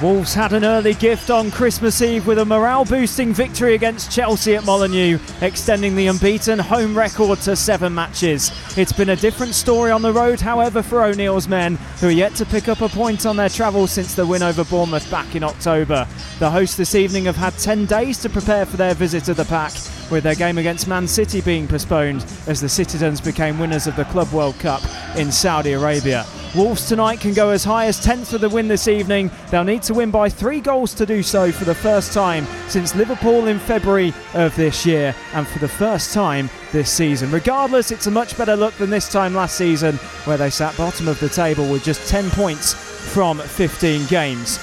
Wolves had an early gift on Christmas Eve with a morale boosting victory against Chelsea at Molineux, extending the unbeaten home record to seven matches. It's been a different story on the road, however, for O'Neill's men, who are yet to pick up a point on their travels since the win over Bournemouth back in October. The hosts this evening have had 10 days to prepare for their visit to the pack, with their game against Man City being postponed as the Citizens became winners of the Club World Cup in Saudi Arabia. Wolves tonight can go as high as 10th for the win this evening. They'll need to win by three goals to do so for the first time since Liverpool in February of this year and for the first time this season. Regardless, it's a much better look than this time last season where they sat bottom of the table with just 10 points from 15 games.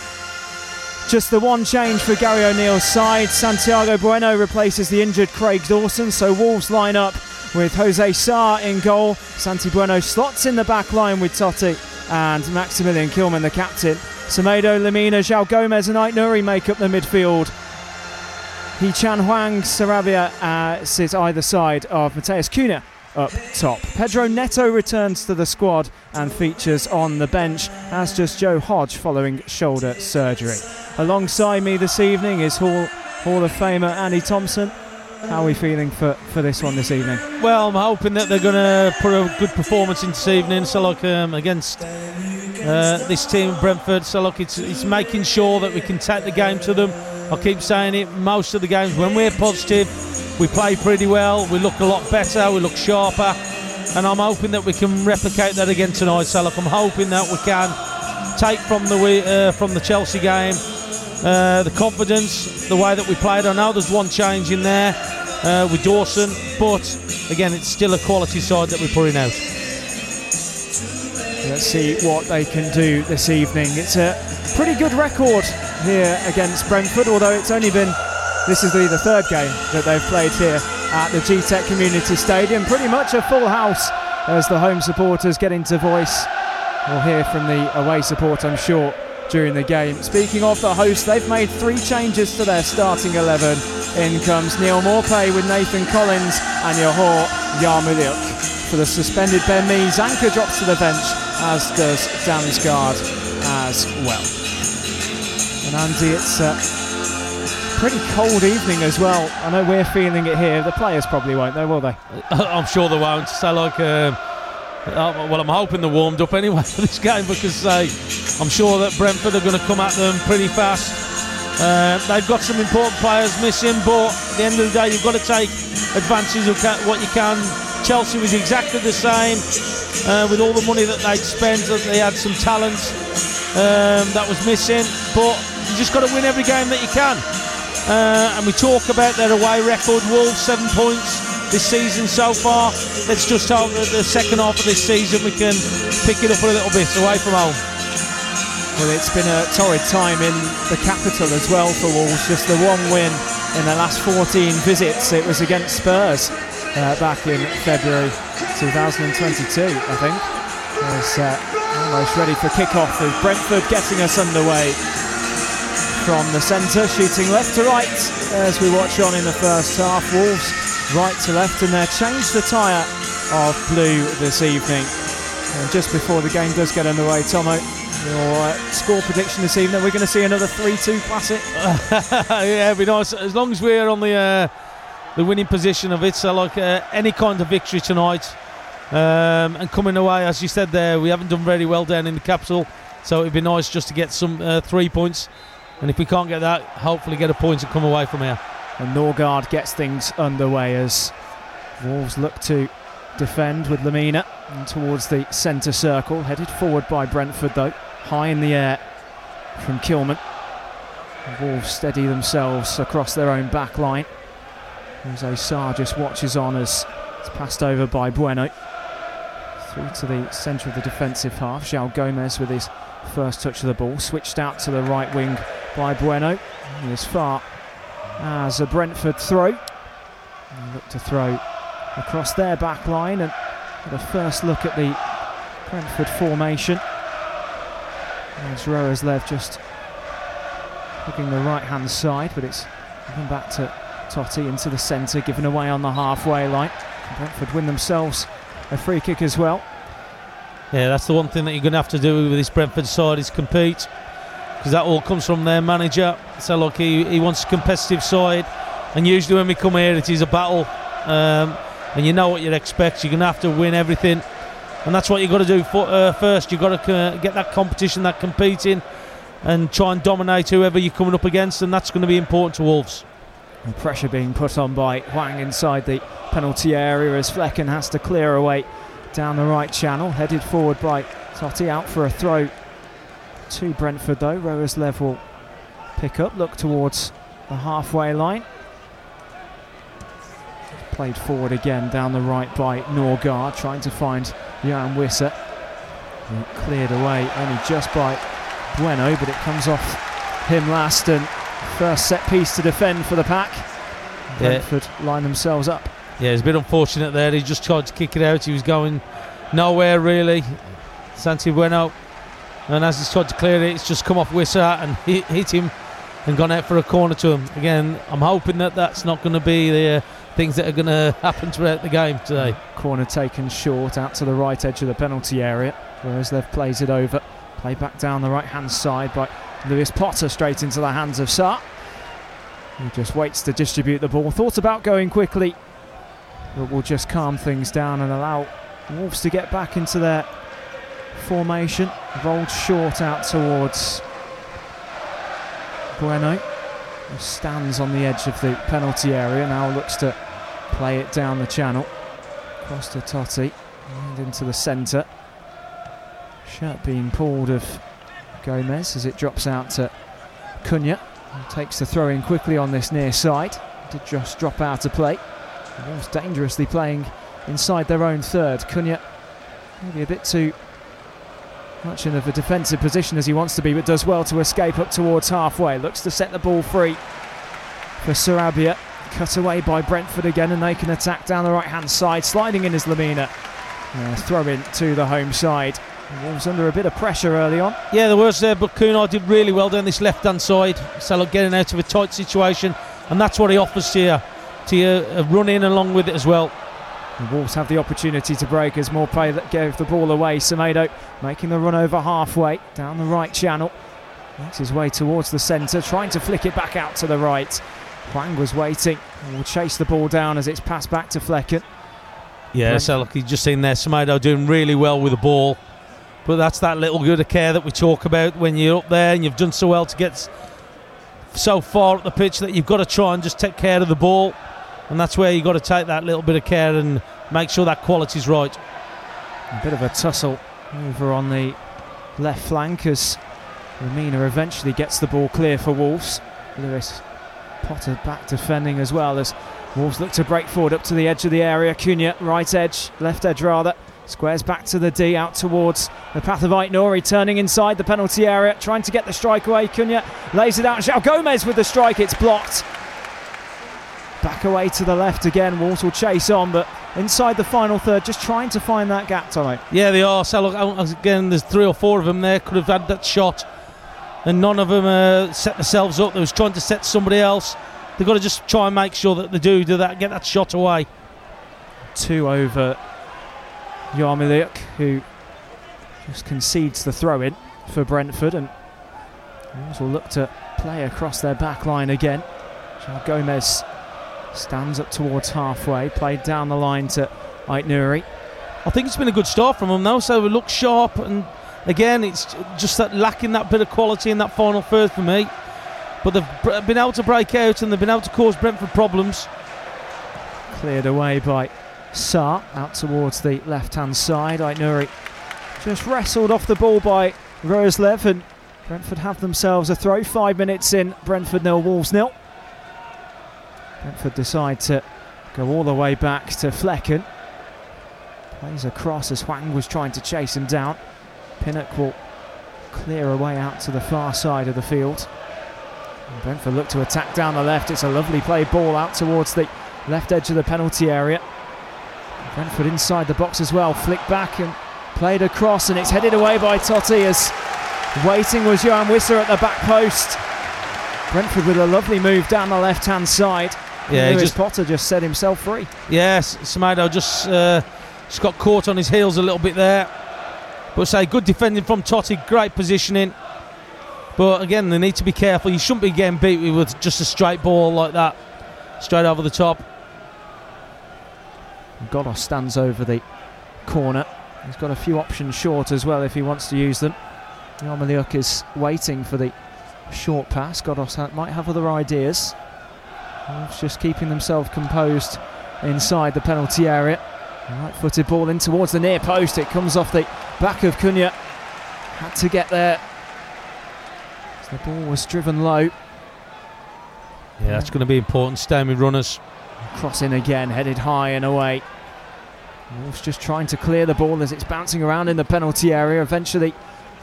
Just the one change for Gary O'Neill's side. Santiago Bueno replaces the injured Craig Dawson, so Wolves line up with Jose Sa in goal. Santi Bueno slots in the back line with Toti and Maximilian Kilman, the captain. Semedo, Lemina, João Gomes, and Aït-Nouri make up the midfield. Hee-chan Hwang, Sarabia uh, sit either side of Matheus Cunha up top. Pedro Neto returns to the squad and features on the bench, as does Joe Hodge following shoulder surgery. Alongside me this evening is Hall, Hall of Famer Andy Thompson. How are we feeling for, for this one this evening? Well, I'm hoping that they're going to put a good performance in this evening. So, like um, against uh, this team, Brentford. So, look, it's, it's making sure that we can take the game to them. I keep saying it. Most of the games, when we're positive, we play pretty well. We look a lot better. We look sharper, and I'm hoping that we can replicate that again tonight. So, look, I'm hoping that we can take from the uh, from the Chelsea game uh, the confidence, the way that we played. I know there's one change in there uh, with Dawson, but again, it's still a quality side that we're putting out. Let's see what they can do this evening. It's a pretty good record here against Brentford, although it's only been this is the, the third game that they've played here at the Gtech Community Stadium. Pretty much a full house as the home supporters get into voice. We'll hear from the away support, I'm sure, during the game. Speaking of the host, they've made three changes to their starting 11. In comes Neal Maupay with Nathan Collins and Yehor Yarmoliuk. For the suspended Ben Mee, Zanka drops to the bench, as does Damsgaard as well. And Andy, it's a pretty cold evening as well. I know we're feeling it here. The players probably won't, though, will they? I'm sure they won't. So, like, um, uh, well, I'm hoping they're warmed up anyway for this game because uh, I'm sure that Brentford are going to come at them pretty fast. Uh, they've got some important players missing, but at the end of the day, you've got to take advantage of what you can. Chelsea was exactly the same uh, with all the money that they'd spent. They had some talent um, that was missing, but you just got to win every game that you can. Uh, and we talk about their away record, Wolves seven points this season so far. Let's just hope that the second half of this season we can pick it up a little bit away from home. Well, it's been a torrid time in the capital as well for Wolves. Just the one win in the last 14 visits. It was against Spurs uh, back in February 2022, I think. Uh, almost ready for kick-off with Brentford getting us underway from the centre, shooting left to right as we watch on in the first half. Wolves right to left, and they're changed the tyre of blue this evening. And just before the game does get underway, Tomo, your uh, score prediction this evening, we're going to see another 3-2 classic. yeah, be nice as long as we're on the uh, the winning position of it. So, like uh, any kind of victory tonight, um, and coming away, as you said there, we haven't done very well down in the capital. So it'd be nice just to get some uh, three points, and if we can't get that, hopefully get a point and come away from here. And Norgaard gets things underway as Wolves look to defend with Lemina towards the centre circle. Headed forward by Brentford though, high in the air from Kilman. Wolves steady themselves across their own back line. Jose Sa just watches on as it's passed over by Bueno. Through to the centre of the defensive half. João Gomes with his first touch of the ball. Switched out to the right wing by Bueno. He is far Ah, as a Brentford throw. They look to throw across their back line and the first look at the Brentford formation. As Roerslev just looking the right hand side, but it's given back to Toti into the centre, given away on the halfway line. Brentford win themselves a free kick as well. Yeah, that's the one thing that you're going to have to do with this Brentford side is compete because that all comes from their manager. So look, he, he wants a competitive side, and usually when we come here, it is a battle, um, and you know what you expect. You're going to have to win everything, and that's what you've got to do for, uh, first. You've got to uh, get that competition, that competing, and try and dominate whoever you're coming up against, and that's going to be important to Wolves. The pressure being put on by Hwang inside the penalty area as Flekken has to clear away down the right channel, headed forward by Toti out for a throw to Brentford though. Roerslev level pick up, look towards the halfway line. Played forward again down the right by Norgaard, trying to find Yoane Wissa. Cleared away only just by Bueno, but it comes off him last and first set piece to defend for the pack. Brentford yeah. line themselves up. Yeah, it's a bit unfortunate there. He just tried to kick it out. He was going nowhere really. Santi Bueno. And as he's tried to clear it, it's just come off Wissa and hit, hit him and gone out for a corner to him. Again, I'm hoping that that's not going to be the uh, things that are going to happen throughout the game today. Corner taken short out to the right edge of the penalty area, whereas they've plays it over. Play back down the right hand side by Lewis Potter straight into the hands of Sá. He just waits to distribute the ball. Thought about going quickly, but will just calm things down and allow Wolves to get back into their formation. Rolled short out towards Bueno, who stands on the edge of the penalty area. Now looks to play it down the channel. Across to Toti and into the centre. Shirt being pulled of Gomes as it drops out to Cunha. Takes the throw in quickly on this near side. Did just drop out of play. Wolves dangerously playing inside their own third. Cunha maybe a bit too much in of a defensive position as he wants to be, but does well to escape up towards halfway. Looks to set the ball free for Sarabia. Cut away by Brentford again, and they can attack down the right hand side. Sliding in is Lemina. Uh, throw in to the home side. Wolves under a bit of pressure early on. Yeah, there was there, but Cunha did really well down this left hand side. Salah getting out of a tight situation, and that's what he offers to you, to you, uh, run in along with it as well. The Wolves have the opportunity to break as Maupay that gave the ball away. Semedo making the run over halfway down the right channel. Makes his way towards the centre, trying to flick it back out to the right. Hwang was waiting and will chase the ball down as it's passed back to Flekken. Yeah, so look, you've just seen there Semedo doing really well with the ball. But that's that little bit of care that we talk about when you're up there and you've done so well to get so far up the pitch that you've got to try and just take care of the ball and that's where you've got to take that little bit of care and make sure that quality's right. A bit of a tussle over on the left flank as Lemina eventually gets the ball clear for Wolves. Lewis Potter back defending as well as Wolves look to break forward up to the edge of the area. Cunha, right edge, left edge rather. Squares back to the D out towards the path of Aït-Nouri, turning inside the penalty area, trying to get the strike away. Cunha lays it out. Gomes with the strike, it's blocked. Back away to the left again. Wolves will chase on, but inside the final third, just trying to find that gap, Tommy. Yeah, they are. So look, again, there's three or four of them there. Could have had that shot, and none of them uh, set themselves up. They was trying to set somebody else. They've got to just try and make sure that they do do that, get that shot away. Two over Yarmoliuk, who just concedes the throw in for Brentford, and Wolves will look to play across their back line again. Gomes Stands up towards halfway, played down the line to Aït-Nouri. I think it's been a good start from them now, so it looks sharp and again it's just that lacking that bit of quality in that final third for me. But they've been able to break out and they've been able to cause Brentford problems. Cleared away by Sá out towards the left hand side. Aït-Nouri just wrestled off the ball by Roerslev and Brentford have themselves a throw. Five minutes in, Brentford nil, Wolves nil. Brentford decide to go all the way back to Flekken. Plays across as Hwang was trying to chase him down. Pinnock will clear away out to the far side of the field. And Brentford look to attack down the left. It's a lovely play ball out towards the left edge of the penalty area. Brentford inside the box as well. Flick back and played across, and it's headed away by Toti as waiting was Yoane Wissa at the back post. Brentford with a lovely move down the left hand side. Yeah, Lewis just, Potter just set himself free. Yes, Semedo just uh, just got caught on his heels a little bit there. But say good defending from Toti, great positioning. But again, they need to be careful. You shouldn't be getting beat with just a straight ball like that, straight over the top. Ghoddos stands over the corner. He's got a few options short as well if he wants to use them. Yarmoliuk is waiting for the short pass. Ghoddos might have other ideas. Wolves just keeping themselves composed inside the penalty area. Right footed ball in towards the near post. It comes off the back of Cunha. Had to get there. As the ball was driven low. Yeah, that's going to be important. Staying with runners. Crossing again, headed high and away. Wolves just trying to clear the ball as it's bouncing around in the penalty area. Eventually,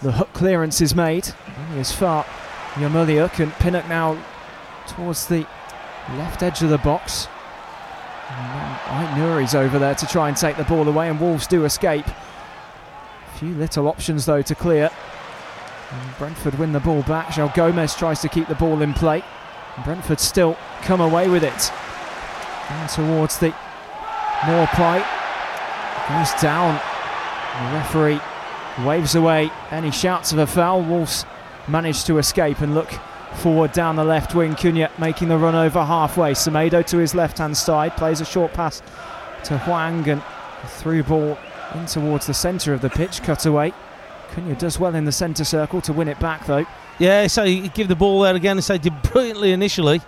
the hook clearance is made. Only as far Yarmoliuk and Pinnock now towards the left edge of the box. Ait Nouri's over there to try and take the ball away, and Wolves do escape. Few little options though to clear. And Brentford win the ball back. João Gomes tries to keep the ball in play. Brentford still come away with it. Down towards the Maupay. Goes down. The referee waves away any shouts of a foul. Wolves manage to escape and look forward down the left wing. Cunha making the run over halfway. Semedo to his left hand side plays a short pass to Hwang and through ball in towards the centre of the pitch. Cut away. Cunha does well in the centre circle to win it back though. Yeah, so you give the ball there again. They did brilliantly initially,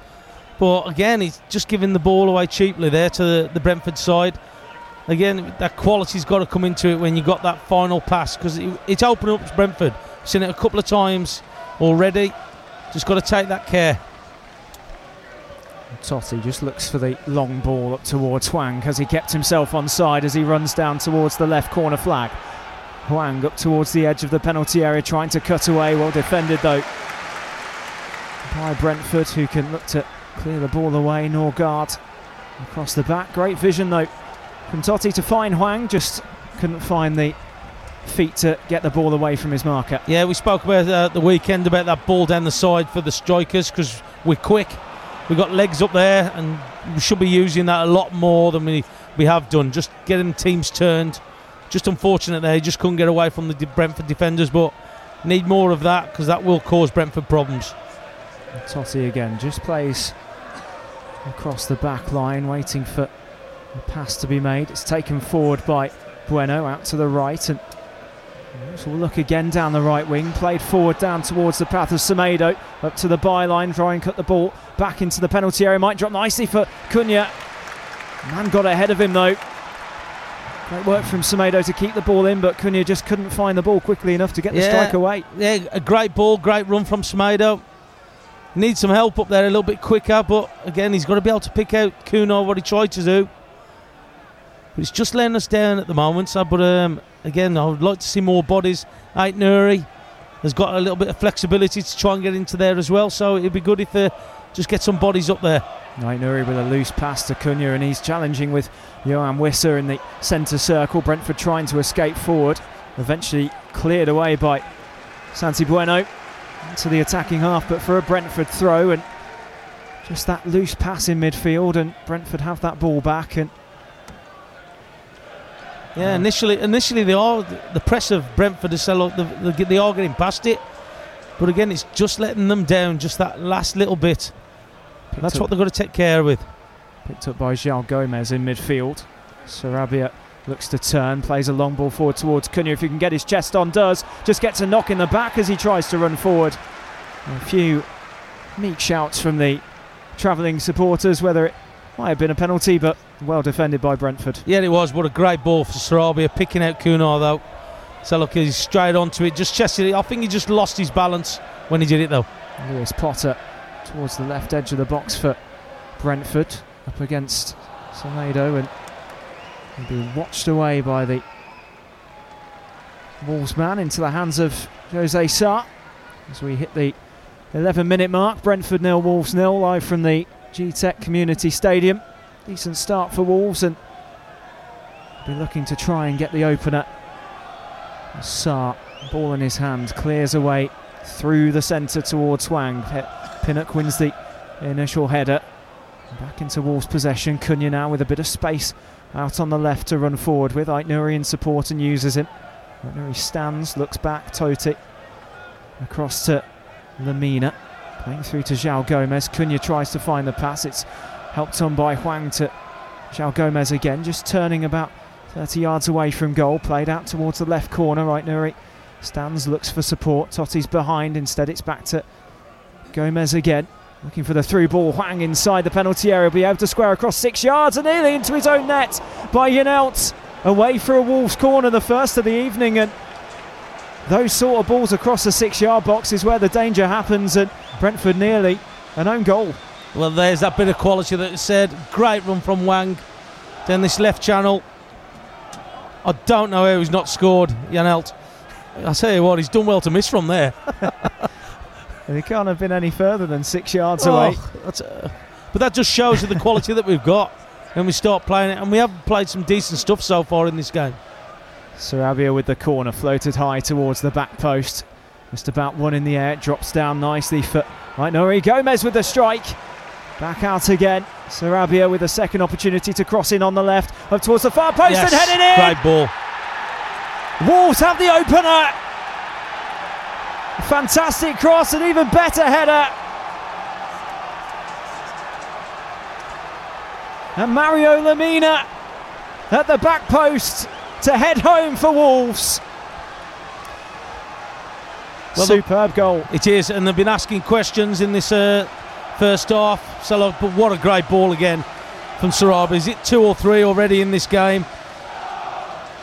but again, he's just giving the ball away cheaply there to the, the Brentford side. Again, that quality's got to come into it when you got that final pass because it, it's opening up Brentford. Seen it a couple of times already. Just got to take that care. Toti just looks for the long ball up towards Hwang as he kept himself on side as he runs down towards the left corner flag. Hwang up towards the edge of the penalty area trying to cut away. Well defended though by Brentford who can look to clear the ball away. Norgard across the back. Great vision though from Toti to find Hwang. Just couldn't find the feet to get the ball away from his marker. Yeah, we spoke about uh, the weekend about that ball down the side for the strikers because we're quick. We've got legs up there and we should be using that a lot more than we, we have done. Just getting teams turned. Just unfortunate they just couldn't get away from the Brentford defenders, but need more of that because that will cause Brentford problems. Toti again just plays across the back line, waiting for a pass to be made. It's taken forward by Bueno out to the right, and so we'll look again down the right wing. Played forward down towards the path of Semedo, up to the byline, try and cut the ball back into the penalty area. Might drop nicely for Cunha. Man got ahead of him though. Great work from Semedo to keep the ball in, but Cunha just couldn't find the ball quickly enough to get the Yeah. strike away. Yeah, a great ball, great run from Semedo. Needs some help up there a little bit quicker, but again, he's got to be able to pick out Cunha what he tried to do. But he's just letting us down at the moment. So, but um, again, I would like to see more bodies. Aït-Nouri has got a little bit of flexibility to try and get into there as well. So it'd be good if they just get some bodies up there. Aït-Nouri with a loose pass to Cunha, and he's challenging with Yoane Wissa in the centre circle. Brentford trying to escape forward. Eventually cleared away by Santi Bueno to the attacking half, but for a Brentford throw and just that loose pass in midfield, and Brentford have that ball back. And Yeah, Yeah. initially, initially they are the press of Brentford is so they, they, are getting past it, but again, it's just letting them down just that last little bit. That's what they've got to take care with. picked up by João Gomes in midfield. Sarabia looks to turn, plays a long ball forward towards Cunha. If he can get his chest on, does. Just gets a knock in the back as he tries to run forward. A few meek shouts from the travelling supporters, whether it might have been a penalty, but well defended by Brentford. Yeah, it was. What a great ball for Sarabia, picking out Cunha though. So look, he's straight onto it, just chested it. I think he just lost his balance when he did it though. Lewis Potter towards the left edge of the box for Brentford, up against Semedo, and he'll be watched away by the Wolves man into the hands of Jose Sa as we hit the 11 minute mark. Brentford nil, Wolves nil, live from the Gtech Community Stadium. Decent start for Wolves and be looking to try and get the opener. Sa, ball in his hand, clears away through the centre towards Hwang. Pinnock wins the initial header. Back into Wolves' possession. Cunha now with a bit of space out on the left to run forward with. Aït-Nouri in support and uses him. He stands, looks back, Toti. Across to Lemina. Playing through to João Gomes. Cunha tries to find the pass. It's helped on by Hwang to João Gomes again, just turning about 30 yards away from goal. Played out towards the left corner. Aït-Nouri stands, looks for support. Toti's behind. Instead, it's back to Gomes again. Looking for the through ball. Hwang inside the penalty area. Will Be able to square across six yards and nearly into his own net by Janelt. Away for a Wolves corner, the first of the evening. And those sort of balls across the six yard box is where the danger happens. And Brentford nearly an own goal. Well, there's that bit of quality that it said. Great run from Hwang. down this left channel. I don't know how he's not scored, Janelt. I tell you what, he's done well to miss from there. And he can't have been any further than six yards away. Oh, uh, but that just shows you the quality that we've got when we start playing it. And we have played some decent stuff so far in this game. Sarabia with the corner, floated high towards the back post. Just about one in the air, drops down nicely for right Gomes with the strike. Back out again. Sarabia with a second opportunity to cross in on the left, up towards the far post yes, and heading in. Great ball. Wolves have the opener. Fantastic cross, and even better header. And Mario Lemina at the back post to head home for Wolves. Well, Superb goal. It is, and they've been asking questions in this uh, first half. So, but what a great ball again from Sarabia. Is it two or three already in this game?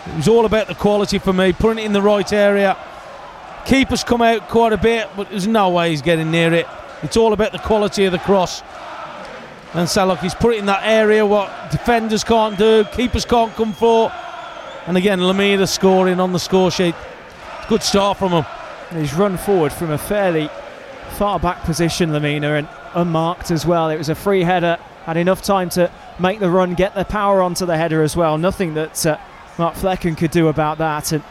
It was all about the quality for me, putting it in the right area. Keeper's come out quite a bit, but there's no way he's getting near it. It's all about the quality of the cross. And Salok, he's put it in that area what defenders can't do, keepers can't come for. And again, Lemina scoring on the score sheet. Good start from him. He's run forward from a fairly far back position, Lemina, and unmarked as well. It was a free header, had enough time to make the run, get the power onto the header as well. Nothing that uh, Mark Flekken could do about that. And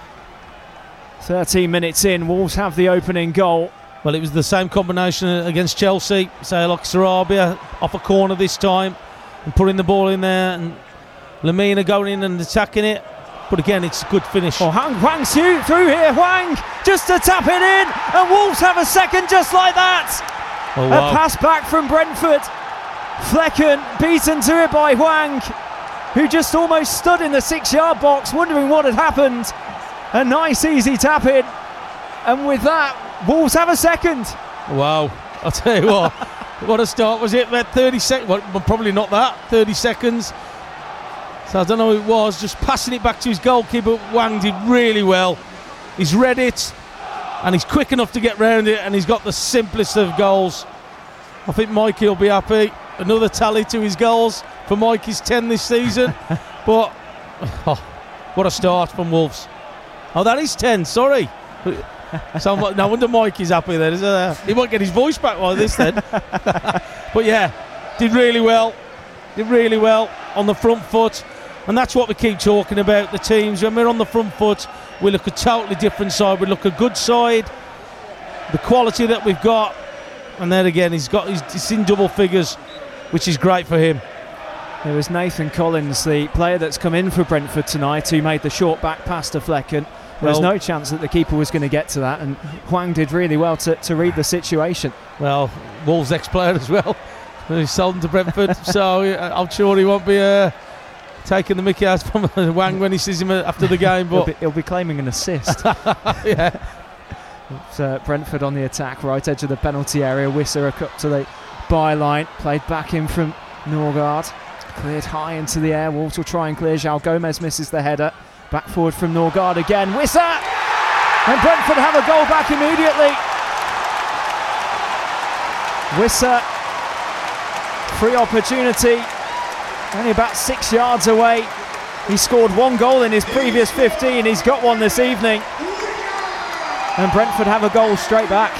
13 minutes in, Wolves have the opening goal. Well, it was the same combination against Chelsea. Say like Sarabia off a corner this time and putting the ball in there, and Lemina going in and attacking it. But again, it's a good finish. Oh, Hwang, Hwang through here. Hwang just to tap it in, and Wolves have a second just like that. Oh, wow. A pass back from Brentford. Flekken beaten to it by Hwang, who just almost stood in the six yard box wondering what had happened. A nice, easy tap in. And with that, Wolves have a second. Wow. I'll tell you what, what a start was it? About 30 seconds, well, probably not that, 30 seconds. So I don't know who it was, just passing it back to his goalkeeper. Hwang did really well. He's read it, and he's quick enough to get round it, and he's got the simplest of goals. I think Mikey will be happy. Another tally to his goals for Mikey's 10 this season. but oh, what a start from Wolves. Oh, that is 10, sorry. so no wonder Mikey's happy there. Uh, he won't get his voice back like this then. but yeah, did really well. Did really well on the front foot. And that's what we keep talking about the teams. When we're on the front foot, we look a totally different side. We look a good side. The quality that we've got. And then again, he's got he's in double figures, which is great for him. It was Nathan Collins, the player that's come in for Brentford tonight, who made the short back pass to Flekken. There was well, no chance that the keeper was going to get to that, and Hwang did really well to, to read the situation. Well, Wolves ex player as well. He's sold him to Brentford, so I'm sure he won't be uh, taking the mickey out from Hwang when he sees him after the game. But he'll be, he'll be claiming an assist. yeah. Uh, Brentford on the attack, right edge of the penalty area. Wissa up to the byline, played back in from Norgaard, Cleared high into the air. Wolves will try and clear. João Gomes misses the header. Back forward from Norgaard again. Wissa! And Brentford have a goal back immediately. Wissa, free opportunity, only about six yards away. He scored one goal in his previous 15. He's got one this evening. And Brentford have a goal straight back.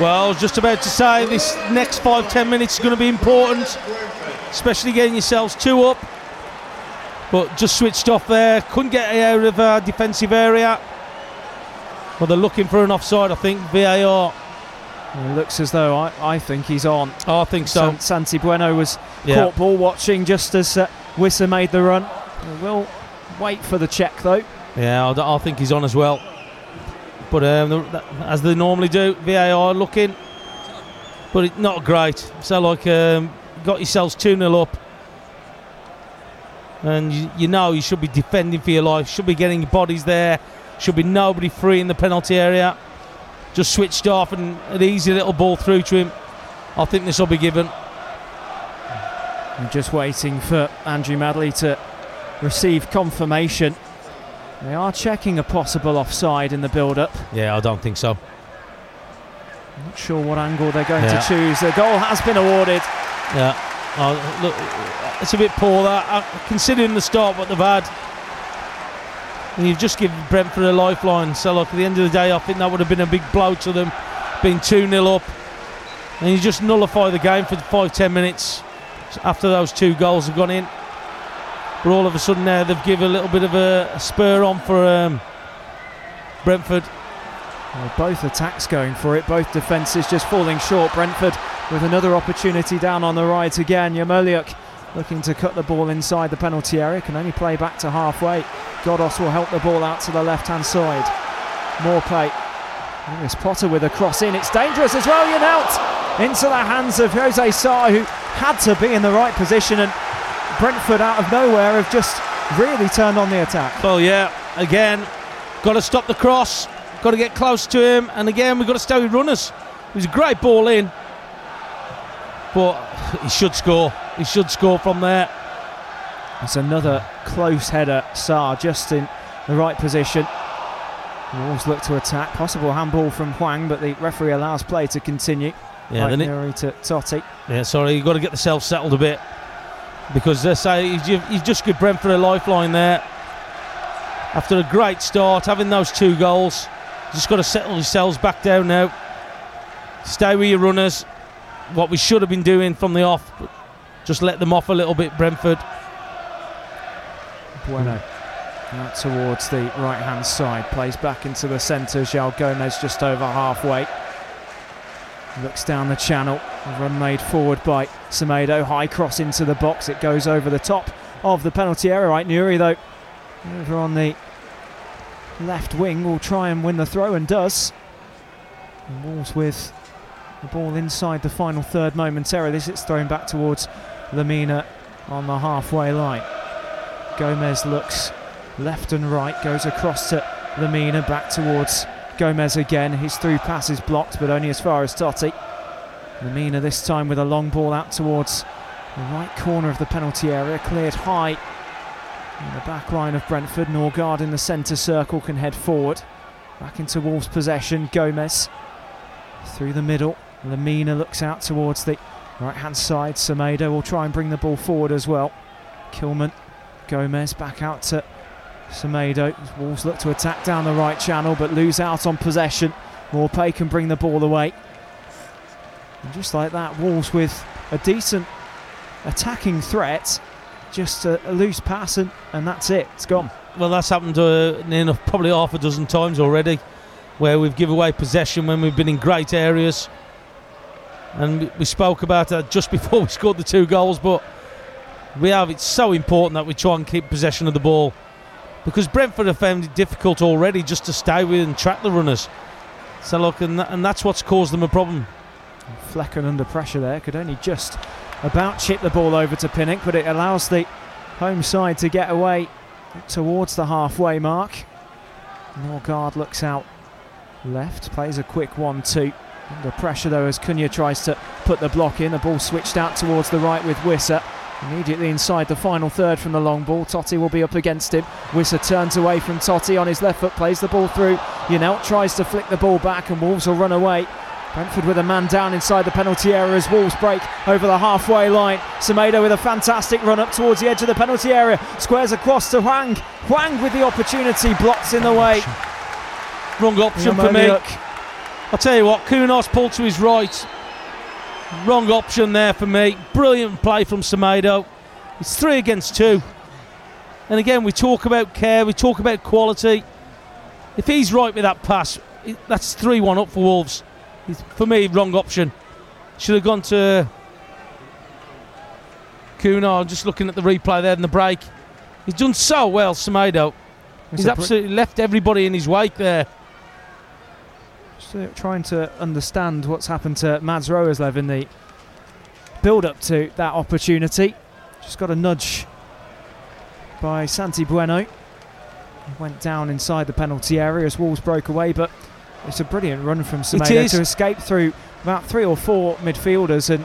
Well, I was just about to say this next five, ten minutes is going to be important especially getting yourselves two up. But just switched off there, couldn't get out of a defensive area. Well, they're looking for an offside, I think, VAR. It looks as though I, I think he's on. Oh, I think so. San, Santi Bueno was yeah. caught ball watching just as uh, Wissa made the run. We'll wait for the check though. Yeah, I, I think he's on as well. But um, the, as they normally do, VAR looking, but it, not great. So like, um, got yourselves two 0 up, and you, you know you should be defending for your life. Should be getting your bodies there. Should be nobody free in the penalty area. Just switched off and an easy little ball through to him. I think this will be given. I'm just waiting for Andrew Madley to receive confirmation. They are checking a possible offside in the build up. Yeah, I don't think so. Not sure what angle they're going yeah. to choose. The goal has been awarded. Yeah. Oh, look, it's a bit poor that, uh, considering the start what they've had. And you've just given Brentford a lifeline. So, look, at the end of the day, I think that would have been a big blow to them, being 2 0 up. And you just nullify the game for five, ten minutes after those two goals have gone in. But all of a sudden now they've given a little bit of a, spur on for um, Brentford. Well, both attacks going for it, both defences just falling short. Brentford with another opportunity down on the right again. Yarmoliuk looking to cut the ball inside the penalty area, can only play back to halfway. Ghoddos will help the ball out to the left hand side. Maupay. Lewis Potter with a cross in. It's dangerous as well, Janelt into the hands of Jose Sá, who had to be in the right position and Brentford out of nowhere have just really turned on the attack. Well, yeah, again, got to stop the cross, got to get close to him, and again, we've got to stay with runners. It was a great ball in, but he should score. He should score from there. It's another close header, Sá just in the right position. Wolves look to attack. Possible handball from Hwang, but the referee allows play to continue. Yeah, like Nuri to Toti. Yeah, sorry, you've got to get the self settled a bit because they say he's just give Brentford a lifeline there. After a great start, having those two goals, just got to settle yourselves back down now. Stay with your runners. What we should have been doing from the off, just let them off a little bit, Brentford. Bueno. Out towards the right hand side, plays back into the centre. João Gomes just over halfway. Looks down the channel. run made forward by Semedo. High cross into the box. It goes over the top of the penalty area. Aït-Nouri, though, over on the left wing, will try and win the throw and does. And Wolves with the ball inside the final third momentarily. This it's thrown back towards Lemina on the halfway line. Gomes looks left and right, goes across to Lemina, back towards Gomes again. His through pass is blocked, but only as far as Toti. Lemina this time with a long ball out towards the right corner of the penalty area, cleared high. In the back line of Brentford, Norgaard in the centre circle can head forward. Back into Wolves' possession, Gomes through the middle. Lemina looks out towards the right hand side. Semedo will try and bring the ball forward as well. Kilman, Gomes back out to Semedo. Wolves look to attack down the right channel but lose out on possession. Maupay can bring the ball away. And just like that, Wolves with a decent attacking threat. Just a, a loose pass and, and that's it. It's gone. Well, that's happened uh, enough, probably half a dozen times already, where we've given away possession when we've been in great areas. And we spoke about that just before we scored the two goals, but we have it's so important that we try and keep possession of the ball because Brentford have found it difficult already just to stay with and track the runners. So look, and, and that's what's caused them a problem. Flekken under pressure there could only just about chip the ball over to Pinnock, but it allows the home side to get away towards the halfway mark. Norgaard looks out left, plays a quick one-two. Under pressure though as Cunha tries to put the block in. The ball switched out towards the right with Wissa. Immediately inside the final third from the long ball. Toti will be up against him. Wissa turns away from Toti on his left foot, plays the ball through. Janelt tries to flick the ball back, and Wolves will run away. Brentford with a man down inside the penalty area as Wolves break over the halfway line. Semedo with a fantastic run up towards the edge of the penalty area. Squares across to Hwang. Hwang with the opportunity, blocks in the way. Wrong option for me. I'll tell you what, Cunha's pulled to his right. Wrong option there for me. Brilliant play from Semedo. It's three against two. And again, we talk about care, we talk about quality. If he's right with that pass, that's 3 1 up for Wolves. for me, wrong option. Should have gone to Cunha. just looking at the replay there in the break. He's done so well, Semedo. He's absolutely left everybody in his wake there. Trying to understand what's happened to Mads Roerslev in the build up to that opportunity. Just got a nudge by Santi Bueno. He went down inside the penalty area as Wolves broke away, but it's a brilliant run from Semedo to escape through about three or four midfielders and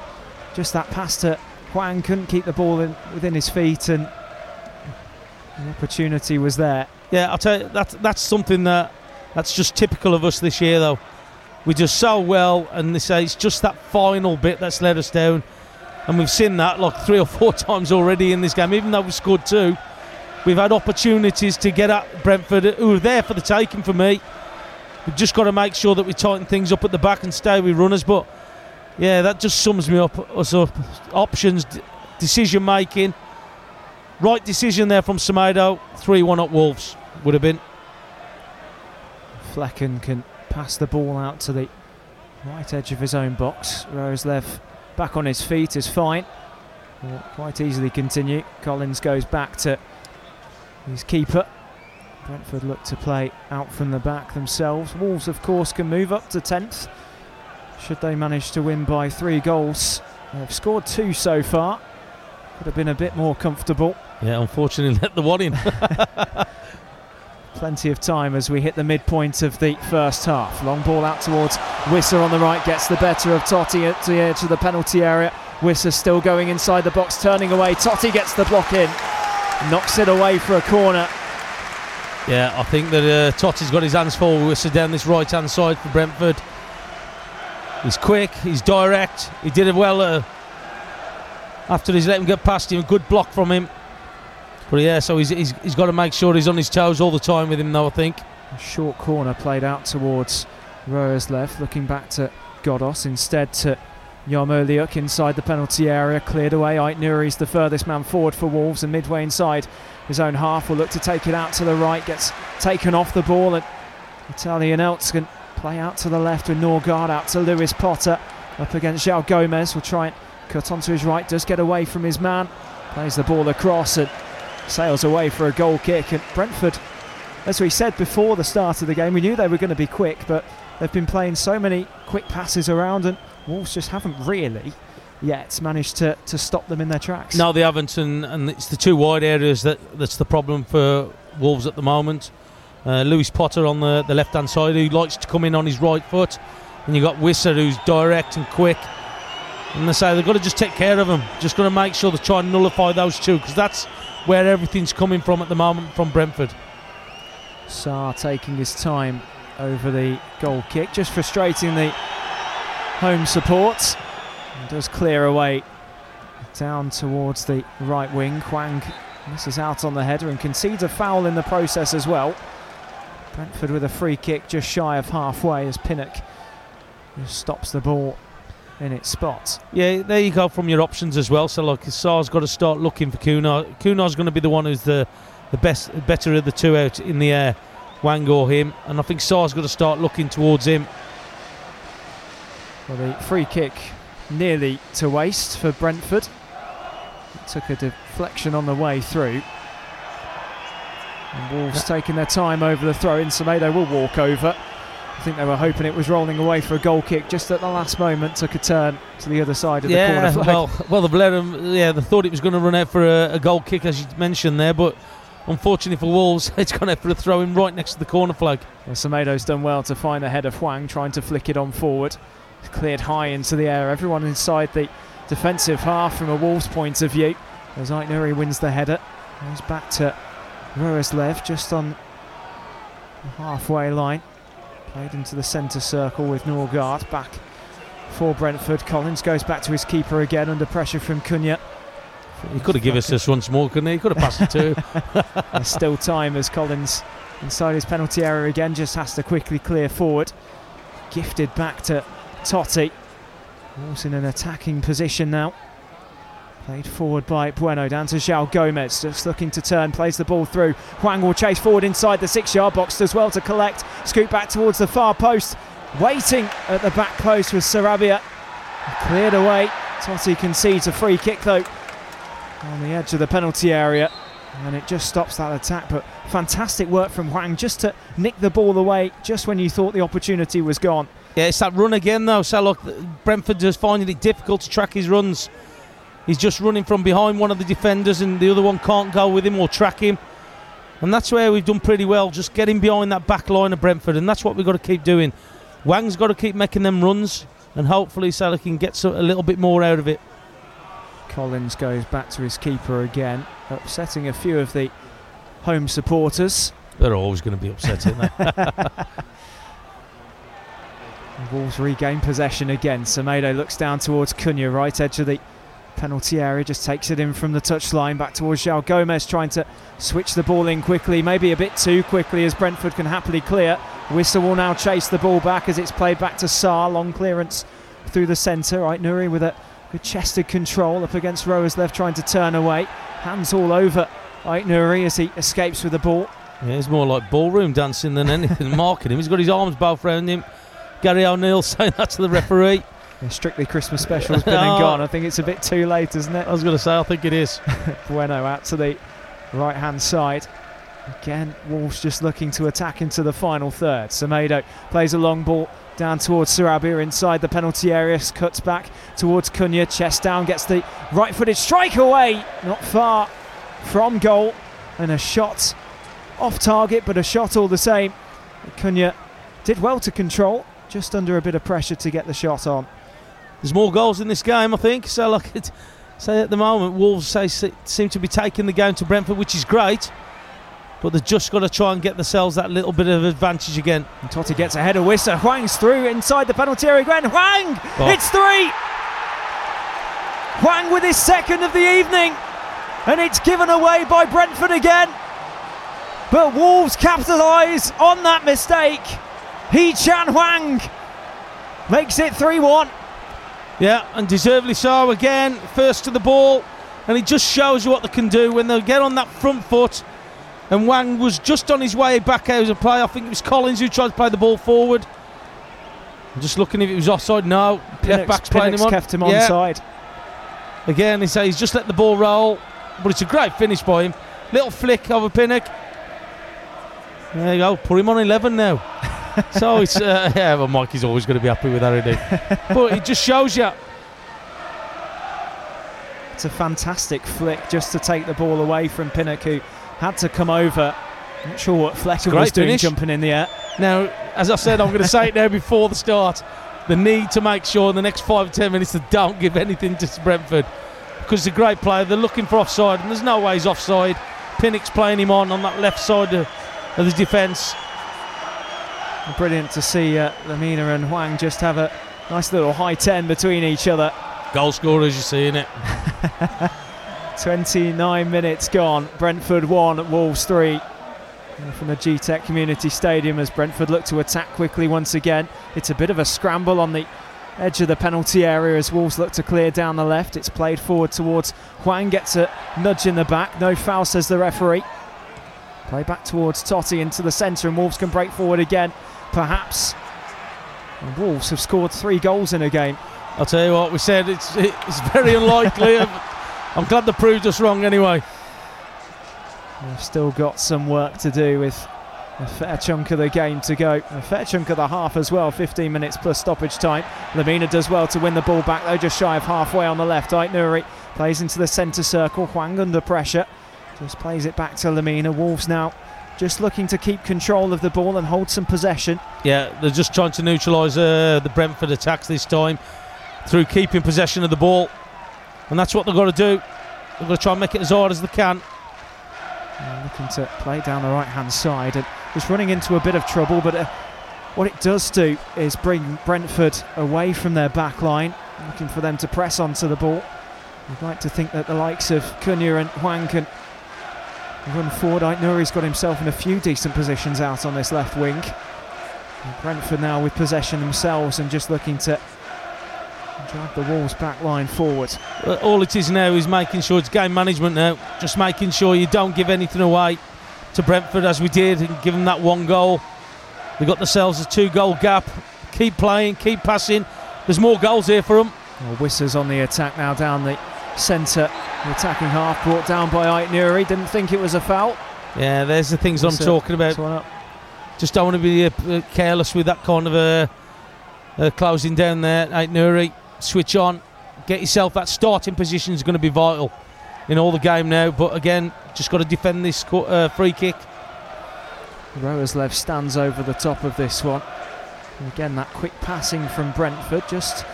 just that pass to Hwang couldn't keep the ball in, within his feet and the opportunity was there. Yeah, I'll tell you that's that's something that that's just typical of us this year though. We just so well and they say it's just that final bit that's let us down. And we've seen that like three or four times already in this game, even though we scored two. We've had opportunities to get at Brentford, who are there for the taking for me. We've just got to make sure that we tighten things up at the back and stay with runners. But yeah, that just sums me up. Us up. Options, d- decision making. Right decision there from Semedo. 3 1 at Wolves would have been. Flekken can pass the ball out to the right edge of his own box. Roerslev back on his feet is fine. Will quite easily continue. Collins goes back to his keeper. Brentford look to play out from the back themselves. Wolves, of course, can move up to 10th should they manage to win by three goals. They've scored two so far. Could have been a bit more comfortable. Yeah, unfortunately, let the one in. Plenty of time as we hit the midpoint of the first half. Long ball out towards Wissa on the right, gets the better of Toti at the penalty area. Wissa still going inside the box, turning away. Toti gets the block in, knocks it away for a corner. Yeah, I think that uh, Toti's got his hands full. Wissa down this right hand side for Brentford. He's quick, he's direct. He did it well uh, after he's let him get past him. Good block from him. But yeah, so he's, he's, he's got to make sure he's on his toes all the time with him, though, I think. Short corner played out towards Roerslev, looking back to Ghoddos, instead to Yarmoliuk inside the penalty area, cleared away. Ait Nouri's the furthest man forward for Wolves, and midway inside his own half will look to take it out to the right, gets taken off the ball, and Italian Elts can play out to the left with Norgaard out to Lewis Potter up against João Gomes. Will try and cut onto his right, does get away from his man, plays the ball across and sails away for a goal kick. And Brentford, as we said before the start of the game, we knew they were going to be quick, but they've been playing so many quick passes around, and Wolves just haven't really yet managed to, to stop them in their tracks. No, they haven't, and, and it's the two wide areas that that's the problem for Wolves at the moment. Uh, Lewis Potter on the, the left hand side, who likes to come in on his right foot, and you've got Wissa, who's direct and quick. And they say they've got to just take care of them. Just got to make sure they try and nullify those two, because that's where everything's coming from at the moment from Brentford. Sá taking his time over the goal kick, just frustrating the home support. And does clear away down towards the right wing. Hwang misses out on the header and concedes a foul in the process as well. Brentford with a free kick just shy of halfway as Pinnock stops the ball in its spot. Yeah, there you go from your options as well. So look, Sá's got to start looking for Cunha. Cunha's going to be the one who's the the best, better of the two out in the air, Hwang or him, and I think Sá's got to start looking towards him. Well, the free kick nearly to waste for Brentford. It took a deflection on the way through. And Wolves taking their time over the throw in. Semedo will walk over. I think they were hoping it was rolling away for a goal kick. Just at the last moment, took a turn to the other side of the corner Yeah, flag. well, well, they've let. Yeah, they thought it was going to run out for a, a goal kick, as you mentioned there, but unfortunately for Wolves, it's gone out for a throw in right next to the corner flag. Well, Semedo's done well to find the head of Hwang, trying to flick it on forward. It's cleared high into the air. Everyone inside the defensive half from a Wolves point of view. As Ait Nouri wins the header. Goes back to Roerslev just on the halfway line. Played into the centre circle with Norgaard back for Brentford. Collins goes back to his keeper again under pressure from Cunha. He could have given us this once more, couldn't he? He could have passed it to. There's still time as Collins inside his penalty area again just has to quickly clear forward. Gifted back to Totti. Wolves in an attacking position now. Played forward by Bueno down to João Gomes, just looking to turn, plays the ball through. Hwang will chase forward inside the six yard box as well to collect. Scoot back towards the far post. Waiting at the back post was Sarabia. Cleared away. Toti concedes a free kick though on the edge of the penalty area. And it just stops that attack. But fantastic work from Hwang just to nick the ball away just when you thought the opportunity was gone. Yeah, it's that run again though. So look, Brentford just finding it difficult to track his runs. He's just running from behind one of the defenders, and the other one can't go with him or track him. And that's where we've done pretty well, just getting behind that back line of Brentford, and that's what we've got to keep doing. Hwang's got to keep making them runs, and hopefully Salah can get a little bit more out of it. Collins goes back to his keeper again, upsetting a few of the home supporters. They're always going to be upsetting. That. Wolves regain possession again. Semedo looks down towards Cunha, right edge of the penalty area, just takes it in from the touchline back towards João Gomes, trying to switch the ball in quickly, maybe a bit too quickly as Brentford can happily clear. Wissa will now chase the ball back as it's played back to Sá. long clearance through the centre. Aït-Nouri with a good chested control up against Roerslev, trying to turn away. Hands all over Aït-Nouri as he escapes with the ball. Yeah, it's more like ballroom dancing than anything, marking him. He's got his arms both round him. Gary O'Neil saying that to the referee. Strictly Christmas special has been and gone. I think it's a bit too late, isn't it? I was going to say, I think it is. bueno out to the right hand side. Again, Wolves just looking to attack into the final third. Semedo plays a long ball down towards Sarabia inside the penalty area, cuts back towards Cunha, chest down, gets the right footed strike away, not far from goal, and a shot off target, but a shot all the same. Cunha did well to control, just under a bit of pressure to get the shot on. There's more goals in this game, I think. So, like, say at the moment, Wolves say, seem to be taking the game to Brentford, which is great. But they've just got to try and get themselves that little bit of advantage again. And Toti gets ahead of Wissa. Hwang's through inside the penalty area again. Hwang! Oh. It's three! Hwang with his second of the evening. And it's given away by Brentford again. But Wolves capitalise on that mistake. Hee-chan Hwang makes it 3 1. Yeah, and deservedly so again. First to the ball, and it just shows you what they can do when they get on that front foot. And Hwang was just on his way back out of play. I think it was Collins who tried to play the ball forward. I'm just looking if it was offside. No, left back's playing him on. kept him yeah. onside. Again, he says he's just let the ball roll, but it's a great finish by him. Little flick over Pinnock. There you go. Put him on 11 now. so it's uh, yeah, well, Mikey's always going to be happy with that, isn't but it just shows you. It's a fantastic flick just to take the ball away from Pinnock, who had to come over. Not sure what Flekken was doing finish. jumping in the air. Now, as I said, I'm going to say it now before the start. The need to make sure in the next five or ten minutes they don't give anything to Brentford because he's a great player. They're looking for offside, and there's no way he's offside. Pinnock's playing him on on that left side of, of the defence. Brilliant to see uh, Lemina and Hwang just have a nice little high 10 between each other. Goal scorers, you see in it. 29 minutes gone. Brentford 1, Wolves 3. From the Gtech Community Stadium as Brentford look to attack quickly once again. It's a bit of a scramble on the edge of the penalty area as Wolves look to clear down the left. It's played forward towards Hwang, gets a nudge in the back. No foul, says the referee. Play back towards Toti into the centre, and Wolves can break forward again perhaps. And Wolves have scored three goals in a game. I'll tell you what, we said it's it's very unlikely. I'm glad they proved us wrong anyway. We've still got some work to do with a fair chunk of the game to go. A fair chunk of the half as well, 15 minutes plus stoppage time. Lemina does well to win the ball back though, just shy of halfway on the left. Aït-Nouri plays into the centre circle. Hwang under pressure. Just plays it back to Lemina. Wolves now just looking to keep control of the ball and hold some possession. Yeah, they're just trying to neutralise uh, the Brentford attacks this time through keeping possession of the ball, and that's what they've got to do. They've got to try and make it as hard as they can. looking to play down the right hand side and just running into a bit of trouble, but uh, what it does do is bring Brentford away from their back line, looking for them to press onto the ball. You'd like to think that the likes of Cunha and Hwang can run forward. Nouri's got himself in a few decent positions out on this left wing. And Brentford now with possession themselves and just looking to drag the Wolves back line forward. Uh, all it is now is making sure it's game management now. Just making sure you don't give anything away to Brentford as we did and give them that one goal. They've got themselves a two goal gap. Keep playing, keep passing. There's more goals here for them. Well, on the attack now down the centre. The attacking half brought down by Aït-Nouri. Didn't think it was a foul. Yeah, there's the things I'm it. talking about. Just don't want to be uh, uh, careless with that kind of a uh, closing down there. Aït-Nouri, switch on, get yourself that starting position is going to be vital in all the game now. But again, just got to defend this uh, free kick. Roerslev stands over the top of this one. And again, that quick passing from Brentford just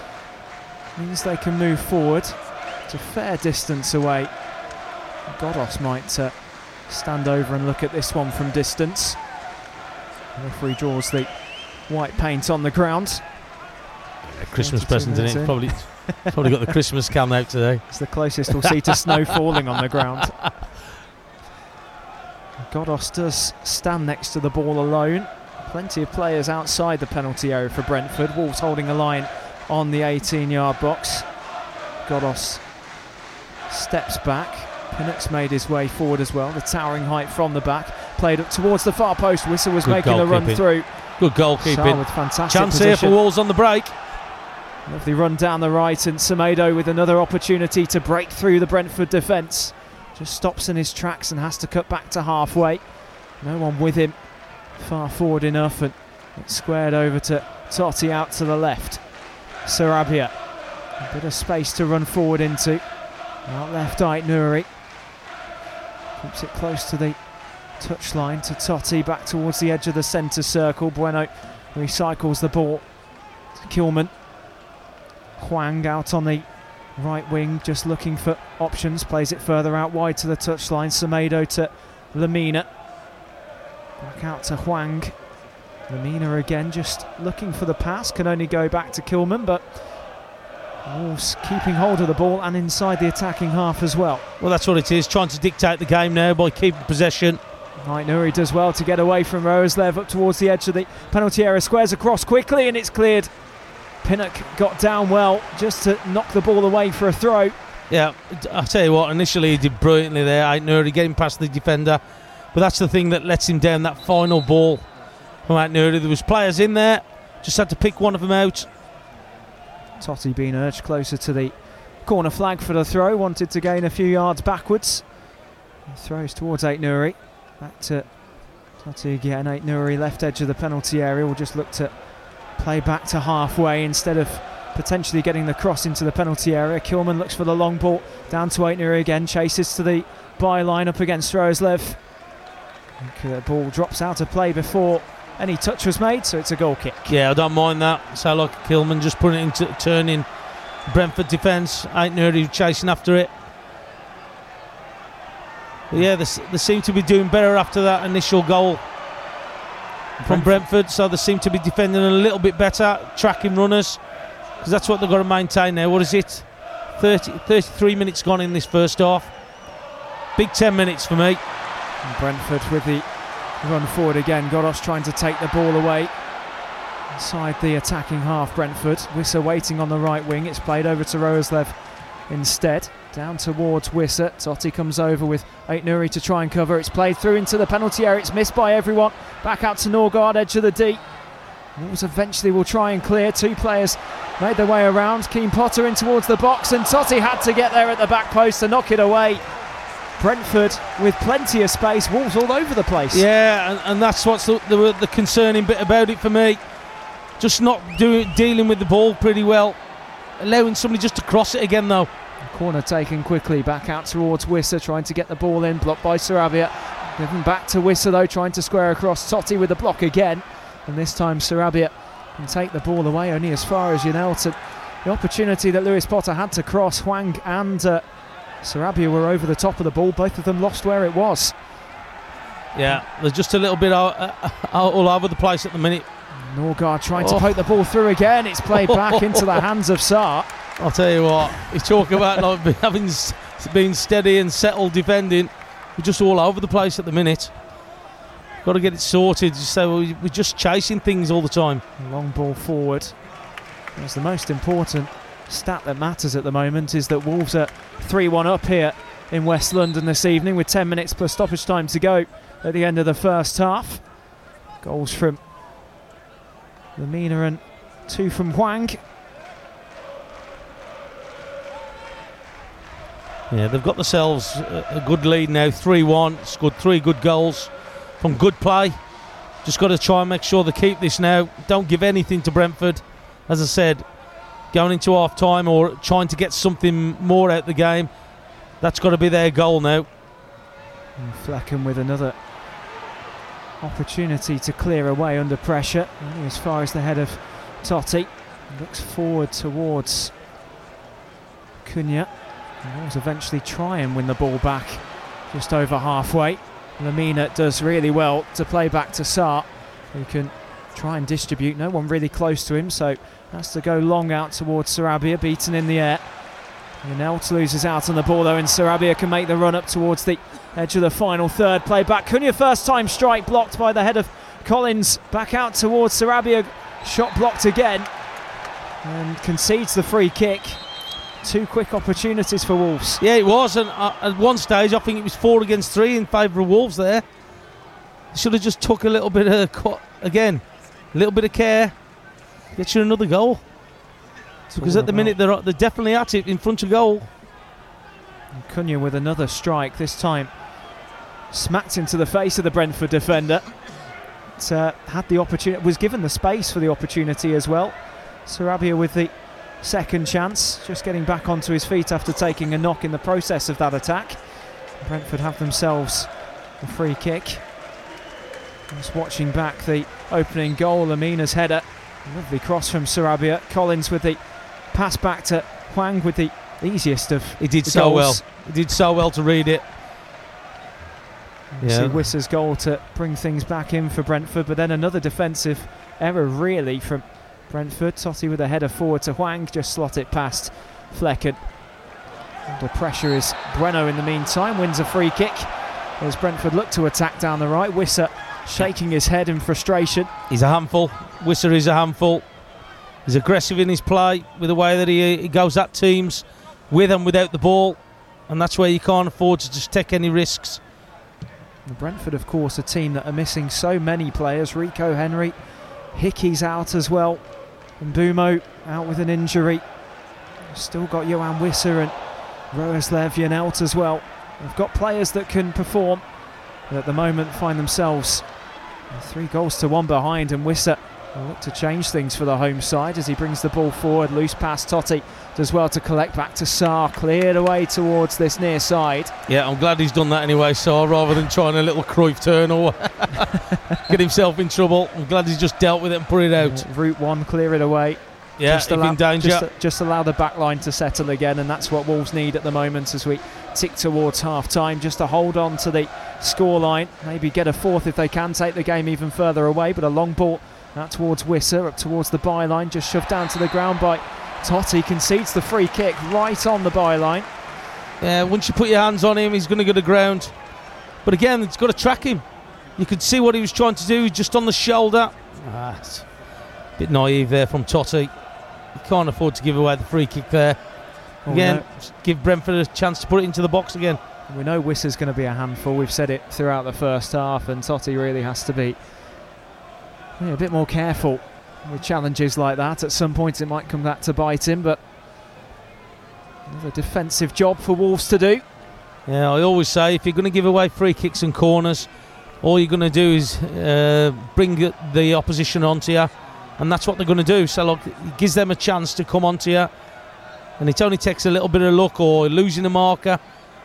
means they can move forward. It's a fair distance away. Ghoddos might uh, stand over and look at this one from distance. The referee draws the white paint on the ground. Christmas present in it. Probably, probably got the Christmas cam out today. It's the closest we'll see to snow falling on the ground. Ghoddos does stand next to the ball alone. Plenty of players outside the penalty area for Brentford. Wolves holding a line on the 18 yard box. Ghoddos steps back. Pinnock's made his way forward as well. The towering height from the back. Played up towards the far post. Whistle was Good making a run through. Good goalkeeping. with fantastic Chance here for position. Wolves on the break. Lovely run down the right, and Semedo with another opportunity to break through the Brentford defence. Just stops in his tracks and has to cut back to halfway. No one with him far forward enough, and it's squared over to Toti out to the left. Sarabia, a bit of space to run forward into. Out left, Aït-Nouri keeps it close to the touchline to Toti, back towards the edge of the centre circle. Bueno recycles the ball to Kilman. Hwang out on the right wing, just looking for options. Plays it further out wide to the touchline. Semedo to Lemina. Back out to Hwang. Lemina again, just looking for the pass. Can only go back to Kilman, but Wolves keeping hold of the ball and inside the attacking half as well. Well, that's what it is. Trying to dictate the game now by keeping possession. Aït-Nouri does well to get away from Roerslev up towards the edge of the penalty area. Squares across quickly and it's cleared. Pinnock got down well just to knock the ball away for a throw. Yeah, I tell you what. Initially, he did brilliantly there. Aït-Nouri getting past the defender, but that's the thing that lets him down. That final ball from Aït-Nouri. There was players in there. Just had to pick one of them out. Toti being urged closer to the corner flag for the throw. Wanted to gain a few yards backwards. Throws towards Aït-Nouri. Back to Toti again. Aït-Nouri left edge of the penalty area. We'll just look to play back to halfway instead of potentially getting the cross into the penalty area. Kilman looks for the long ball down to Aït-Nouri again. Chases to the byline up against Roerslev. The ball drops out of play before any touch was made, so it's a goal kick. Yeah, I don't mind that. So like Kilman just putting it into turning Brentford defence. Aït-Nouri chasing after it. But yeah, they, they seem to be doing better after that initial goal from Brentford. So they seem to be defending a little bit better, tracking runners, because that's what they've got to maintain now. What is it? 30, 33 minutes gone in this first half. Big 10 minutes for me. And Brentford with the run forward again. Ghoddos trying to take the ball away. Inside the attacking half, Brentford. Wissa waiting on the right wing. It's played over to Roerslev instead. Down towards Wissa. Toti comes over with Aït-Nouri to try and cover. It's played through into the penalty area. It's missed by everyone. Back out to Norgaard, edge of the deep. Wolves eventually will try and clear. Two players made their way around. Keen Potter in towards the box, and Toti had to get there at the back post to knock it away. Brentford with plenty of space. Wolves all over the place. Yeah, and, and that's what's the, the, the concerning bit about it for me. Just not doing dealing with the ball pretty well. Allowing somebody just to cross it again, though. Corner taken quickly. Back out towards Wissa, trying to get the ball in. Blocked by Sarabia. Given back to Wissa, though, trying to square across. Toti with the block again. And this time Sarabia can take the ball away only as far as Yanelton. The opportunity that Lewis Potter had to cross, Hwang and uh, Sarabia were over the top of the ball. Both of them lost where it was. Yeah, they're just a little bit out, uh, out all over the place at the minute. Norgaard trying to Oh. poke the ball through again. It's played back into the hands of Sá. I'll tell you what, you talk about be- having been steady and settled defending. We're just all over the place at the minute. Got to get it sorted. So we- we're just chasing things all the time. Long ball forward. That's the most important stat that matters at the moment is that Wolves are 3 1 up here in West London this evening with 10 minutes plus stoppage time to go at the end of the first half. Goals from Lemina and two from Hwang. Yeah, they've got themselves a, good lead now, 3 1. Scored three good goals from good play. Just got to try and make sure they keep this now. Don't give anything to Brentford. As I said, going into half time or trying to get something more out the game, that's got to be their goal now. And Flekken with another opportunity to clear away under pressure. Only as far as the head of Toti. Looks forward towards Cunha. Will eventually try and win the ball back just over halfway. Lemina does really well to play back to Sá, who can try and distribute. No one really close to him, so has to go long out towards Sarabia, beaten in the air. Janelt loses out on the ball though, and Sarabia can make the run up towards the edge of the final third. Play back. Cunha first time strike blocked by the head of Collins. Back out towards Sarabia. Shot blocked again. And concedes the free kick. Two quick opportunities for Wolves. Yeah, it was. And uh, at one stage, I think it was four against three in favour of Wolves there. Should have just took a little bit of, again, a little bit of care. Get you another goal. Because at the minute they're, they're definitely at it in front of goal. Cunha with another strike, this time smacked into the face of the Brentford defender. Uh, had the opportunity, was given the space for the opportunity as well. Sarabia with the second chance, just getting back onto his feet after taking a knock in the process of that attack. Brentford have themselves a free kick. Just watching back the opening goal, Lemina's header. Lovely cross from Sarabia. Collins with the pass back to Hwang with the easiest of He did so goals. well. He did so well to read it. Yeah. See Wissa's goal to bring things back in for Brentford, but then another defensive error really from Brentford. Toti with a header forward to Hwang, just slot it past Flekken. Under pressure is Breno in the meantime, wins a free kick as Brentford look to attack down the right. Wissa shaking his head in frustration. He's a handful. Wissa is a handful. He's aggressive in his play with the way that he, he goes at teams with and without the ball. And that's where you can't afford to just take any risks. Brentford, of course, a team that are missing so many players. Rico Henry, Hickey's out as well, and Mbeumo out with an injury. Still got Yoane Wissa and Roerslev out as well. They've got players that can perform, but at the moment find themselves three goals to one behind, and Wissa will look to change things for the home side as he brings the ball forward. Loose pass, Toti does well to collect back to Sá, cleared away towards this near side. Yeah, I'm glad he's done that anyway, so rather than trying a little Cruyff turn or get himself in trouble, I'm glad he's just dealt with it and put it out. Route one, clear it away. Yeah, just allow, in danger. Just, just allow the back line to settle again, and that's what Wolves need at the moment as we tick towards half time. Just to hold on to the score line, maybe get a fourth if they can, take the game even further away. But a long ball out towards Wissa, up towards the byline, just shoved down to the ground by Toti. Concedes the free kick right on the byline. Yeah, once you put your hands on him, he's going to go to ground. But again, it's got to track him. You could see what he was trying to do, just on the shoulder. Ah, a bit naive there from Toti. You can't afford to give away the free kick there. Oh, Again, no. give Brentford a chance to put it into the box again. We know Wissa's going to be a handful. We've said it throughout the first half, and Toti really has to be yeah, a bit more careful with challenges like that. At some point, it might come back to bite him, but another defensive job for Wolves to do. Yeah, I always say if you're going to give away free kicks and corners, all you're going to do is uh, bring the- opposition onto you, and that's what they're going to do. So look, it gives them a chance to come onto you, and it only takes a little bit of luck or losing a marker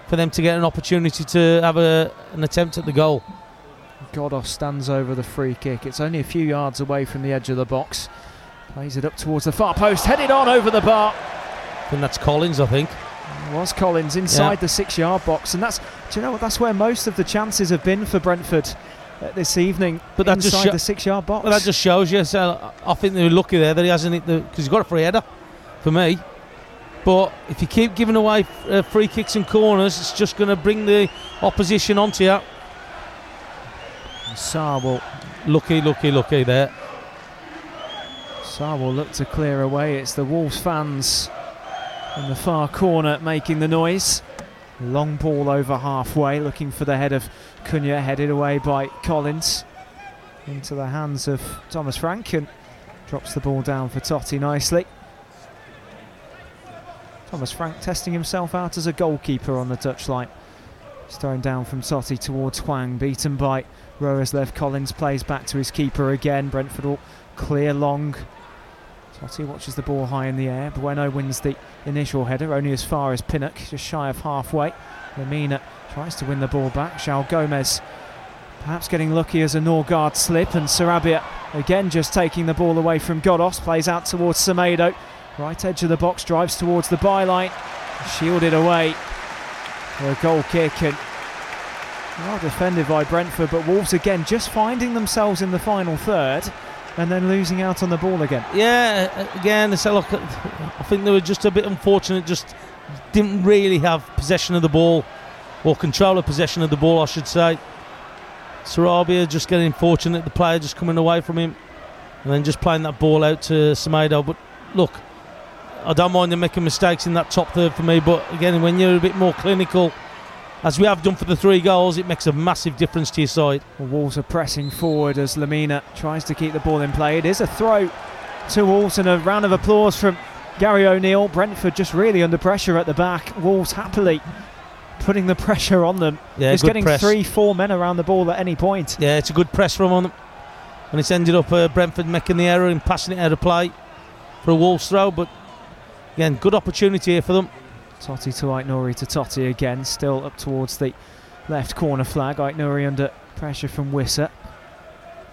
for them to get an opportunity to have a, an attempt at the goal. Ghoddos stands over the free kick. It's only a few yards away from the edge of the box. Plays it up towards the far post, headed on over the bar. And that's Collins, I think. It was Collins inside Yeah. the six-yard box, and that's do you know what? That's where most of the chances have been for Brentford uh, this evening. But that just inside sho- the six-yard box. Well, that just shows you. So I think they're lucky there that he hasn't because he's got a free header for me. But if you keep giving away uh, free kicks and corners, it's just going to bring the opposition onto you. Will Lucky, lucky, lucky there. Will look to clear away. It's the Wolves fans in the far corner making the noise. Long ball over halfway, looking for the head of Cunha, headed away by Collins into the hands of Thomas Frank and drops the ball down for Toti nicely. Thomas Frank testing himself out as a goalkeeper on the touchline. He's thrown down from Toti towards Hwang, beaten by Roerslev. Collins plays back to his keeper again. Brentford will clear long. Toti watches the ball high in the air. Bueno wins the initial header, only as far as Pinnock, just shy of halfway. Lemina tries to win the ball back. João Gomes perhaps getting lucky as a Norgaard slip, and Sarabia again just taking the ball away from Ghoddos, Plays out towards Semedo. Right edge of the box, drives towards the byline. Shielded away for a goal kick and well defended by Brentford, but Wolves again just finding themselves in the final third and then losing out on the ball again. Yeah, again, it's look, I think they were just a bit unfortunate, just didn't really have possession of the ball or control of possession of the ball, I should say. Sarabia just getting fortunate, the player just coming away from him and then just playing that ball out to Semedo. But look, I don't mind them making mistakes in that top third for me, but again, when you're a bit more clinical, as we have done for the three goals, it makes a massive difference to your side. Well, Wolves are pressing forward as Lemina tries to keep the ball in play. It is a throw to Wolves and a round of applause from Gary O'Neil. Brentford just really under pressure at the back. Wolves happily putting the pressure on them. Yeah, good getting press. three, four men around the ball at any point. Yeah, it's a good press from them. And it's ended up uh, Brentford making the error and passing it out of play for a Wolves throw. But again, good opportunity here for them. Toti to Aït-Nouri to Toti again, still up towards the left corner flag. Aït-Nouri under pressure from Wissa.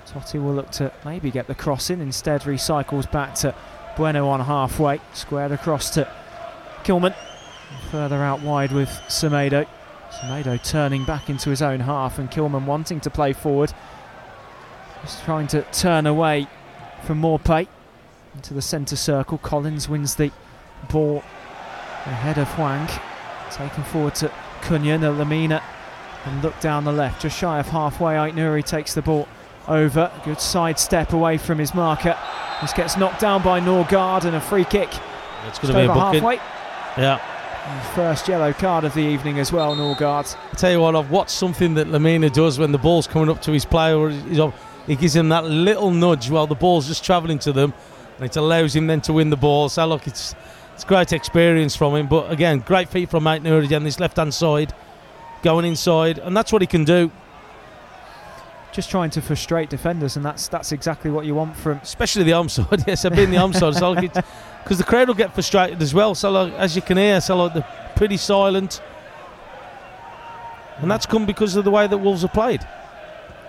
Toti will look to maybe get the cross in, instead recycles back to Bueno on halfway, squared across to Kilman. Further out wide with Semedo. Semedo turning back into his own half and Kilman wanting to play forward. Just trying to turn away from Maupay into the centre circle. Collins wins the ball ahead of Hwang. Taken forward to the Lemina, and look down the left. Just shy of halfway, Aït-Nouri takes the ball over. Good side step away from his marker. This gets knocked down by Norgaard and a free kick. It's going to be a halfway. Yeah. First yellow card of the evening as well, Norgaard. I tell you what, I've watched something that Lemina does when the ball's coming up to his player. Or he's up, he gives him that little nudge while the ball's just travelling to them, and it allows him then to win the ball. So look, it's it's great experience from him. But again, great feet from Mike Noor again, this left hand side, going inside, and that's what he can do. Just trying to frustrate defenders, and that's that's exactly what you want from. especially the home side. yes, I've been the home side, so like because the crowd will get frustrated as well. So like, as you can hear, so like they're pretty silent, and that's come because of the way that Wolves have played.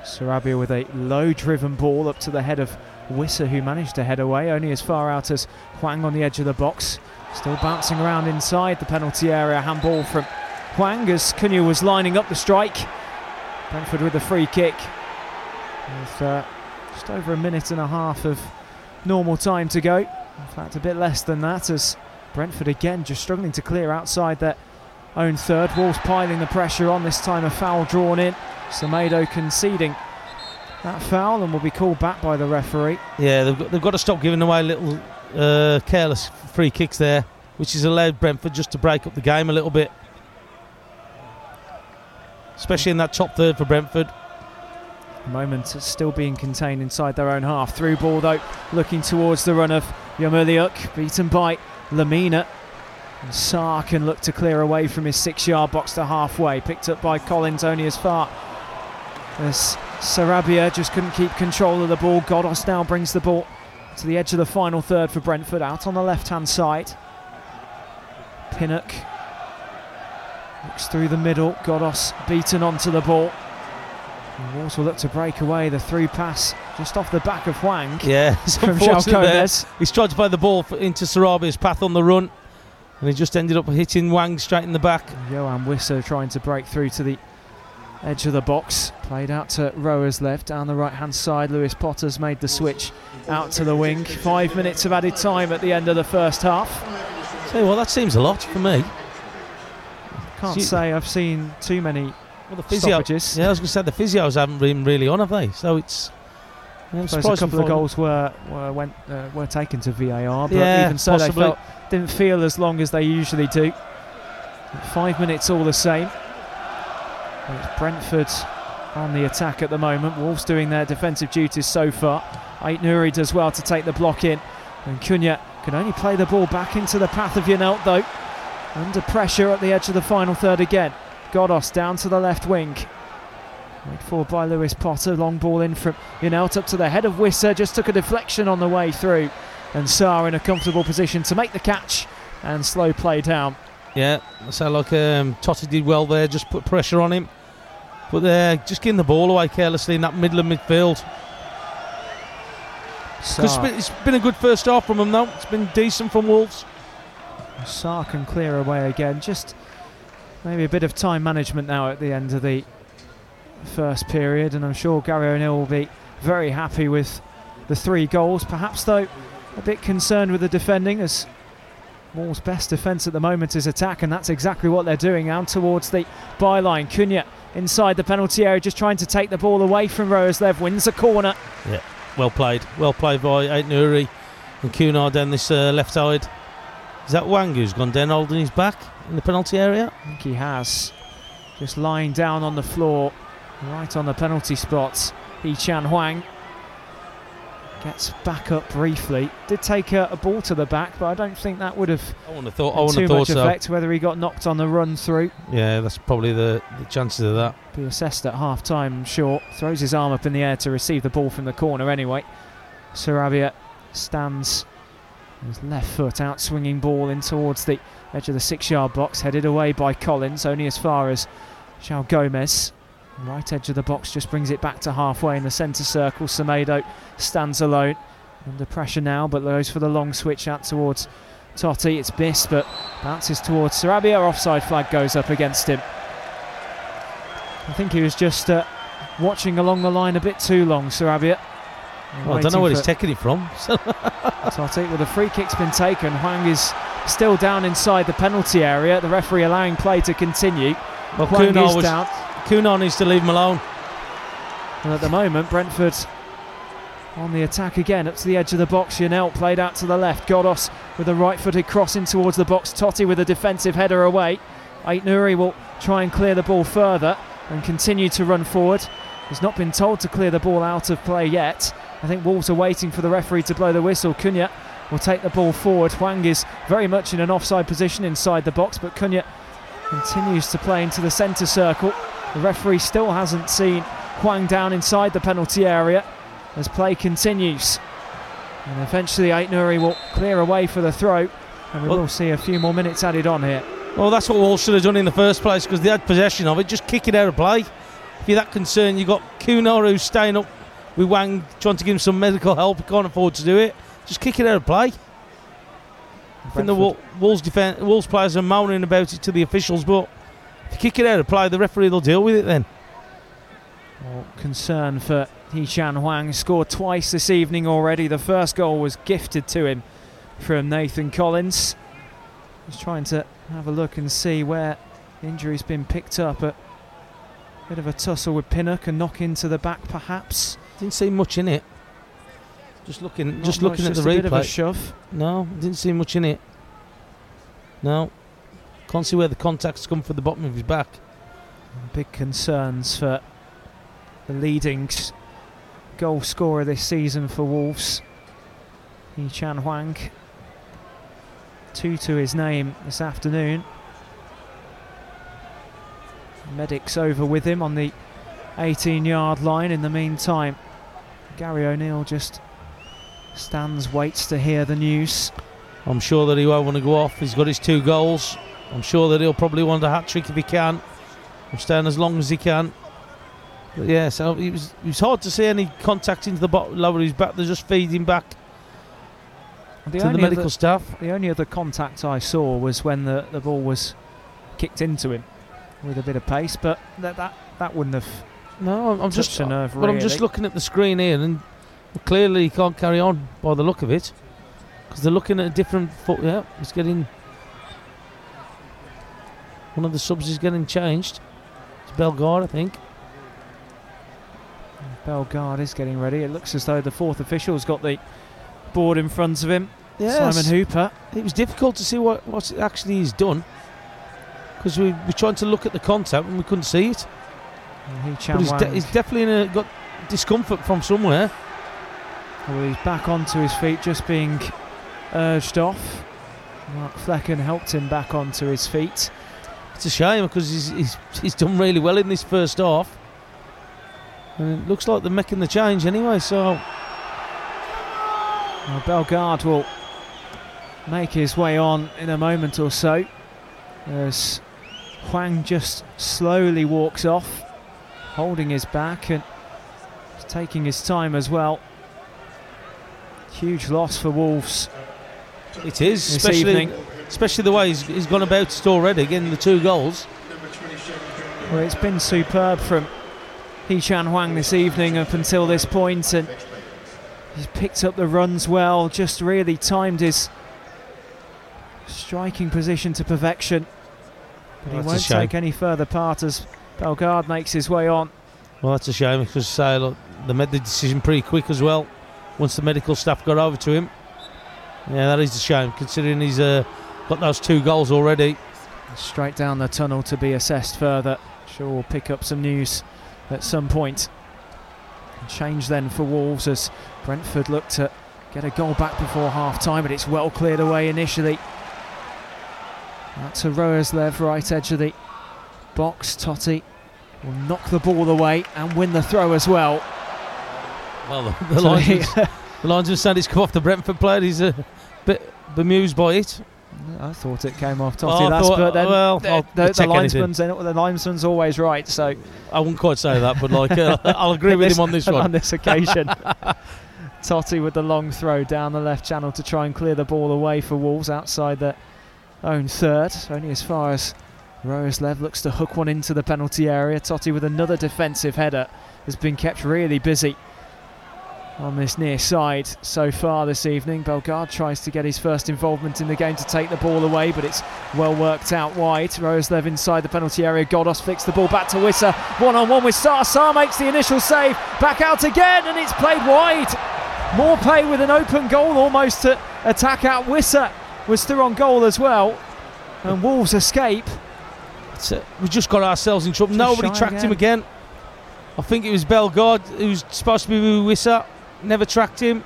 Sarabia with a low driven ball up to the head of Wissa, who managed to head away, only as far out as Hwang on the edge of the box. Still bouncing around inside the penalty area. Handball from Hwang as Cunha was lining up the strike. Brentford with a free kick. With uh, just over a minute and a half of normal time to go. In fact, a bit less than that as Brentford again just struggling to clear outside their own third. Wolves piling the pressure on, this time a foul drawn in. Semedo conceding that foul and will be called back by the referee. Yeah, they've got, they've got to stop giving away little uh, careless free kicks there, which has allowed Brentford just to break up the game a little bit, especially in that top third for Brentford. Moment it's still being contained inside their own half. Through ball though, looking towards the run of Yarmoliuk, beaten by Lemina. And Sá can look to clear away from his six yard box to halfway. Picked up by Collins only as far as Sarabia just couldn't keep control of the ball. Ghoddos now brings the ball to the edge of the final third for Brentford, out on the left hand side. Pinnock looks through the middle. Ghoddos beaten onto the ball. And Wolves will look to break away the through pass just off the back of Hwang Yeah, from unfortunate He's tried to play the ball into Sarabia's path on the run, and he just ended up hitting Hwang straight in the back. Johan Wisser trying to break through to the edge of the box. Played out to Roerslev down the right hand side. Lewis Potter's made the switch out to the wing. Five minutes of added time at the end of the first half. You what, that seems a lot for me. Can't See- say I've seen too many Well, the physio, stoppages. yeah, I was going to say the physios haven't been really on, have they? So it's. I suppose a couple of goals were were went uh, were taken to VAR, but Yeah, even so, possibly. they felt didn't feel as long as they usually do. Five minutes all the same. It's Brentford on the attack at the moment. Wolves doing their defensive duties so far. Aït-Nouri does well to take the block in, and Cunha can only play the ball back into the path of Janelt though. Under pressure at the edge of the final third again. Ghoddos down to the left wing. Made for by Lewis Potter. Long ball in from Janelt up to the head of Wissa. Just took a deflection on the way through. And Sá in a comfortable position to make the catch and slow play down. Yeah, so like um, Toti did well there, just put pressure on him. But they're just getting the ball away carelessly in that middle of midfield. It's, been- it's been a good first half from them, though. It's been decent from Wolves. Sá can clear away again. Just maybe a bit of time management now at the end of the first period, and I'm sure Gary O'Neil will be very happy with the three goals. Perhaps, though, a bit concerned with the defending as Wolves' best defence at the moment is attack, and that's exactly what they're doing out towards the byline. Cunha inside the penalty area, just trying to take the ball away from Roerslev, wins a corner. Yeah, well played. Well played by Aït-Nouri and Cunha down this uh, left side. Is that Hwang who's gone down holding his back in the penalty area? I think he has. Just lying down on the floor, right on the penalty spot. Hee-chan Hwang gets back up briefly. Did take a, a ball to the back, but I don't think that would have I have thought, I too have thought much so. effect. Whether he got knocked on the run through, Yeah, that's probably the, the chances of that. be assessed at half time, I'm sure. Throws his arm up in the air to receive the ball from the corner anyway. Sarabia stands his left foot out, swinging ball in towards the edge of the six yard box, headed away by Collins, only as far as João Gomes. Right edge of the box just brings it back to halfway in the centre circle. Semedo stands alone. Under pressure now, but goes for the long switch out towards Toti. It's missed, but bounces towards Sarabia. Offside flag goes up against him. I think he was just uh, watching along the line a bit too long, Sarabia. Well, I don't know where he's taking it from. Toti. Well, the free kick's been taken. Hwang is still down inside the penalty area. The referee allowing play to continue. well, Hwang is was, down. Cunha needs to leave him alone. And at the moment, Brentford on the attack again, up to the edge of the box. Janelt played out to the left. Ghoddos with a right footed cross in towards the box. Toti with a defensive header away. Aït-Nouri will try and clear the ball further and continue to run forward. He's not been told to clear the ball out of play yet. I think Wolves are waiting for the referee to blow the whistle. Cunha will take the ball forward. Hwang is very much in an offside position inside the box, but Cunha continues to play into the centre circle. The referee still hasn't seen Hwang down inside the penalty area as play continues. And eventually, Aït-Nouri will clear away for the throw, and we Well- will see a few more minutes added on here. Well, that's what Wolves should have done in the first place because they had possession of it. Just kick it out of play. If you're that concerned, you've got who's staying up with Hwang trying to give him some medical help. He can't afford to do it. Just kick it out of play. I think the Wol- Wolves, defen Wolves players are moaning about it to the officials, but you kick it out Apply the referee They'll deal with it then. Well, concern for Hee-chan Hwang scored twice this evening already. The first goal was gifted to him from Nathan Collins. He's trying to have a look and see where the injury's been picked up. A bit of a tussle with Pinnock and knock into the back, perhaps. Didn't see much in it. Just looking, Not just much, looking at just the a bit of a replay. shove. No, didn't see much in it. No, can't see where the contacts come from the bottom of his back. Big concerns for the leading goal scorer this season for Wolves, Hee-chan Hwang. Two to his name this afternoon. Medics over with him on the 18 yard line. In the meantime, Gary O'Neil just stands, waits to hear the news. I'm sure that he won't want to go off. He's got his two goals. I'm sure that he'll probably want a hat trick if he can. I'm staying as long as he can. But yeah, so it was it was hard to see any contact into the bottom lower of his back. They're just feeding back The to the medical other- staff. The only other contact I saw was when the, the ball was kicked into him with a bit of pace, but that that, that wouldn't have No, I'm, I'm just a nerve. really. But I'm just looking at the screen here, and clearly he can't carry on by the look of it, because they're looking at a different foot. Yeah, he's getting one of the subs is getting changed. It's Bellegarde, I think. Bellegarde is getting ready. It looks as though the fourth official's got the board in front of him. Yes. Simon Hooper. It was difficult to see what what actually he's done, because we were trying to look at the contact and we couldn't see it. He But he's, de- he's definitely in a, got discomfort from somewhere. well, he's back onto his feet, just being urged off. Mark Flekken helped him back onto his feet. It's a shame because he's, he's, he's done really well in this first half. And it looks like they're making the change anyway, so. Well, Bellegarde will make his way on in a moment or so as Hwang just slowly walks off, holding his back and taking his time as well. Huge loss for Wolves. It is, especially, especially the way he's, he's gone about it already, getting the two goals. Well, it's been superb from Hee-chan Hwang this evening up until this point, and he's picked up the runs well, just really timed his striking position to perfection. But he won't take any further part as Bellegarde makes his way on. Well, that's a shame because uh, look, they made the decision pretty quick as well once the medical staff got over to him. Yeah, that is a shame considering he's uh, got those two goals already. Straight down the tunnel to be assessed further. Sure, we'll pick up some news at some point. Change then for Wolves as Brentford look to get a goal back before half time, but it's well cleared away initially. That's a left right edge of the box. Toti will knock the ball away and win the throw as well. Well, the, the, linesman, the linesman said it's come off the Brentford player. He's a bit bemused by it. I thought it came off Toti. Oh, that's thought, but then well, the, the, the linesman's the linesman's always right. So I wouldn't quite say that, but like uh, I'll agree with this, him on this one. On this occasion, Toti with the long throw down the left channel to try and clear the ball away for Wolves outside the own third, only as far as Roerslev looks to hook one into the penalty area. Toti with another defensive header has been kept really busy on this near side so far this evening. Bellegarde tries to get his first involvement in the game to take the ball away, but it's well worked out wide. Roerslev inside the penalty area. Ghoddos flicks the ball back to Wissa. One on one with Sá. Sá makes the initial save. Back out again, and it's played wide. Maupay with an open goal almost to attack out Wissa was through on goal as well. And Wolves escape. we just got ourselves in trouble. Just Nobody tracked again. him again. I think it was Bellegarde who's supposed to be with Wissa. Never tracked him.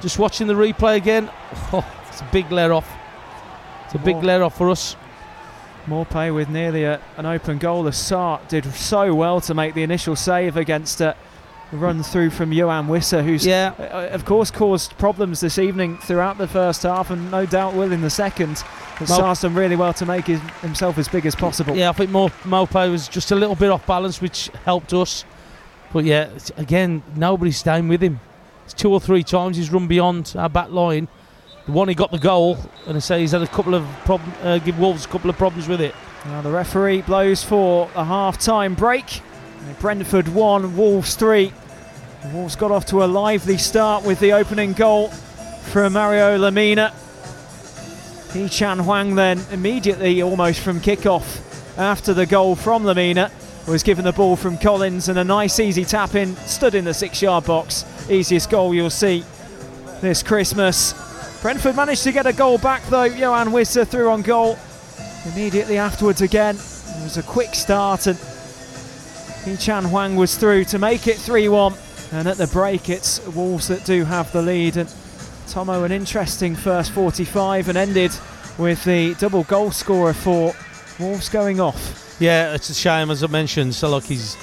Just watching the replay again. Oh, it's a big let off. It's a big More, let off for us. Maupay with nearly a, an open goal. The Sá did so well to make the initial save against a run through from Yoane Wissa, who's yeah. Uh, of course caused problems this evening throughout the first half, and no doubt will in the second. Mo- done really well to make his, himself as big as possible. Yeah, I think Mo- Maupay was just a little bit off balance, which helped us. But yeah, again, nobody's staying with him. It's two or three times he's run beyond our back line. The one he got the goal, and I say he's had a couple of uh, give Wolves a couple of problems with it. Now the referee blows for a half-time break. Brentford 1, Wolves 3. Wolves got off to a lively start with the opening goal from Mario Lemina. Hee-chan Hwang then immediately, almost from kick-off, after the goal from Lemina, was given the ball from Collins and a nice easy tap in, stood in the six-yard box. Easiest goal you'll see this Christmas. Brentford managed to get a goal back though. Yoane Wissa threw on goal immediately afterwards again. It was a quick start and Hee-chan Hwang was through to make it 3-1. And at the break, it's Wolves that do have the lead. And Tomo, an interesting first 45 and ended with the double goal scorer for Wolves going off. Yeah, it's a shame, as I mentioned. So, look, he's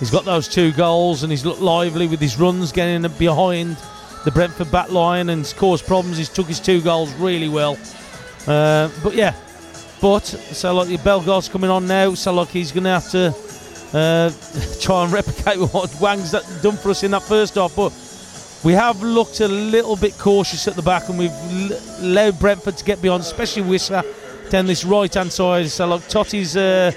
he's got those two goals and he's looked lively with his runs getting behind the Brentford back line and caused problems. He's took his two goals really well. Uh, but yeah, but so like Bellegarde's coming on now, so like he's going to have to uh, try and replicate what Hwang's done for us in that first half. But we have looked a little bit cautious at the back and we've allowed Brentford to get beyond, especially Wissa down this right hand side. So, look, Toti's uh,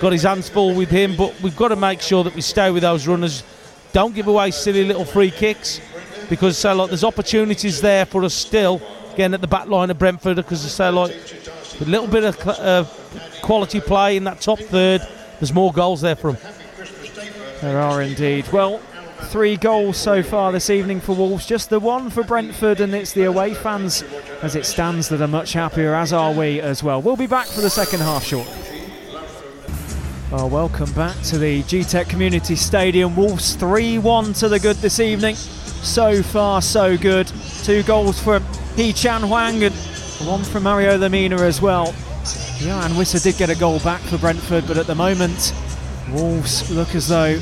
got his hands full with him, but we've got to make sure that we stay with those runners. Don't give away silly little free kicks because so like there's opportunities there for us still again at the back line of Brentford because so like a little bit of uh, quality play in that top third there's more goals there for them. There are indeed. Well, three goals so far this evening for Wolves, just the one for Brentford, and it's the away fans as it stands that are much happier, as are we as well. We'll be back for the second half shortly. Well, welcome back to the Gtech Community Stadium. Wolves 3 1 to the good this evening. So far, so good. Two goals from Hee-chan Hwang and One from Mario Lemina as well. Yoane Wissa did get a goal back for Brentford, but at the moment, Wolves look as though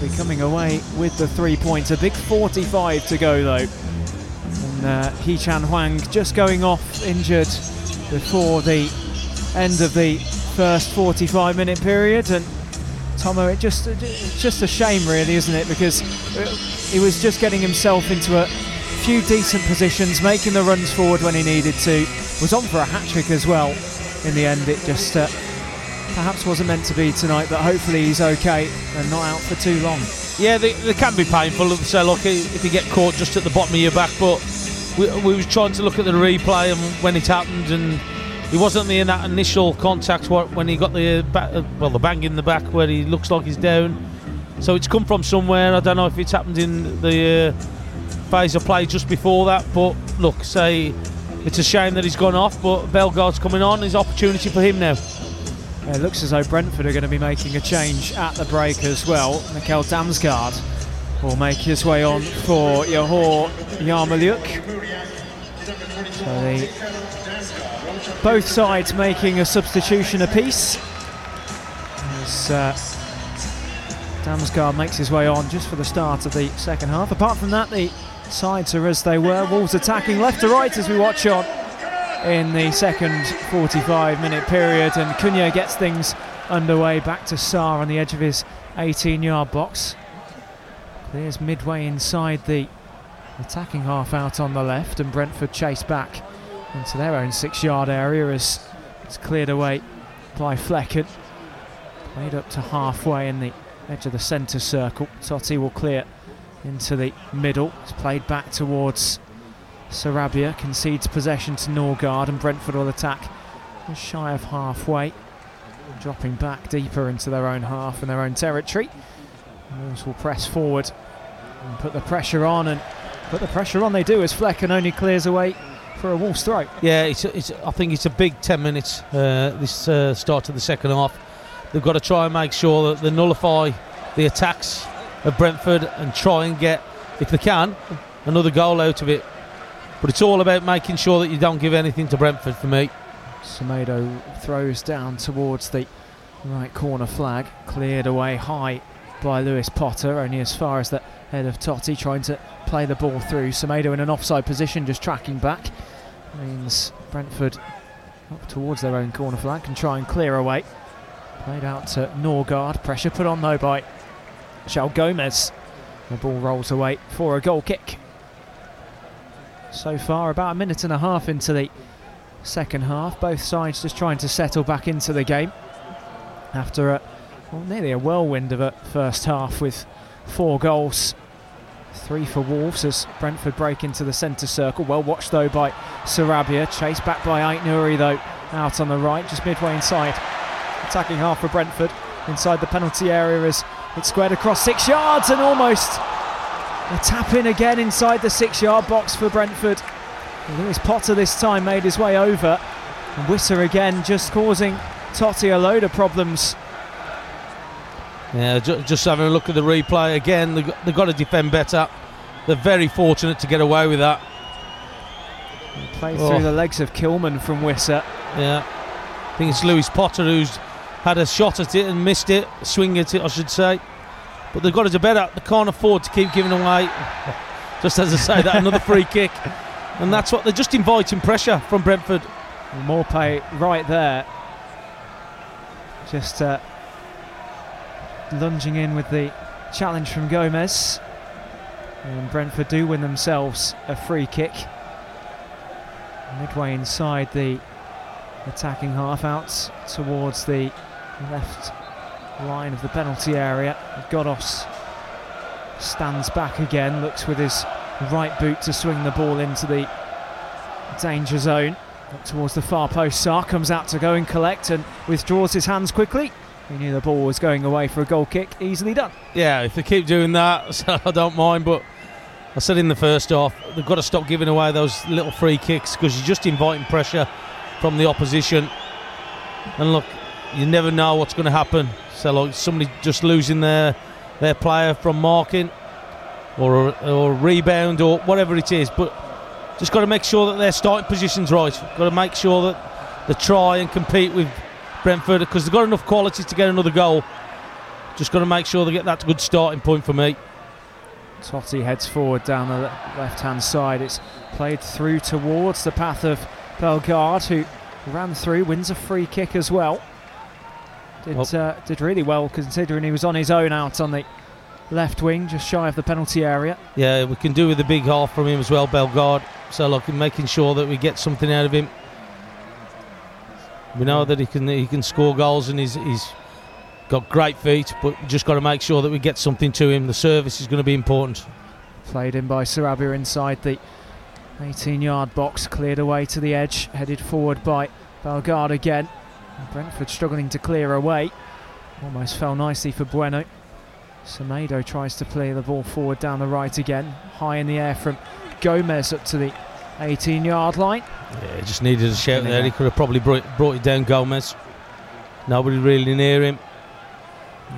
be coming away with the three points. A big 45 to go though. And uh, Hee-chan Hwang just going off injured before the end of the first 45 minute period. And Tomo, it just it's just a shame, really, isn't it? Because he was just getting himself into a few decent positions, making the runs forward when he needed to. Was on for a hat trick as well. In the end, it just uh, perhaps wasn't meant to be tonight, but hopefully he's okay and not out for too long. Yeah, they, they can be painful. So, look, if you get caught just at the bottom of your back, but we, we was trying to look at the replay and when it happened, and he wasn't in that initial contact when he got the well the bang in the back where he looks like he's down. So it's come from somewhere. I don't know if it's happened in the uh, phase of play just before that, but look, say it's a shame that he's gone off, but Bellegarde's coming on. There's opportunity for him now. It looks as though Brentford are going to be making a change at the break as well. Mikkel Damsgaard will make his way on for Yehor Yarmoliuk. So both sides making a substitution apiece. As uh, Damsgaard makes his way on just for the start of the second half. Apart from that, the sides are as they were. Wolves attacking left to right as we watch on in the second 45 minute period. And Cunha gets things underway back to Sá on the edge of his 18 yard box. Clears midway inside the attacking half out on the left, and Brentford chase back into their own six yard area as it's cleared away by Flekken. Played up to halfway in the edge of the centre circle. Toti will clear into the middle. It's played back towards Sarabia, concedes possession to Norgaard, and Brentford will attack just shy of halfway, dropping back deeper into their own half and their own territory. Wolves will press forward and put the pressure on, and put the pressure on they do as Flekken only clears away for a Wolves throw. Yeah, it's, it's, I think it's a big 10 minutes uh, this uh, start of the second half. They've got to try and make sure that they nullify the attacks of Brentford and try and get, if they can, another goal out of it. But it's all about making sure that you don't give anything to Brentford for me. Semedo throws down towards the right corner flag, cleared away high by Lewis Potter, only as far as the head of Toti, trying to play the ball through. Semedo in an offside position, just tracking back. Means Brentford up towards their own corner flag can try and clear away. Played out to Norgaard. Pressure put on though by João Gomes. The ball rolls away for a goal kick. So far, about a minute and a half into the second half. Both sides just trying to settle back into the game after a, well, nearly a whirlwind of a first half with four goals. Three for Wolves as Brentford break into the centre circle. Well watched though by Sarabia. Chased back by Aït-Nouri though out on the right, just midway inside. Attacking half for Brentford inside the penalty area as it's squared across six yards and almost a tap in again inside the six yard box for Brentford. Lewis Potter this time made his way over. And Wissa again just causing Toti a load of problems. Yeah, just having a look at the replay again, they've got, they've got to defend better. They're very fortunate to get away with that. Played oh. through the oh. legs of Kilman from Wissa. Yeah, I think it's Lewis Potter who's had a shot at it and missed it, swing at it, I should say. But they've got to do better. They can't afford to keep giving away. Just as I say that, another free kick. And that's what they're just inviting pressure from Brentford. Maupay right there. Just uh, lunging in with the challenge from Gomes. And Brentford do win themselves a free kick. Midway inside the attacking half out towards the left line of the penalty area. Ghoddos stands back again, looks with his right boot to swing the ball into the danger zone. Up towards the far post, Sá comes out to go and collect and withdraws his hands quickly. He knew the ball was going away for a goal kick, easily done. Yeah, if they keep doing that, I don't mind, but I said in the first half, they've got to stop giving away those little free kicks because you're just inviting pressure from the opposition. And look, you never know what's going to happen. So like somebody just losing their their player from marking or or rebound or whatever it is. But just got to make sure that their starting position's right. Got to make sure that they try and compete with Brentford because they've got enough quality to get another goal. Just got to make sure they get that good starting point for me. Toti heads forward down the left hand side. It's played through towards the path of Bellegarde, who ran through, wins a free kick as well. Did, well, uh, did really well considering he was on his own out on the left wing, just shy of the penalty area. Yeah, we can do with a big half from him as well, Bellegarde. So, look, making sure that we get something out of him. We know that he can he can score goals and he's he's got great feet, but just got to make sure that we get something to him. The service is going to be important. Played in by Sarabia inside the 18 yard box, cleared away to the edge, headed forward by Bellegarde again. Brentford struggling to clear away. Almost fell nicely for Bueno. Semedo tries to play the ball forward down the right again. High in the air from Gomes up to the 18 yard line. Yeah, just needed a shout there. He could have probably brought, brought it down Gomes. Nobody really near him.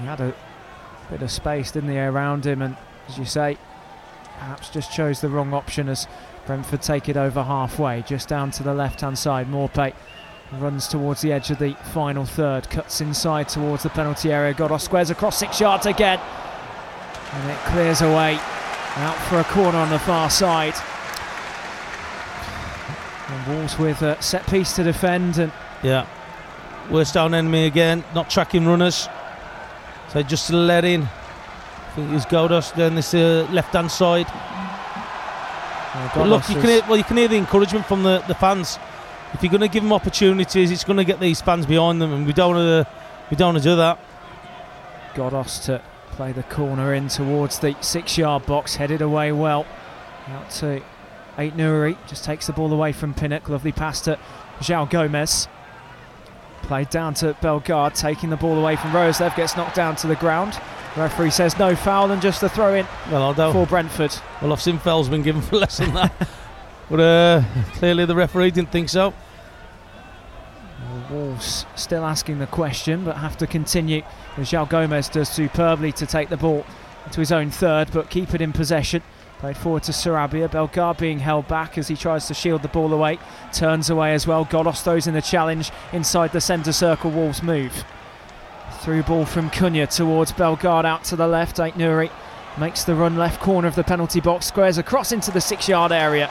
He had a bit of space, didn't he, around him, and as you say, perhaps just chose the wrong option as Brentford take it over halfway, just down to the left hand side. Maupay runs towards the edge of the final third, cuts inside towards the penalty area. Ghoddos squares across six yards again, and it clears away out for a corner on the far side. And Wolves with a set piece to defend, and yeah, worst down enemy again, not tracking runners. So just let in. I think it's Ghoddos down this uh, left hand side. look, you can hear, well, you can hear the encouragement from the, the fans. If you're going to give them opportunities, it's going to get these fans behind them, and we don't want to we don't want to do that. Ghoddos to play the corner in towards the six-yard box, headed away well. Out to Aït-Nouri, just takes the ball away from Pinnock. Lovely pass to João Gomes. Played down to Bellegarde, taking the ball away from Roerslev, gets knocked down to the ground. The referee says no foul and just a throw in well, for Brentford. Well, I've seen fouls been given for less than that. but uh, clearly the referee didn't think so. Wolves still asking the question, but have to continue. João Gomes does superbly to take the ball into his own third, but keep it in possession. Played forward to Sarabia. Bellegarde being held back as he tries to shield the ball away. Turns away as well. Ghoddos throws in the challenge inside the centre circle. Wolves move. Through ball from Cunha towards Bellegarde out to the left. Aït-Nouri makes the run left corner of the penalty box. Squares across into the six yard area.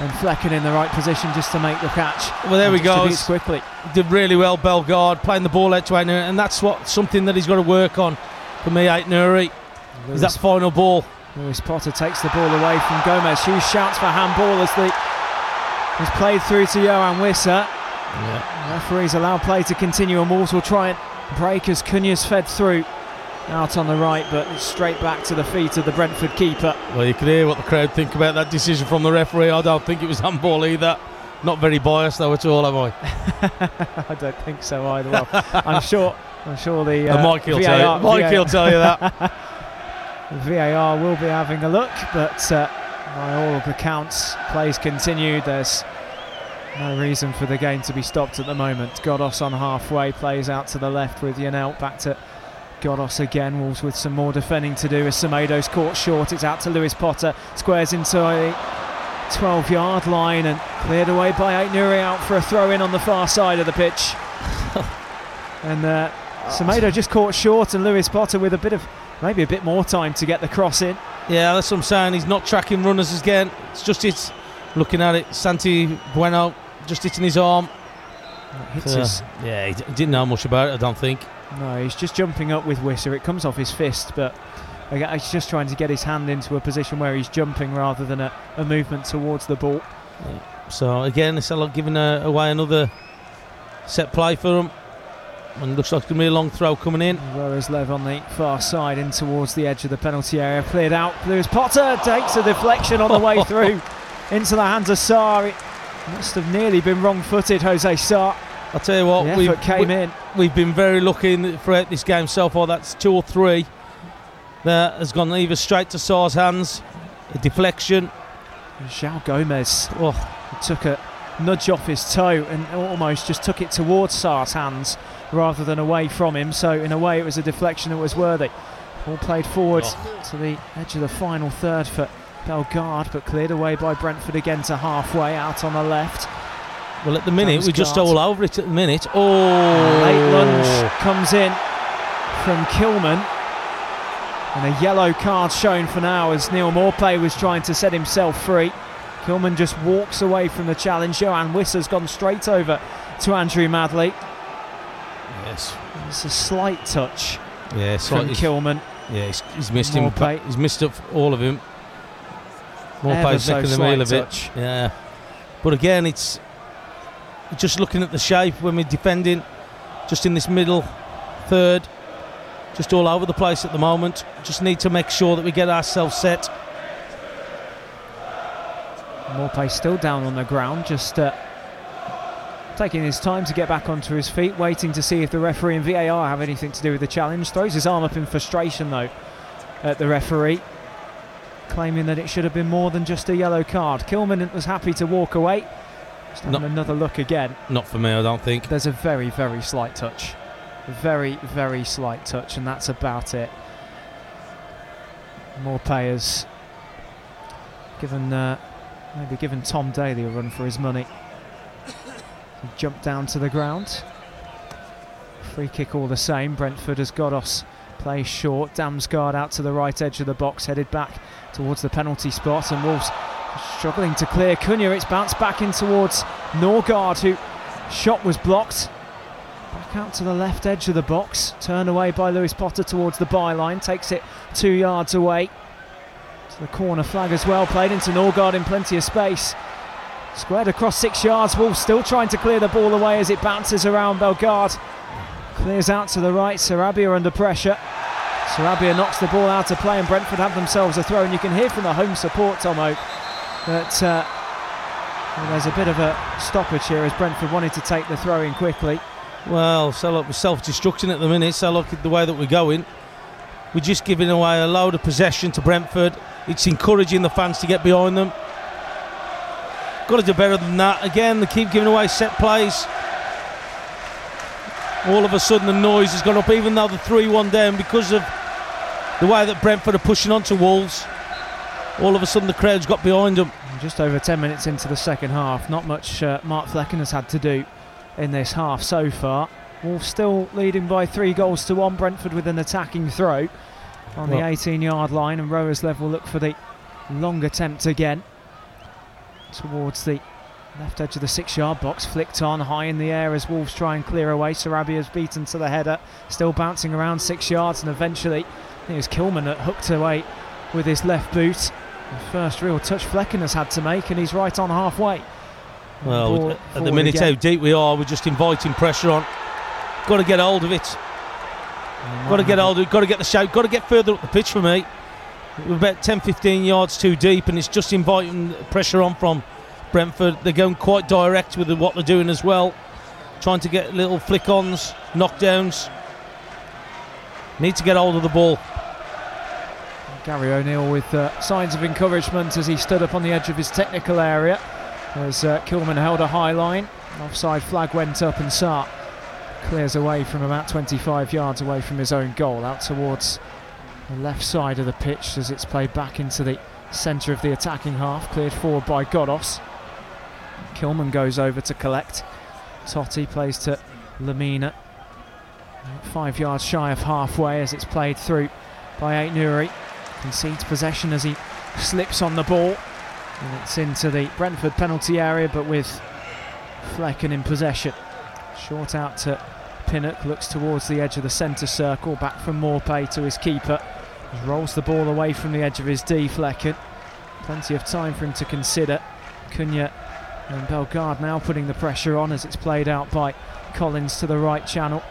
And Flekken in the right position just to make the catch. Well, there we go. quickly. Did really well, Bellegarde, playing the ball out to. And that's what something that he's got to work on for me, Aït-Nouri. Is that final ball. Lewis Potter takes the ball away from Gomes. Hughes shouts for handball as the is played through to Yoane Wissa. Yeah. Referees allow play to continue, and Wolves will try and break as Cunha's fed through out on the right, but straight back to the feet of the Brentford keeper. Well, you can hear what the crowd think about that decision from the referee. I don't think it was handball either. Not very biased though at all, am I? I don't think so either. Well, I'm sure. I'm sure the uh, Mike will tell you. Mike will tell you that. VAR will be having a look, but uh, by all of accounts, plays continued. There's no reason for the game to be stopped at the moment. Ghoddos on halfway, plays out to the left with Janelt, back to Ghoddos again. Wolves with some more defending to do as Semedo's caught short. It's out to Lewis Potter, squares into a 12 yard line and cleared away by Aït-Nouri out for a throw in on the far side of the pitch. and uh, Semedo just caught short, and Lewis Potter with a bit of maybe a bit more time to get the cross in. Yeah, that's what I'm saying. He's not tracking runners again. It's just it's looking at it. Santi Bueno just hitting his arm. hits his. Yeah, he, d- he didn't know much about it. I don't think. No, he's just jumping up with Wissa. It comes off his fist, but he's just trying to get his hand into a position where he's jumping rather than a, a movement towards the ball. Yeah. So again, it's like giving a, away another set play for him. And looks like it's going to be a long throw coming in. Roerslev on the far side in towards the edge of the penalty area. Cleared out. Lewis Potter takes a deflection on the way through into the hands of Sá. It must have nearly been wrong footed, Jose Sá. I'll tell you what, we came we, in. We've been very lucky throughout this game so far. That's two or three that has gone either straight to Sá's hands, a deflection. João Gomes oh, took a nudge off his toe and almost just took it towards Sá's hands rather than away from him. So in a way, it was a deflection that was worthy. All played forward oh. to the edge of the final third for Bellegarde, but cleared away by Brentford again to halfway out on the left. Well, at the minute, we're just all over it at the minute. Oh! Late lunge comes in from Kilman. And a yellow card shown for now as Neal Maupay was trying to set himself free. Kilman just walks away from the challenge. Yoane Wissa's gone straight over to Andrew Madley. Yes. It's a slight touch Yeah, from. Kilman. Yeah, he's, he's missed him. Maupay. He's missed up all of him. Maupay's so making the meal of it. Yeah. But again, it's just looking at the shape when we're defending, just in this middle third, just all over the place at the moment. Just need to make sure that we get ourselves set. Maupay still down on the ground, just uh, taking his time to get back onto his feet, waiting to see if the referee and VAR have anything to do with the challenge. Throws his arm up in frustration though at the referee, claiming that it should have been more than just a yellow card. Kilman was happy to walk away. Just having No. another look again. Not for me, I don't think. There's a very, very slight touch. A very, very slight touch, and that's about it. Maupay's given uh, maybe given Tom Daley a run for his money. He jumped down to the ground. Free kick all the same. Brentford has got us play short. Damsgaard out to the right edge of the box, headed back towards the penalty spot, and Wolves struggling to clear Cunha. It's bounced back in towards Norgaard, who shot was blocked. Back out to the left edge of the box, turned away by Lewis Potter towards the byline, takes it two yards away to the corner flag as well. Played into Norgaard in plenty of space. Squared across six yards. Wolves still trying to clear the ball away as it bounces around Bellegarde. Clears out to the right. Sarabia under pressure. Sarabia knocks the ball out of play, and Brentford have themselves a throw. And you can hear from the home support, Tomo, that uh, well, there's a bit of a stoppage here as Brentford wanted to take the throw in quickly. Well, so look, we're self-destructing at the minute. So look at the way that we're going. We're just giving away a load of possession to Brentford. It's encouraging the fans to get behind them. Got to do better than that. Again, they keep giving away set plays. All of a sudden, the noise has gone up, even though the 3 1 down because of the way that Brentford are pushing onto Wolves. All of a sudden, the crowd's got behind them. Just over 10 minutes into the second half, not much uh, Mark Flekken has had to do in this half so far. Wolves still leading by three goals to one. Brentford with an attacking throw on the 18 yard line, and Roerslev look for the long attempt again towards the left edge of the six yard box. Flicked on high in the air as Wolves try and clear away. Sarabia's beaten to the header, still bouncing around six yards, and eventually I think it was Kilman that hooked away with his left boot. The first real touch Flekken has had to make, and he's right on halfway. Well, Ball at the minute again. how deep we are, we're just inviting pressure on. Got to get hold of it. Got to get hold of it. Got to get the shout. Got to get further up the pitch for me. We're about 10, 15 yards too deep, and it's just inviting pressure on from Brentford. They're going quite direct with what they're doing as well, trying to get little flick-ons, knockdowns. Need to get hold of the ball. Gary O'Neil with uh, signs of encouragement as he stood up on the edge of his technical area. As uh, Kilman held a high line, offside flag went up, and Sart clears away from about 25 yards away from his own goal, out towards the left side of the pitch as it's played back into the centre of the attacking half, cleared forward by Ghoddos. Kilman goes over to collect. Toti plays to Lemina. Five yards shy of halfway as it's played through by Aït-Nouri. Concedes possession as he slips on the ball. And it's into the Brentford penalty area, but with Flekken in possession. Short out to Pinnock, looks towards the edge of the centre circle, back from Maupay to his keeper. He rolls the ball away from the edge of his D, Flekken. Plenty of time for him to consider. Cunha and Bellegarde now putting the pressure on as it's played out by Collins to the right channel.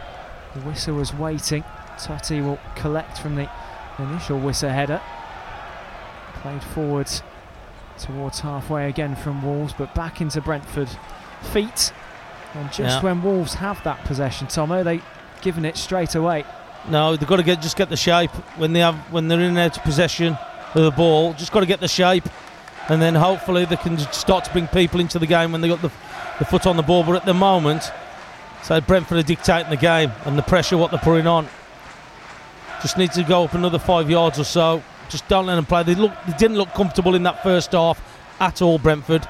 The whistle was waiting. Toti will collect from the initial whistle header. Played forward towards halfway again from Wolves, but back into Brentford feet. And just Yeah. when Wolves have that possession, Tomo, they given it straight away. No, they've got to get just get the shape when they have when they're in and out of possession of the ball. Just got to get the shape, and then hopefully they can start to bring people into the game when they got the, the foot on the ball. But at the moment, so Brentford are dictating the game and the pressure what they're putting on. Just need to go up another five yards or so, Just don't let them play. They look, they didn't look comfortable in that first half at all. Brentford.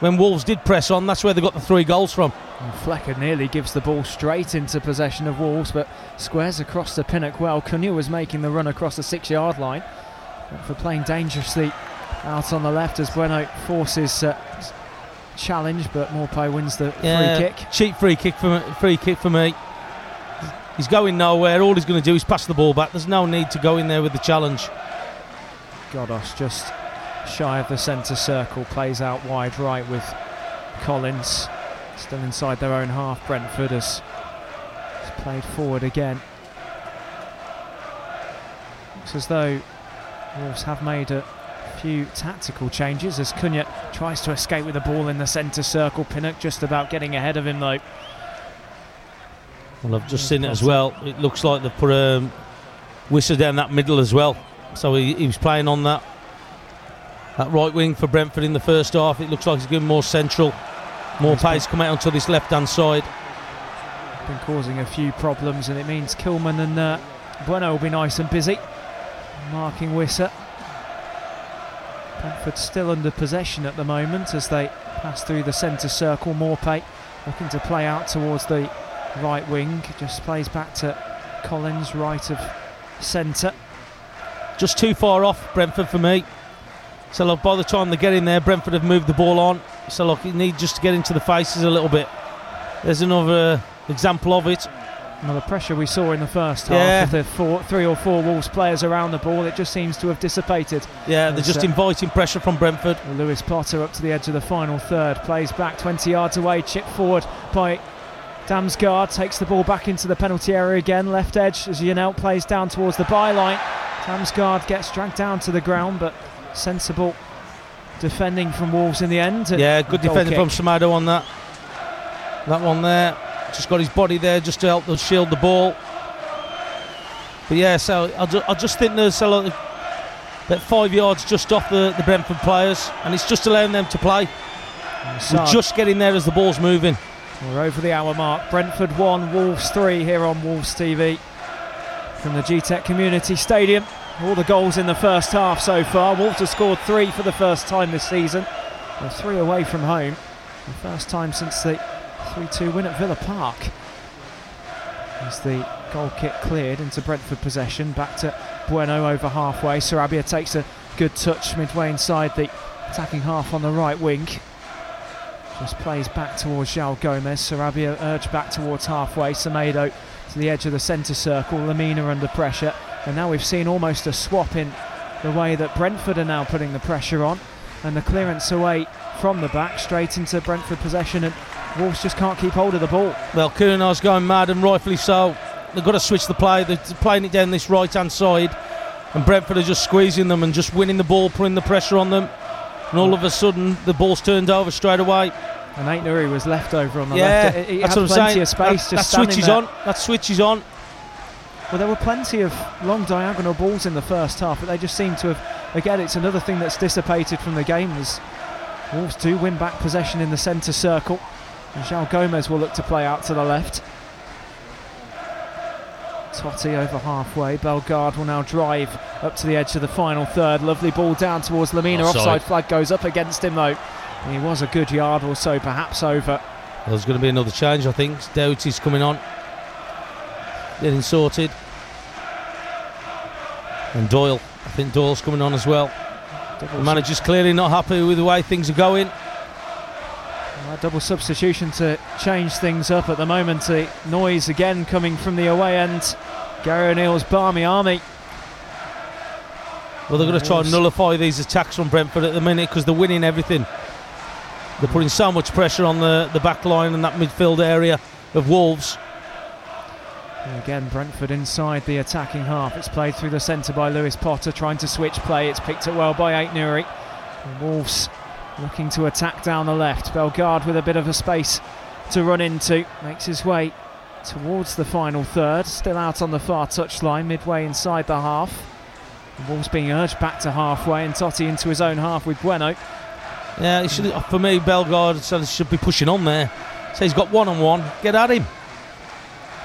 When Wolves did press on, that's where they got the three goals from. And Flekken nearly gives the ball straight into possession of Wolves, but squares across the pinnock well. Cunha was making the run across the six-yard line. For playing dangerously out on the left as Bueno forces uh, challenge, but Maupay wins the Yeah, free kick. Cheap free kick for me, free kick for me. He's going nowhere. All he's going to do is pass the ball back. There's no need to go in there with the challenge. Ghoddos just shy of the centre circle, plays out wide right with Collins still inside their own half. Brentford has, played forward again. Looks as though Wolves have made a few tactical changes as Cunha tries to escape with the ball in the centre circle. Pinnock just about getting ahead of him though. Well, I've just seen it as well. It looks like they've put um, Wissa down that middle as well. So he, he was playing on that that right wing for Brentford in the first half. It looks like he's going more central. More He's pace come out onto this left hand side. been causing a few problems, and it means Kilman and uh, Bueno will be nice and busy, marking Wissa. Brentford still under possession at the moment as they pass through the centre circle. Maupay looking to play out towards the right wing, just plays back to Collins, right of centre. Just too far off Brentford for me. So look, by the time they get in there, Brentford have moved the ball on. So look, you need just to get into the faces a little bit. There's another example of it. Another pressure we saw in the first half Yeah. with the four, three or four Wolves players around the ball. It just seems to have dissipated. Yeah, they're just it. inviting pressure from Brentford. Lewis Potter up to the edge of the final third, plays back 20 yards away, chip forward by Damsgaard, takes the ball back into the penalty area again, left edge as Janelt plays down towards the byline. Damsgaard gets dragged down to the ground, but sensible defending from Wolves in the end. Yeah, good defending from. Semedo on that. That one there. Just got his body there just to help them shield the ball. But yeah, so I, ju- I just think there's a lot of, about five yards just off the, the Brentford players, and it's just allowing them to play. We're just getting there as the ball's moving. We're over the hour mark. Brentford 1, Wolves 3 here on Wolves TV from the Gtech Community Stadium. All the goals in the first half so far. Wolves have scored three for the first time this season. They're three away from home. The first time since the 3 2 win at Villa Park. As the goal kick cleared into Brentford possession. Back to Bueno over halfway. Sarabia takes a good touch midway inside the attacking half on the right wing. Just plays back towards João Gomes. Sarabia urged back towards halfway. Semedo to the edge of the centre circle. Lemina under pressure. And now we've seen almost a swap in the way that Brentford are now putting the pressure on. And the clearance away from the back straight into Brentford possession. And Wolves just can't keep hold of the ball. Well, Cunha's going mad, and rightfully so. They've got to switch the play. They're playing it down this right hand side, and Brentford are just squeezing them and just winning the ball, putting the pressure on them. And all of a sudden, the ball's turned over straight away. And Aït-Nouri was left over on the yeah, left. He- He that's had what I'm plenty saying. of space that, just that switch is there. on. That switch is on. Well, there were plenty of long diagonal balls in the first half, but they just seem to have. Again, it's another thing that's dissipated from the game. As Wolves do win back possession in the centre circle, and João Gomes will look to play out to the left. Toti over halfway. Bellegarde will now drive up to the edge of the final third. Lovely ball down towards Lemina. Offside. Offside flag goes up against him though. He was a good yard or so, perhaps over. There's going to be another change, I think. Doherty's coming on. Getting sorted. And Doyle. I think Doyle's coming on as well. The Double, manager's clearly not happy with the way things are going. Uh, double substitution to change things up at the moment. The noise again coming from the away end. Gary O'Neil's Barmy Army. Well, they're going to try and nullify these attacks from Brentford at the minute because they're winning everything. They're putting so much pressure on the, the back line and that midfield area of Wolves. And again, Brentford inside the attacking half. It's played through the centre by Lewis Potter, trying to switch play. It's picked up well by Aït-Nouri. Wolves looking to attack down the left. Bellegarde with a bit of a space to run into. Makes his way towards the final third. Still out on the far touchline, midway inside the half. The Wolves being urged back to halfway and Toti into his own half with Bueno. Yeah, he should, for me, Bellegarde he should be pushing on there. So he's got one on one. Get at him.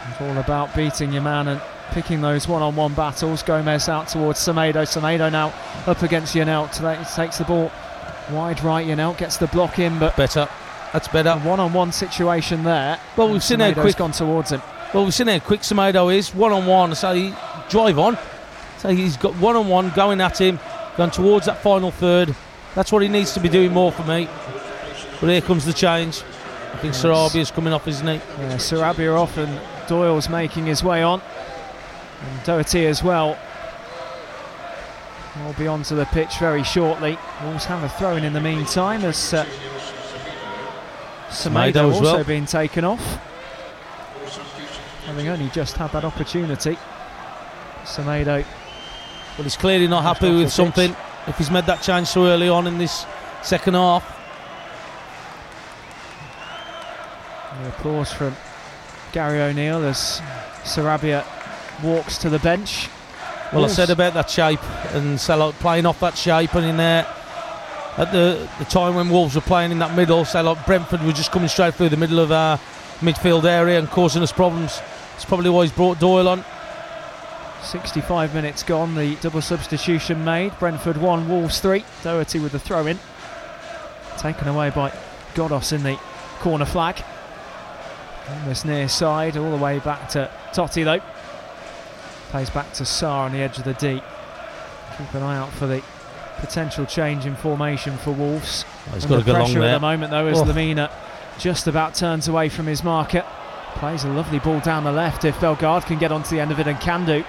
It's all about beating your man and picking those one-on-one battles. Gomes out towards Semedo. Semedo now up against Janelt. Takes the ball wide right. Janelt gets the block in, but better. That's better. One-on-one situation there. Well, we've seen how quick gone towards him. Well, we've seen how quick Semedo is one-on-one. So he drive on. So he's got one-on-one going at him, going towards that final third. That's what he needs to be doing more for me. But here comes the change. I think yes. Sarabia's coming off, isn't he? Yeah, Sarabia off and Doyle's making his way on. And Doherty as well. Will be onto the pitch very shortly. Wolves have a throw in in the meantime as uh, Semedo also well. being taken off. Having only just had that opportunity. Semedo. Well, he's clearly not happy with something pitch. if he's made that change so early on in this second half. The applause from Gary O'Neil as Sarabia walks to the bench. Well, Wolves. I said about that shape and Sellout playing off that shape and in there at the, the time when Wolves were playing in that middle, say Brentford were just coming straight through the middle of our midfield area and causing us problems. It's probably why he's brought Doyle on. 65 minutes gone, the double substitution made. Brentford 1, Wolves 3. Doherty with the throw in. Taken away by Ghoddos in the corner flag. On this near side, all the way back to Toti though. Plays back to Sá on the edge of the deep. Keep an eye out for the potential change in formation for Wolves. Oh, he's got to go pressure at the moment though is oh. Lemina just about turns away from his marker. Plays a lovely ball down the left if Bellegarde can get onto the end of it and can do.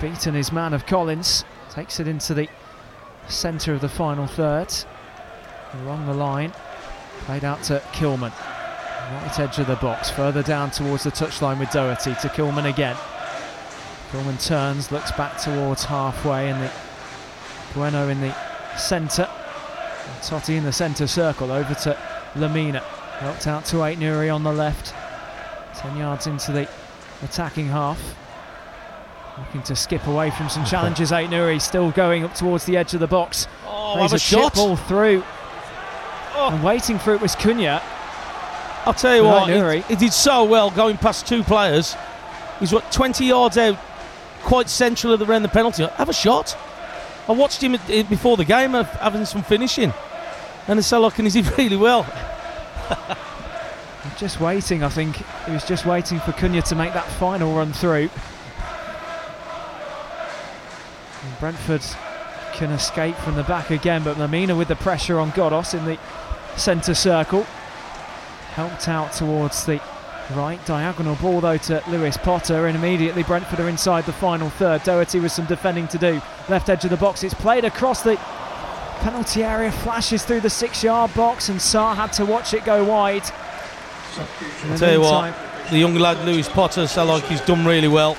Beaten his man of Collins. Takes it into the centre of the final third. Along the line. Played out to Kilman. Right edge of the box, further down towards the touchline with Doherty to Kilman again. Kilman turns, looks back towards halfway, and the Bueno in the centre. Toti in the centre circle over to Lemina. Helped out to Aït-Nouri on the left. 10 yards into the attacking half. Looking to skip away from some challenges. Aït-Nouri still going up towards the edge of the box. Oh, Plays a, a shot. ball through. Oh. And waiting for it was Cunha. I'll tell you what, he, he, did so well going past two players. He's what 20 yards out, quite central of the of the penalty. Have a shot. I watched him eh, before the game having some finishing, and it's so lucky he did really well. just waiting, I think he was just waiting for Cunha to make that final run through. And Brentford can escape from the back again, but Lemina with the pressure on Ghoddos in the centre circle helped out towards the right diagonal ball though to Lewis Potter and immediately Brentford are inside the final third. Doherty with some defending to do. Left edge of the box it's played across the penalty area flashes through the six yard box and Sá had to watch it go wide. I'll tell you what the young lad Lewis Potter sounds like he's done really well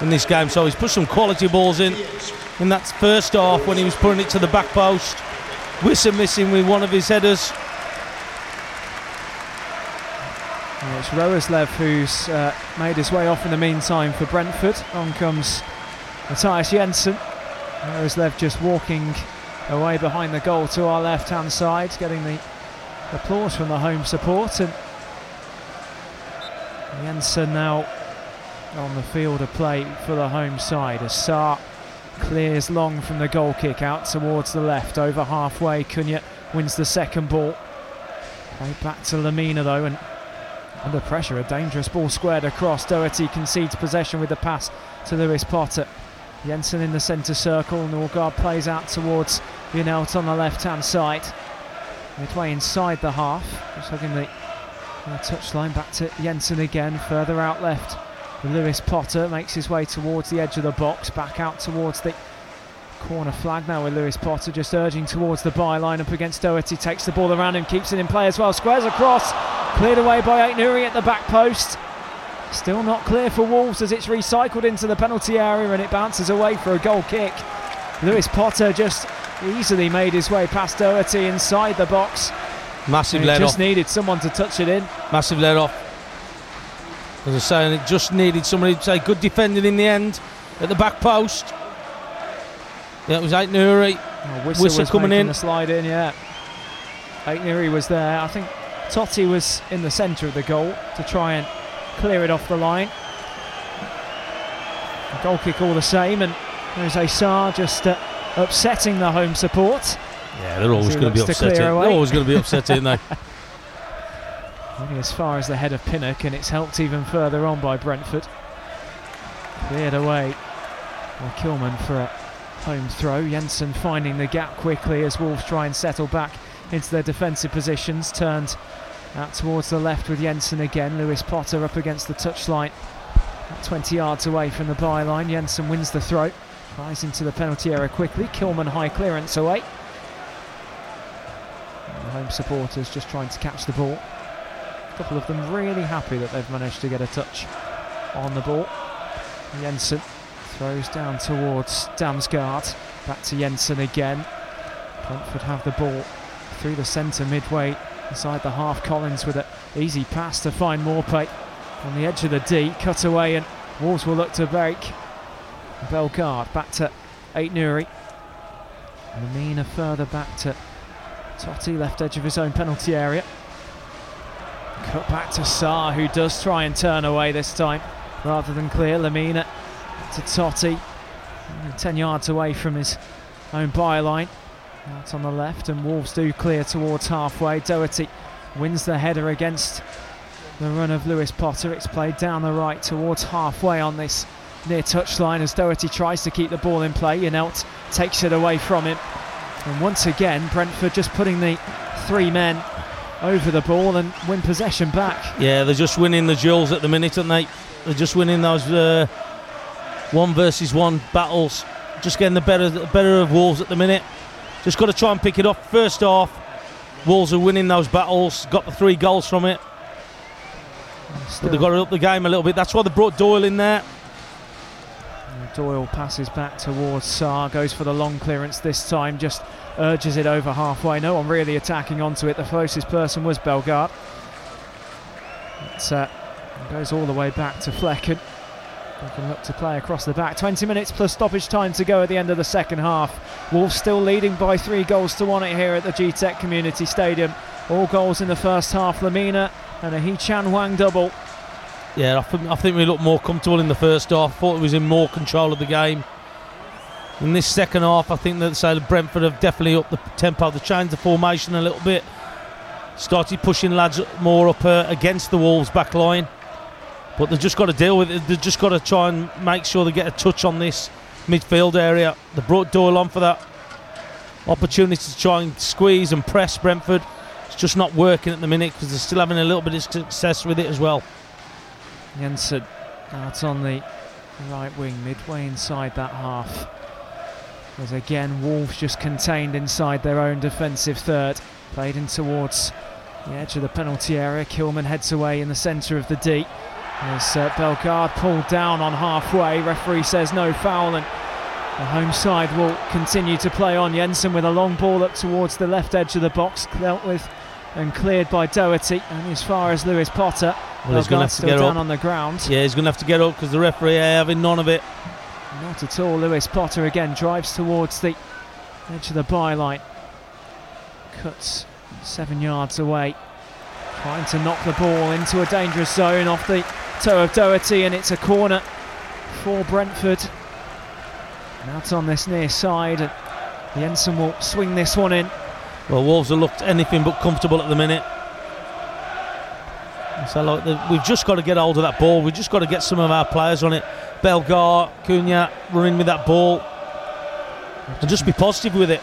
in this game. So he's put some quality balls in in that first half when he was putting it to the back post. Wissa missing with one of his headers it's Roerslev who's uh, made his way off in the meantime for Brentford. On comes Mathias Jensen. Roerslev just walking away behind the goal to our left hand side, getting the applause from the home support. And Jensen now on the field of play for the home side as Sá clears long from the goal kick out towards the left over halfway. Cunha wins the second ball. Back to Lemina though, and under pressure, a dangerous ball squared across. Doherty concedes possession with the pass to Lewis Potter. Jensen in the centre circle, Norgaard plays out towards Janelt on the left hand side. Midway inside the half, just hugging the touchline back to Jensen again, further out left. Lewis Potter makes his way towards the edge of the box, back out towards the Corner flag now with Lewis Potter just urging towards the byline up against Doherty. Takes the ball around him, keeps it in play as well. Squares across, cleared away by Aït-Nouri at the back post. Still not clear for Wolves as it's recycled into the penalty area and it bounces away for a goal kick. Lewis Potter just easily made his way past Doherty inside the box. Massive let just off. needed someone to touch it in. Massive let off. As I was saying, it just needed somebody to say good defending in the end at the back post. Yeah, it was Aït-Nouri. Oh, Wissa, Wissa coming in. The slide in, yeah. Aït-Nouri was there. I think Toti was in the centre of the goal to try and clear it off the line. A goal kick all the same, and Jose Sá just uh, upsetting the home support. Yeah, they're always going to be upsetting. They're always going to be upsetting, they? Only as far as the head of Pinnock, and it's helped even further on by Brentford. Cleared away by Kilman for a home throw. Jensen finding the gap quickly as Wolves try and settle back into their defensive positions. Turned out towards the left with Jensen again. Lewis Potter up against the touchline. 20 yards away from the byline. Jensen wins the throw. Flies into the penalty area quickly. Kilman high clearance away. The home supporters just trying to catch the ball. A couple of them really happy that they've managed to get a touch on the ball. Jensen throws down towards Damsgaard. Back to Jensen again. Brentford have the ball through the centre midway inside the half. Collins with an easy pass to find Maupay on the edge of the D. Cut away and Wolves will look to break. Bellegarde back to Aït-Nouri. Lemina further back to Toti, left edge of his own penalty area. Cut back to Sá, who does try and turn away this time rather than clear. Lemina to Toti, 10 yards away from his own byline. Out on the left, and Wolves do clear towards halfway. Doherty wins the header against the run of Lewis Potter. It's played down the right towards halfway on this near touchline as Doherty tries to keep the ball in play. Janelt takes it away from him. And once again, Brentford just putting the three men over the ball and win possession back. Yeah, they're just winning the duels at the minute, aren't they? They're just winning those uh, one versus one battles. Just getting the better, better of Wolves at the minute. Just got to try and pick it up. First half, Wolves are winning those battles. Got the three goals from it. But they've got to up the game a little bit. That's why they brought Doyle in there. Doyle passes back towards Sá, goes for the long clearance this time, just urges it over halfway. No one really attacking onto it. The closest person was Bellegarde. It uh, goes all the way back to Flekken. They can look to play across the back. 20 minutes plus stoppage time to go at the end of the second half. Wolves still leading by three goals to one here at the Gtech Community Stadium. All goals in the first half. Lemina and a Hee-chan Hwang double. Yeah, I, th- I think we looked more comfortable in the first half. Thought it was in more control of the game. In this second half, I think that say Brentford have definitely upped the tempo. They changed the formation a little bit. Started pushing lads more up uh, against the Wolves back line. But they've just got to deal with it. They've just got to try and make sure they get a touch on this midfield area. They brought Doyle on for that opportunity to try and squeeze and press Brentford. It's just not working at the minute because they're still having a little bit of success with it as well. Jensen out on the right wing, midway inside that half. As again, Wolves just contained inside their own defensive third. Played in towards the edge of the penalty area. Kilman heads away in the centre of the D. As uh, pulled down on halfway, referee says no foul, and the home side will continue to play on. Jensen with a long ball up towards the left edge of the box, dealt with and cleared by Doherty. And as far as Lewis Potter, well, he's going to have to get down up. on the ground. Yeah, he's going to have to get up because the referee having none of it. Not at all. Lewis Potter again drives towards the edge of the byline. Cuts seven yards away. Trying to knock the ball into a dangerous zone off the toe of Doherty, and it's a corner for Brentford. And out on this near side, and Jensen will swing this one in. Well, Wolves have looked anything but comfortable at the minute. So like the, we've just got to get hold of that ball. We've just got to get some of our players on it. Bellegarde, Cunha running with that ball, and just be positive with it.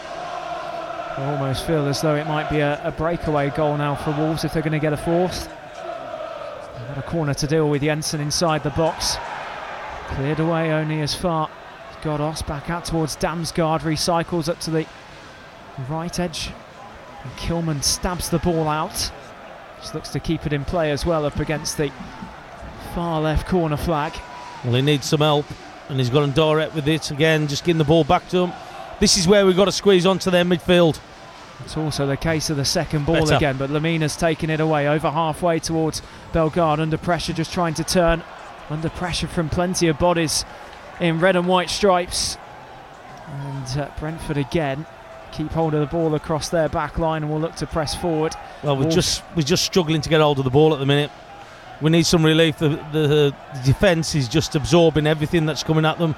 I almost feel as though it might be a, a breakaway goal now for Wolves if they're going to get a fourth. Got a corner to deal with Jensen inside the box. Cleared away only as far as Ghoddos back out towards Damsgaard. Recycles up to the right edge. And Kilman stabs the ball out. Just looks to keep it in play as well up against the far left corner flag. Well, he needs some help, and he's gone direct with it again, just getting the ball back to him. This is where we've got to squeeze onto their midfield. It's also the case of the second ball Better. again, but Lemina's taken it away over halfway towards Bellegarde under pressure, just trying to turn under pressure from plenty of bodies in red and white stripes. And uh, Brentford again keep hold of the ball across their back line and will look to press forward. Well, we're just we're just struggling to get hold of the ball at the minute. we need some relief. The, the, the defence is just absorbing everything that's coming at them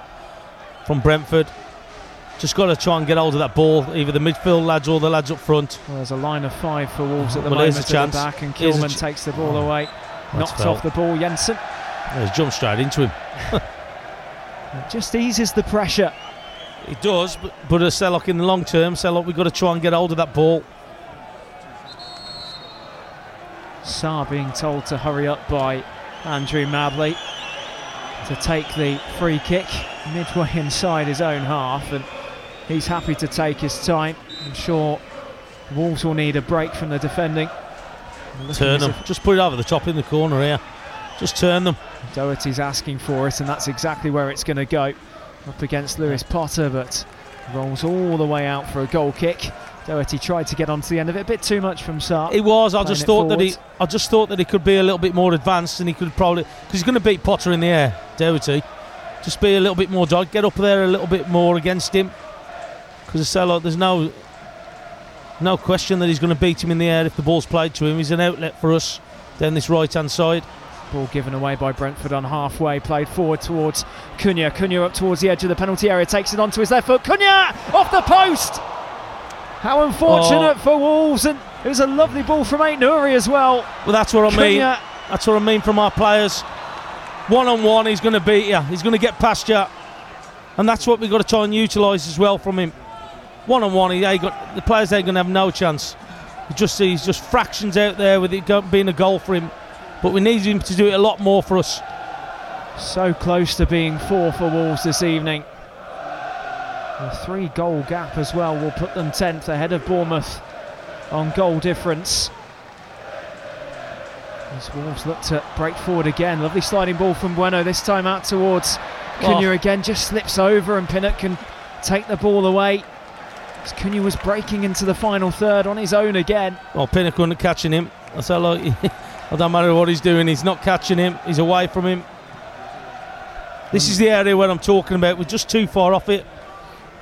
from Brentford. Just got to try and get hold of that ball, either the midfield lads or the lads up front. Well, there's a line of five for Wolves at the Well, moment here's a at chance. the back, and Kilman ch- takes the ball Oh, away. Knocked foul. off the ball, Jensen. He's jumped straight into him. It just eases the pressure. It does, but, but a Sellock in the long term, Sellock, we've got to try and get hold of that ball. Sá being told to hurry up by Andrew Madley to take the free kick midway inside his own half, and he's happy to take his time. I'm sure Wolves will need a break from the defending. Turn them. Just put it over the top in the corner here. Just turn them. Doherty's asking for it, and that's exactly where it's going to go. Up against Lewis Potter, but rolls all the way out for a goal kick. Doherty tried to get onto the end of it, a bit too much from Sá. It was. I just thought that he. I just thought that he could be a little bit more advanced, and he could probably because he's going to beat Potter in the air. Doherty, just be a little bit more dog. Get up there a little bit more against him. Because Sellock, there's no, no question that he's going to beat him in the air if the ball's played to him. He's an outlet for us down this right hand side. Ball given away by Brentford on halfway, played forward towards Cunha. Cunha up towards the edge of the penalty area, takes it onto his left foot. Cunha off the post. How unfortunate Oh. for Wolves, and it was a lovely ball from Aït-Nouri as well. Well, that's what I mean. Cunha, That's what I mean from our players. One on one, he's going to beat you. He's going to get past you, and that's what we've got to try and utilise as well from him. One on one, he ain't got the players ain't going to have no chance. You just see he's just fractions out there with it being a goal for him, but we need him to do it a lot more for us. so close to being four for Wolves this evening. A three goal gap as well will put them 10th ahead of Bournemouth on goal difference. As Wolves look to break forward again. Lovely sliding ball from Bueno, this time out towards Cunha Oh. again. Just slips over and Pinnock can take the ball away. As Cunha was breaking into the final third on his own again. Well, Pinnock not catching him. How like, I don't matter what he's doing. He's not catching him. He's away from him. This is the area where I'm talking about. We're just too far off it.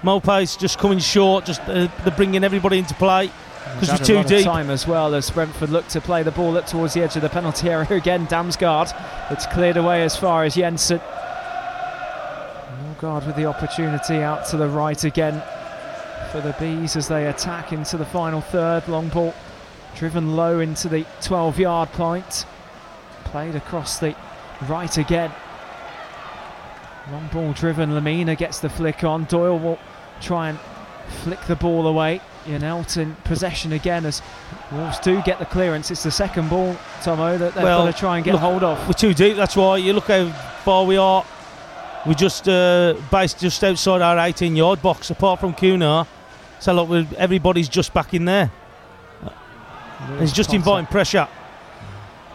Mope's just coming short. Just uh, they're bringing everybody into play because we're too deep. time as well as Brentford look to play the ball up towards the edge of the penalty area again. Damsgaard, it's cleared away as far as Jensen. Norgaard with the opportunity out to the right again for the Bees as they attack into the final third. Long ball driven low into the 12-yard point, played across the right again. Long ball driven. Lemina gets the flick on. Doyle will try and flick the ball away. Janelt in possession again as Wolves do get the clearance. It's the second ball, Tomo, that they're Well, got to try and get look, hold of. We're too deep. That's why you look how far we are. We're just uh, based just outside our 18-yard box. Apart from Cunha, so look, everybody's just back in there. He's just inviting pressure.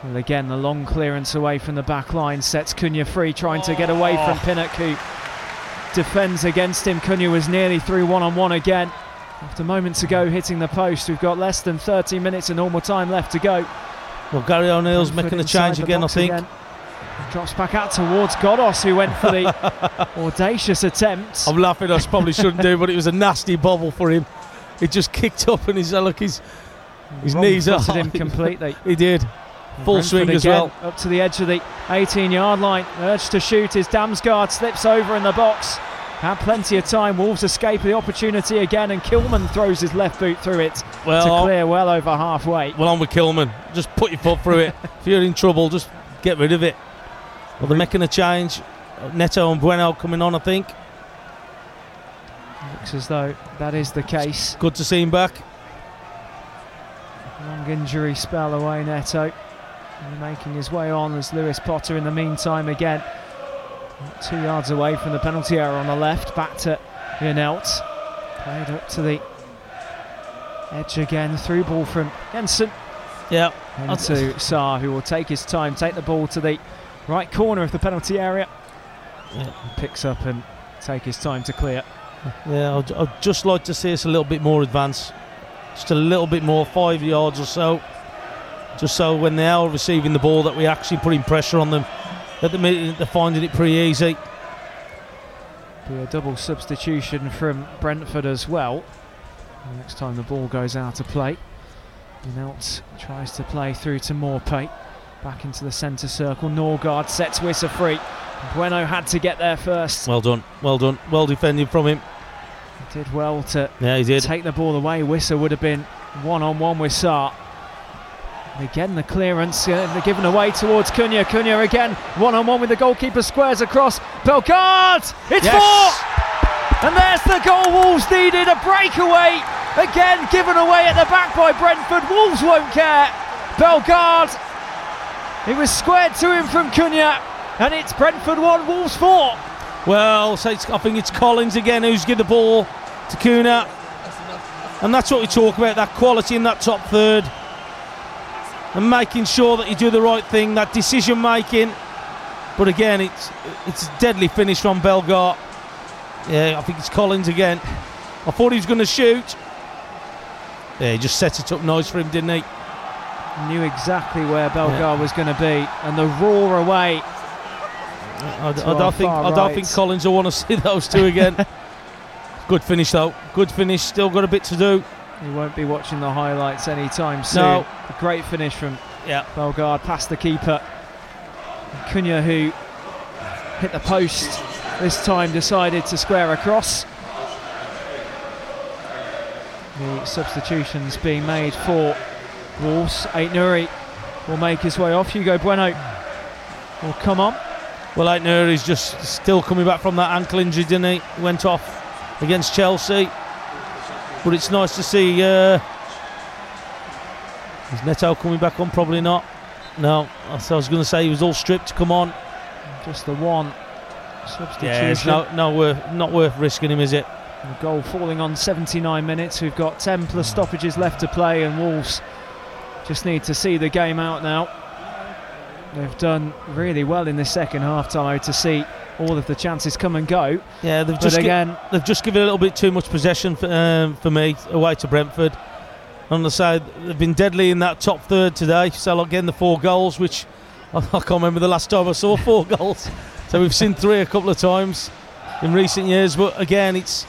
Well, again, the long clearance away from the back line sets Cunha free, trying to get away Oh. from Pinnock, who defends against him. Cunha was nearly through one on one again. After moments ago hitting the post, we've got less than 30 minutes of normal time left to go. Well, Gary O'Neil's making a change again, I think. again. Drops back out towards Ghoddos, who went for the audacious attempt. I'm laughing. I probably shouldn't do, but it was a nasty bobble for him. He just kicked up and he's uh, look, his his knees are him completely. He did. Full Brentford swing as again, well. Up to the edge of the 18 yard line. Urged to shoot is Damsgaard, slips over in the box. Had plenty of time. Wolves escape the opportunity again, and Kilman throws his left boot through it to clear well over halfway. well, on with Kilman. Just put your foot through it. if you're in trouble, just get rid of it. Well, they're making a change. Neto and Bueno coming on, I think. Looks as though that is the case. Good to see him back. Long injury spell away, Neto. And making his way on as Lewis Potter in the meantime again. Two yards away from the penalty area on the left. Back to Janelt. Played up to the edge again. Through ball from Jensen. Yeah. into Sá, who will take his time, take the ball to the right corner of the penalty area. Yeah. Picks up and take his time to clear. Yeah, I'd, I'd just like to see us a little bit more advanced. Just a little bit more, five yards or so. Just so when they are receiving the ball, that we're actually putting pressure on them. At the minute, they're finding it pretty easy. Be a double substitution from Brentford as well. The next time the ball goes out of play. Janelt tries to play through to More Maupay. Back into the centre circle. Norgaard sets Wissa free. Bueno had to get there first. Well done, well done, well defended from him. He did well to Yeah, he did. take the ball away. Wissa would have been one on one with Sá. Again, the clearance uh, they're given away towards Cunha. Cunha again, one on one with the goalkeeper, squares across. Bellegarde! It's Yes. four! And there's the goal Wolves needed. A breakaway. Again, given away at the back by Brentford. Wolves won't care. Bellegarde. It was squared to him from Cunha. And it's Brentford 1, Wolves 4. Well, so I think it's Collins again who's give the ball to Cunha. And that's what we talk about that quality in that top third. And making sure that you do the right thing, that decision making. But again, it's it's a deadly finish from Bellegarde. Yeah, I think it's Collins again. I thought he was going to shoot. Yeah, he just set it up nice for him, didn't he? Knew exactly where Bellegarde was going to be. And the roar away. I, I our don't think I don't think Collins will want to see those two again. Good finish though. Good finish. Still got a bit to do. He won't be watching the highlights anytime soon. No. A great finish from Yeah. Bellegarde past the keeper. Cunha, who hit the post this time, decided to square across. The substitutions being made for Wolves. Aït-Nouri will make his way off. Hugo Bueno will come on. Well, Aitner is just still coming back from that ankle injury, didn't he? Went off against Chelsea. But it's nice to see. Uh, is Neto coming back on? Probably not. No, I was going to say he was all stripped to come on. Just the one substitution. Yeah, it's no, no worth, not worth risking him, is it? The goal falling on 79 minutes. We've got 10 plus stoppages left to play, and Wolves just need to see the game out now. They've done really well in the second half, Tomo, to see all of the chances come and go. Yeah, they've But just gi- again, they've just given a little bit too much possession for, um, for me away to Brentford. On the side, they've been deadly in that top third today. So getting the four goals, which I, I can't remember the last time I saw four goals. So we've seen three a couple of times in recent years. But again, it's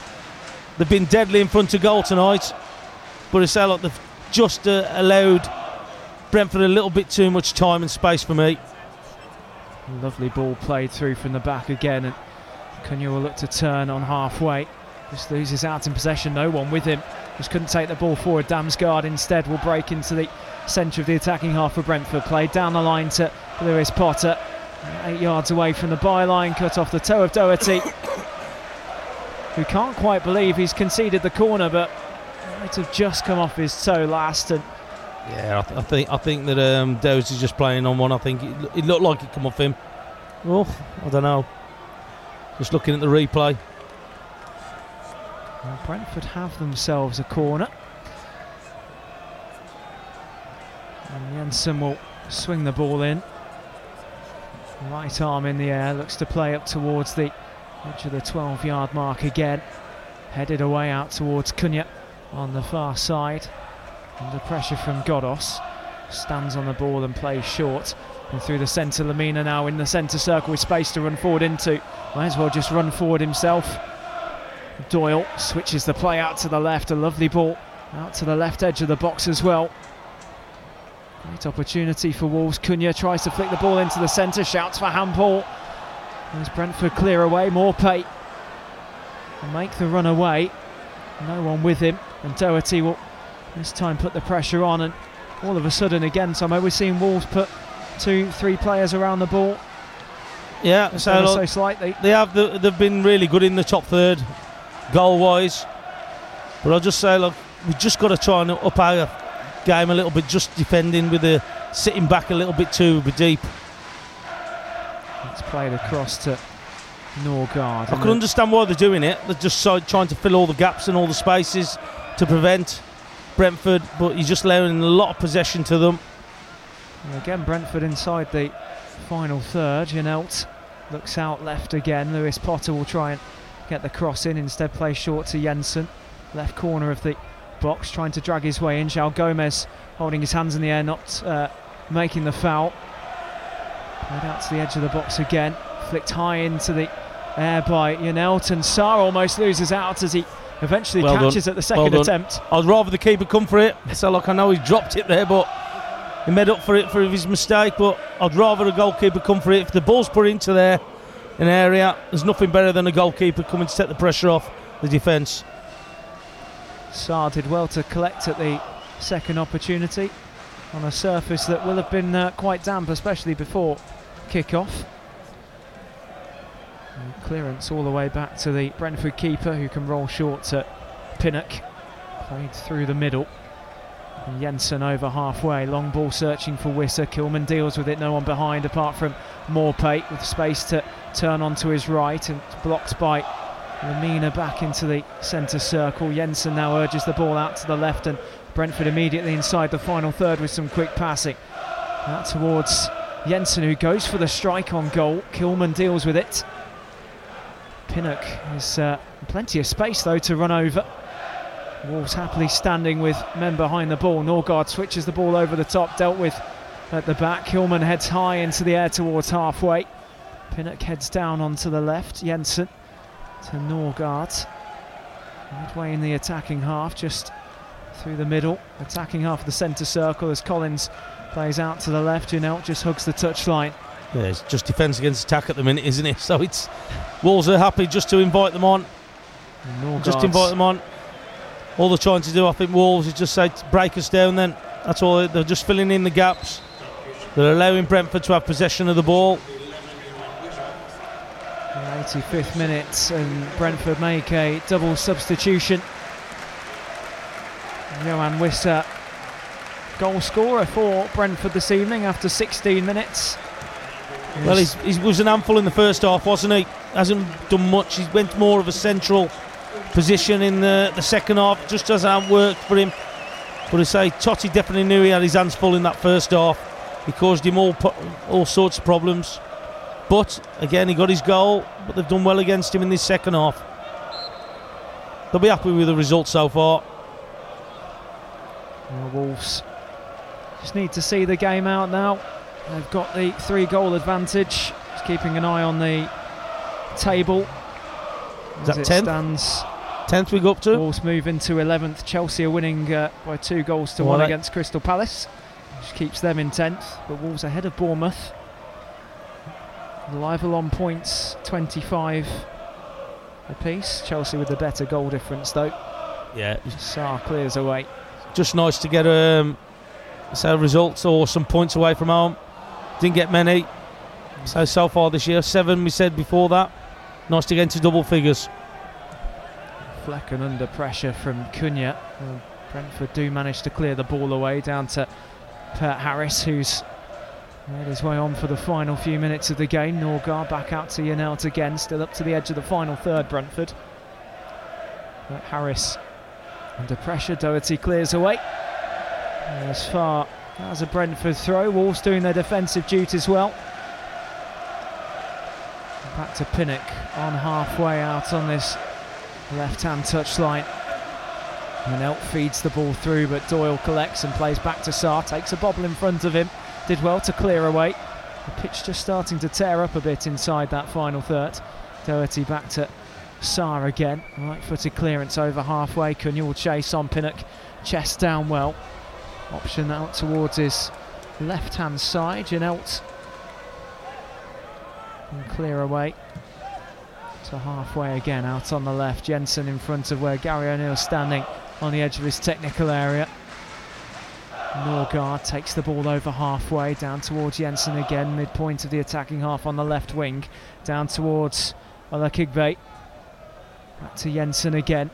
they've been deadly in front of goal tonight. But it's like they've just uh, allowed Brentford a little bit too much time and space for me. lovely ball played through from the back again, and Cunha will look to turn on halfway. Just loses out in possession, no one with him. Just couldn't take the ball forward. Damsgaard instead will break into the centre of the attacking half for Brentford. Played down the line to Lewis Potter. Eight yards away from the byline, cut off the toe of Doherty. who can't quite believe he's conceded the corner, but might have just come off his toe last. And Yeah, I, th- I think I think that um, Dowes is just playing on one. I think it, it looked like it come off him. Oh, I don't know. Just looking at the replay. well, Brentford have themselves a corner. And Jensen will swing the ball in. Right arm in the air, looks to play up towards the edge of the 12 yard mark again. Headed away out towards Cunha on the far side. Under pressure from Ghoddos. Stands on the ball and plays short. And through the centre, Lemina now in the centre circle with space to run forward into. Might as well just run forward himself. Doyle switches the play out to the left. A lovely ball out to the left edge of the box as well. Great opportunity for Wolves. Cunha tries to flick the ball into the centre, shouts for handball. As Brentford clear away, Maupay make the run away. No one with him, and Doherty will this time put the pressure on. And all of a sudden, again, somehow we're seeing Wolves put two, three players around the ball Yeah, so, so slightly. they have the, they've been really good in the top third, goal wise. But I'll just say, look, we've just got to try and up our game a little bit, just defending with the sitting back a little bit too deep. It's played across to Norgaard. I can understand why they're doing it. They're just so, trying to fill all the gaps and all the spaces to prevent Brentford, but you're just allowing a lot of possession to them. And again, Brentford inside the final third. Janelt looks out left again. Lewis Potter will try and get the cross in, instead play short to Jensen. Left corner of the box, trying to drag his way in. João Gomes holding his hands in the air, not uh, making the foul. Played out to the edge of the box again. Flicked high into the air by Janelt, and Sá almost loses out as he eventually Well done. catches at the second Well attempt. I'd rather the keeper come for it. So, like, I know he dropped it there, but he made up for it for his mistake. But I'd rather a goalkeeper come for it. If the ball's put into there, an area, there's nothing better than a goalkeeper coming to set the pressure off the defence. Sá did well to collect at the second opportunity on a surface that will have been uh, quite damp, especially before kick-off. Clearance all the way back to the Brentford keeper, who can roll short to Pinnock. Played through the middle. Jensen over halfway. Long ball searching for Wissa. Kilman deals with it. No one behind apart from Maupay with space to turn onto his right and blocked by Lemina back into the centre circle. Jensen now urges the ball out to the left and Brentford immediately inside the final third with some quick passing. Out towards Jensen who goes for the strike on goal. Kilman deals with it. Pinnock has uh, plenty of space though to run over. Wolves happily standing with men behind the ball. Norgaard switches the ball over the top, dealt with at the back. Kilman heads high into the air towards halfway. Pinnock heads down onto the left. Jensen to Norgard. Midway in the attacking half, just through the middle. Attacking half of the centre circle as Collins plays out to the left. Janelt just hugs the touchline. Yeah, it's just defence against attack at the minute, isn't it? So it's Wolves are happy just to invite them on. Just invite them on. All they're trying to do, I think, Wolves is just say break us down. Then that's all. They're just filling in the gaps. They're allowing Brentford to have possession of the ball. 85th minute, and Brentford make a double substitution. Yoane Wissa, goal scorer for Brentford this evening after 16 minutes. Well, he was an handful in the first half, wasn't he? Hasn't done much. He went more of a central position in the, the second half. Just hasn't worked for him. But I say, Toti definitely knew he had his hands full in that first half. He caused him all all sorts of problems. But again, he got his goal. But they've done well against him in this second half. They'll be happy with the result so far. Well, Wolves just need to see the game out now. They've got the three goal advantage. Just keeping an eye on the table. Is that 10th? Stands 10th we go up to? Wolves move into 11th. Chelsea are winning uh, by two goals to one against Crystal Palace, which keeps them in 10th. But Wolves ahead of Bournemouth. Live on points, 25 apiece. Chelsea with the better goal difference, though. Yeah. Sá clears away. Just nice to get um, so results or some points away from home. Didn't get many. So so far this year, seven we said before that. Nice to get into double figures. Flekken under pressure from Cunha. Brentford do manage to clear the ball away down to Pert Harris, who's made his way on for the final few minutes of the game. Norgaard back out to Janelt again, still up to the edge of the final third, Brentford. Pert Harris under pressure, Doherty clears away. As far as a Brentford throw, Wolves doing their defensive duties well. Back to Pinnock on halfway out on this left hand touchline. Janelt feeds the ball through, but Doyle collects and plays back to Sarr. Takes a bobble in front of him. Did well to clear away. The pitch just starting to tear up a bit inside that final third. Doherty back to Sarr again. Right footed clearance over halfway. Cunha chase on Pinnock. Chest down well. Option out towards his left hand side. Janelt and clear away to halfway again out on the left. Jensen in front of where Gary O'Neil's standing on the edge of his technical area. Norgaard takes the ball over halfway down towards Jensen again, midpoint of the attacking half on the left wing, down towards Olakigbe. Back to Jensen again.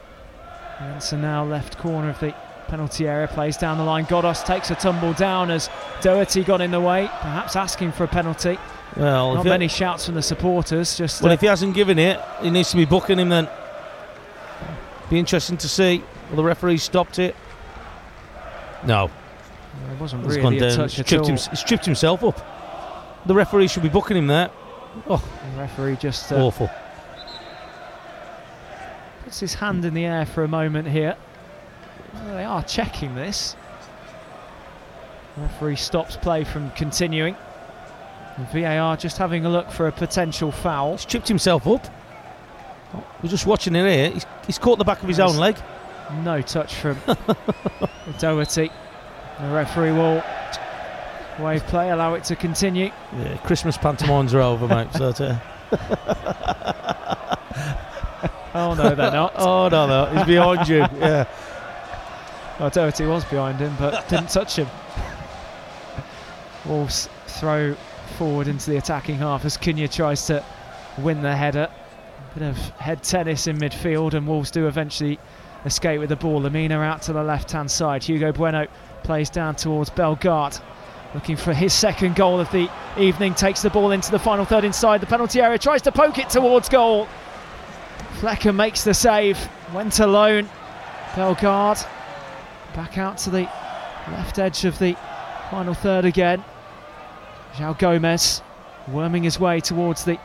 Jensen now left corner of the penalty area, plays down the line. Ghoddos takes a tumble down as Doherty got in the way, perhaps asking for a penalty. Well, not many shouts from the supporters. Just well, uh, if he hasn't given it, he needs to be booking him. Then be interesting to see. Well, the referee stopped it. No, it wasn't really gone a down. touch stripped, him, stripped himself up. The referee should be booking him there. Oh, the referee just uh, awful. Puts his hand in the air for a moment here. Well, they are checking this. The referee stops play from continuing. And VAR just having a look for a potential foul. He's tripped himself up. We're just watching it here. He's, he's caught the back of his There's own leg. No touch from Doherty. The referee will Wave play, allow it to continue. Yeah, Christmas pantomimes are over, mate. So uh, Oh no, they're not. oh no, no, he's behind you. Yeah. Oh, Doherty was behind him, but didn't touch him. Wolves throw forward into the attacking half as Cunha tries to win the header. Bit of head tennis in midfield, and Wolves do eventually escape with the ball. Lemina out to the left hand side. Hugo Bueno plays down towards Bellegarde. Looking for his second goal of the evening, takes the ball into the final third inside the penalty area, tries to poke it towards goal. Flekken makes the save, went alone. Bellegarde back out to the left edge of the final third again. João Gomes worming his way towards the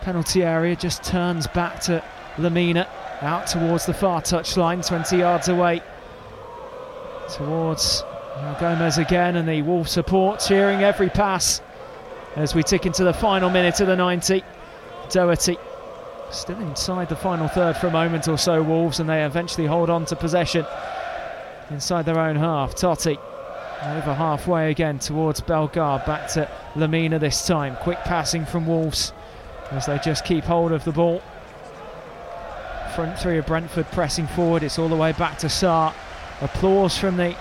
penalty area, just turns back to Lemina out towards the far touchline, 20 yards away. Towards João Gomes again, and the Wolves support cheering every pass as we tick into the final minute of the 90. Doherty still inside the final third for a moment or so, Wolves, and they eventually hold on to possession inside their own half. Toti over halfway again towards Bellegarde, back to Lemina this time. Quick passing from Wolves as they just keep hold of the ball. Front three of Brentford pressing forward. It's all the way back to Sá. Applause from the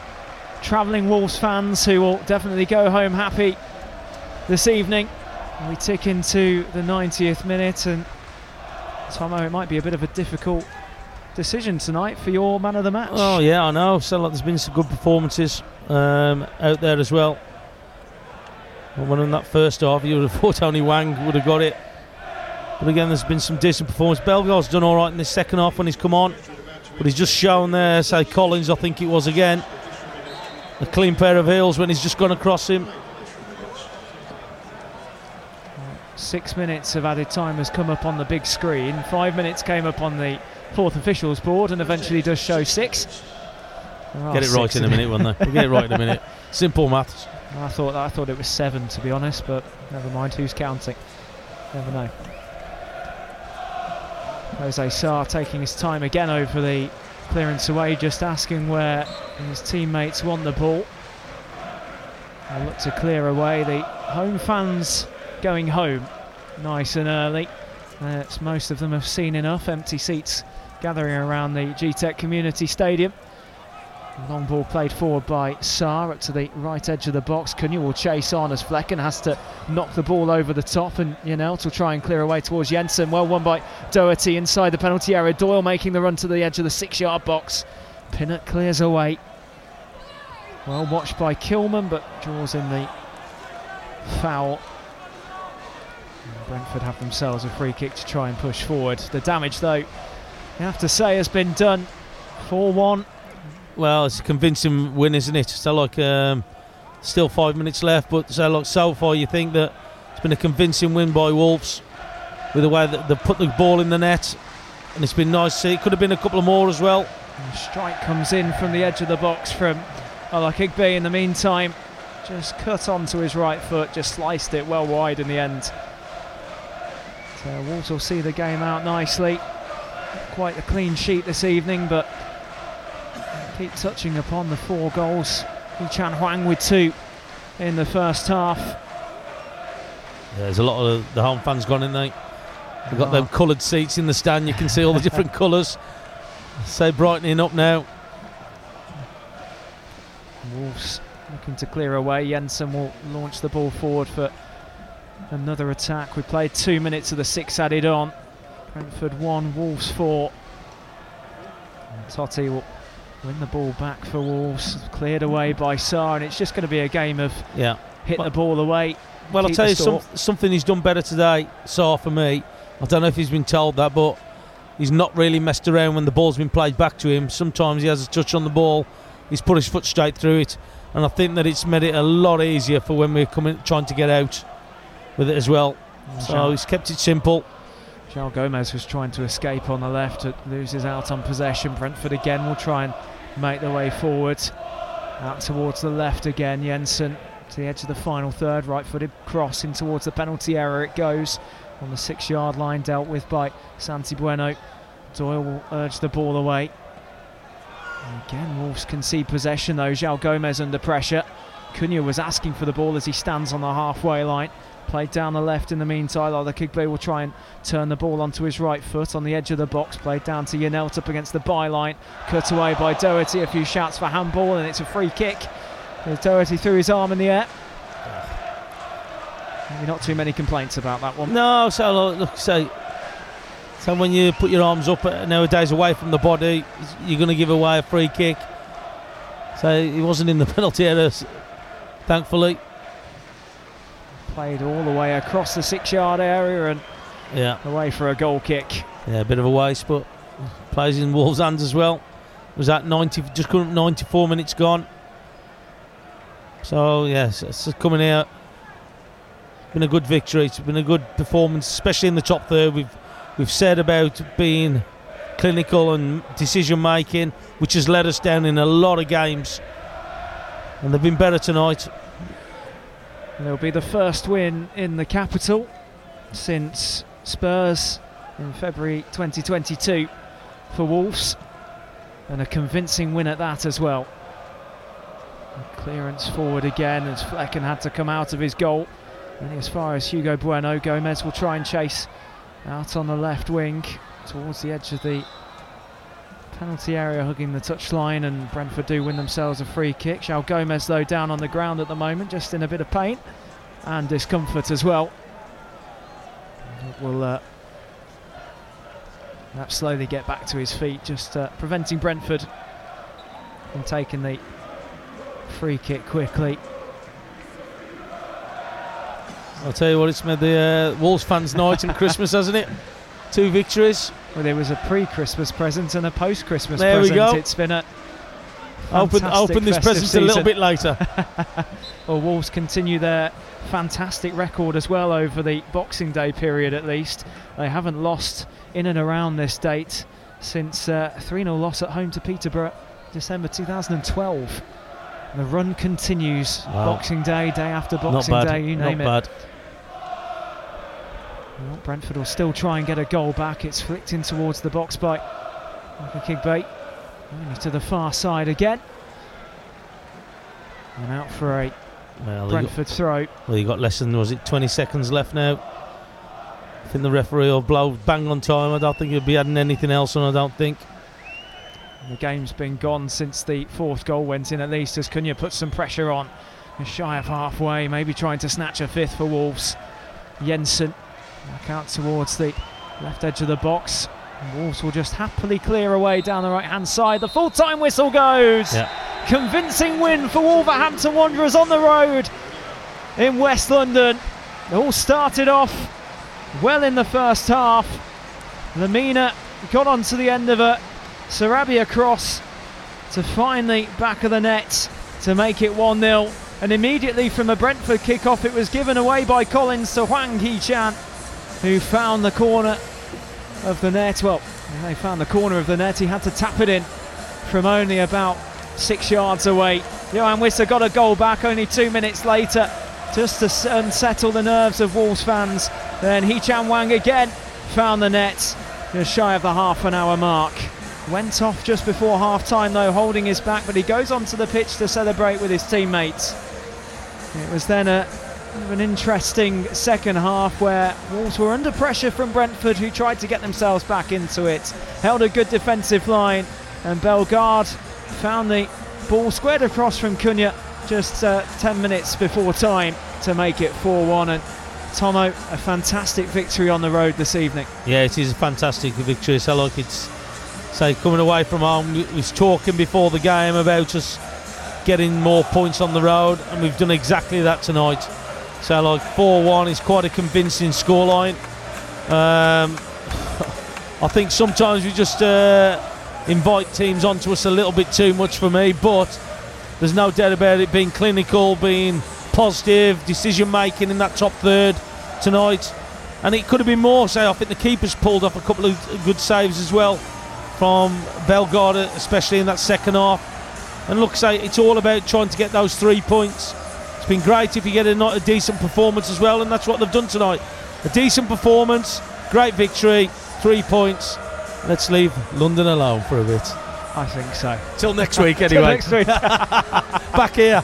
travelling Wolves fans who will definitely go home happy this evening. We tick into the 90th minute, and Tomo, it might be a bit of a difficult decision tonight for your man of the match. Oh yeah, I know. So like, there's been some good performances um, out there as well. When in that first half, you would have thought only Hwang would have got it. But again, there's been some decent performance. Bellegarde's done all right in the second half when he's come on, but he's just shown there. Say Collins, I think it was again, a clean pair of heels when he's just gone across him. Six minutes of added time has come up on the big screen. Five minutes came up on the fourth officials board, and eventually does show six. Get it right in a minute, won't they? We'll get it right in a minute. Simple maths. I thought I thought it was seven to be honest, but never mind. Who's counting? Never know. José Sá taking his time again over the clearance away, just asking where his teammates want the ball. They look to clear away. The home fans going home nice and early. Uh, most of them have seen enough. Empty seats gathering around the Gtech Community Stadium. Long ball played forward by Sá up to the right edge of the box. Cunha will chase on as Flekken has to knock the ball over the top, and Janelt will try and clear away towards Jensen. Well won by Doherty inside the penalty area. Doyle making the run to the edge of the six-yard box. Pinnock clears away. Well watched by Kilman, but draws in the foul. And Brentford have themselves a free kick to try and push forward. The damage, though, you have to say, has been done. 4 1. Well, it's a convincing win, isn't it? So, like, um, still five minutes left, but so, like, so far, you think that it's been a convincing win by Wolves with the way that they put the ball in the net, and it's been nice to see. It could have been a couple of more as well. And strike comes in from the edge of the box from Olakigbe in the meantime. Just cut onto his right foot, just sliced it well wide in the end. So Wolves will see the game out nicely. Quite a clean sheet this evening, but keep touching upon the four goals. Chan Hwang with two in the first half. There's a lot of the home fans gone in there. They've got them oh. coloured seats in the stand. You can see all the different colours. So brightening up now. Wolves looking to clear away. Jensen will launch the ball forward for another attack. We played two minutes of the six added on. Brentford one, Wolves four. And Totti will win the ball back for Wolves. Cleared away by Sá, and it's just going to be a game of Yeah. hit the ball away. Well, I'll tell you some, something he's done better today, Sá for me. I don't know if he's been told that, but he's not really messed around when the ball's been played back to him. Sometimes he has a touch on the ball, he's put his foot straight through it, and I think that it's made it a lot easier for when we're coming trying to get out with it as well. So he's kept it simple. João Gomes was trying to escape on the left, it loses out on possession. Brentford again will try and make their way forward. Out towards the left again, Jensen to the edge of the final third, right footed cross in towards the penalty area. It goes on the six yard line, dealt with by Santi Bueno. Doyle will urge the ball away. And again, Wolves concede possession though. João Gomes under pressure. Cunha was asking for the ball as he stands on the halfway line. Played down the left in the meantime. Olakigbe will try and turn the ball onto his right foot on the edge of the box. Played down to Janelt up against the byline. Cut away by Doherty. A few shouts for handball, and it's a free kick. Doherty threw his arm in the air. Maybe not too many complaints about that one. No, so look, so so when you put your arms up uh, nowadays away from the body, you're going to give away a free kick. So he wasn't in the penalty area, thankfully. Played all the way across the six-yard area and Yeah, away for a goal kick. yeah, a bit of a waste, but plays in Wolves' hands as well. Was that 90? Just couldn't 94 minutes gone. So yes, it's coming out. Been a good victory. It's been a good performance, especially in the top third. We've we've said about being clinical and decision making, which has let us down in a lot of games. And they've been better tonight. And it'll be the first win in the capital since Spurs in February 2022 for Wolves, and a convincing win at that as well. Clearance forward again as Flekken had to come out of his goal. And as far as Hugo Bueno, Gomes will try and chase out on the left wing towards the edge of the penalty area, hugging the touchline, and Brentford do win themselves a free kick. João Gomes, though, down on the ground at the moment, just in a bit of pain and discomfort as well. Will uh, perhaps slowly get back to his feet, just uh, preventing Brentford from taking the free kick quickly. I'll tell you what, it's made the uh, Wolves fans' night and Christmas, hasn't it? Two victories. Well, there was a pre-Christmas present and a post-Christmas There we present. go. It's been a Open, open this festive present a little bit later. Well, Wolves continue their fantastic record as well over the Boxing Day period, at least. They haven't lost in and around this date since uh, 3 0 loss at home to Peterborough, December 2012. The run continues. Wow. Boxing Day, day after Boxing. Day, you Not name it. bad. Well, Brentford will still try and get a goal back. It's flicked in towards the box by Michael Olakigbe. Only to the far side again. And out for a Well, you got, Brentford throw. well, you got less than was it 20 seconds left now. I think the referee will blow bang on time. I don't think he'll be adding anything else on. I don't think. The game's been gone since the fourth goal went in, at least, as Cunha puts some pressure on. Shy of halfway, maybe trying to snatch a fifth for Wolves. Jensen back out towards the left edge of the box. And Wolves will just happily clear away down the right hand side. The full time whistle goes. Yeah. Convincing win for Wolverhampton Wanderers on the road in West London. It all started off well in the first half. Lemina got onto the end of a Sarabia cross to find the back of the net to make it 1 0. And immediately from a Brentford kick-off, it was given away by Collins to Hwang Hee-chan, who found the corner of the net. Well, they found the corner of the net. He had to tap it in from only about six yards away. Yoane Wissa got a goal back only two minutes later, just to unsettle the nerves of Wolves fans. Then Hee-chan Hwang again found the net, just shy of the half an hour mark. Went off just before half time though, holding his back, but he goes onto the pitch to celebrate with his teammates. It was then a an interesting second half where Wolves were under pressure from Brentford, who tried to get themselves back into it. Held a good defensive line, and Bellegarde found the ball squared across from Cunha just uh, 10 minutes before time to make it 4 1. And Tomo, a fantastic victory on the road this evening. Yeah, it is a fantastic victory. So like it's say coming away from home. We was talking before the game about us getting more points on the road, and we've done exactly that tonight. So like four-one is quite a convincing scoreline. Um, I think sometimes we just uh, invite teams onto us a little bit too much for me, but there's no doubt about it being clinical, being positive, decision making in that top third tonight. And it could have been more. So I think the keeper's pulled off a couple of good saves as well from Bellegarde, especially in that second half. And look, say it's all about trying to get those three points. It's been great if you get a, not a decent performance as well, and that's what they've done tonight. A decent performance, great victory, three points. Let's leave London alone for a bit. I think so. Till next week, anyway. next week. Back here.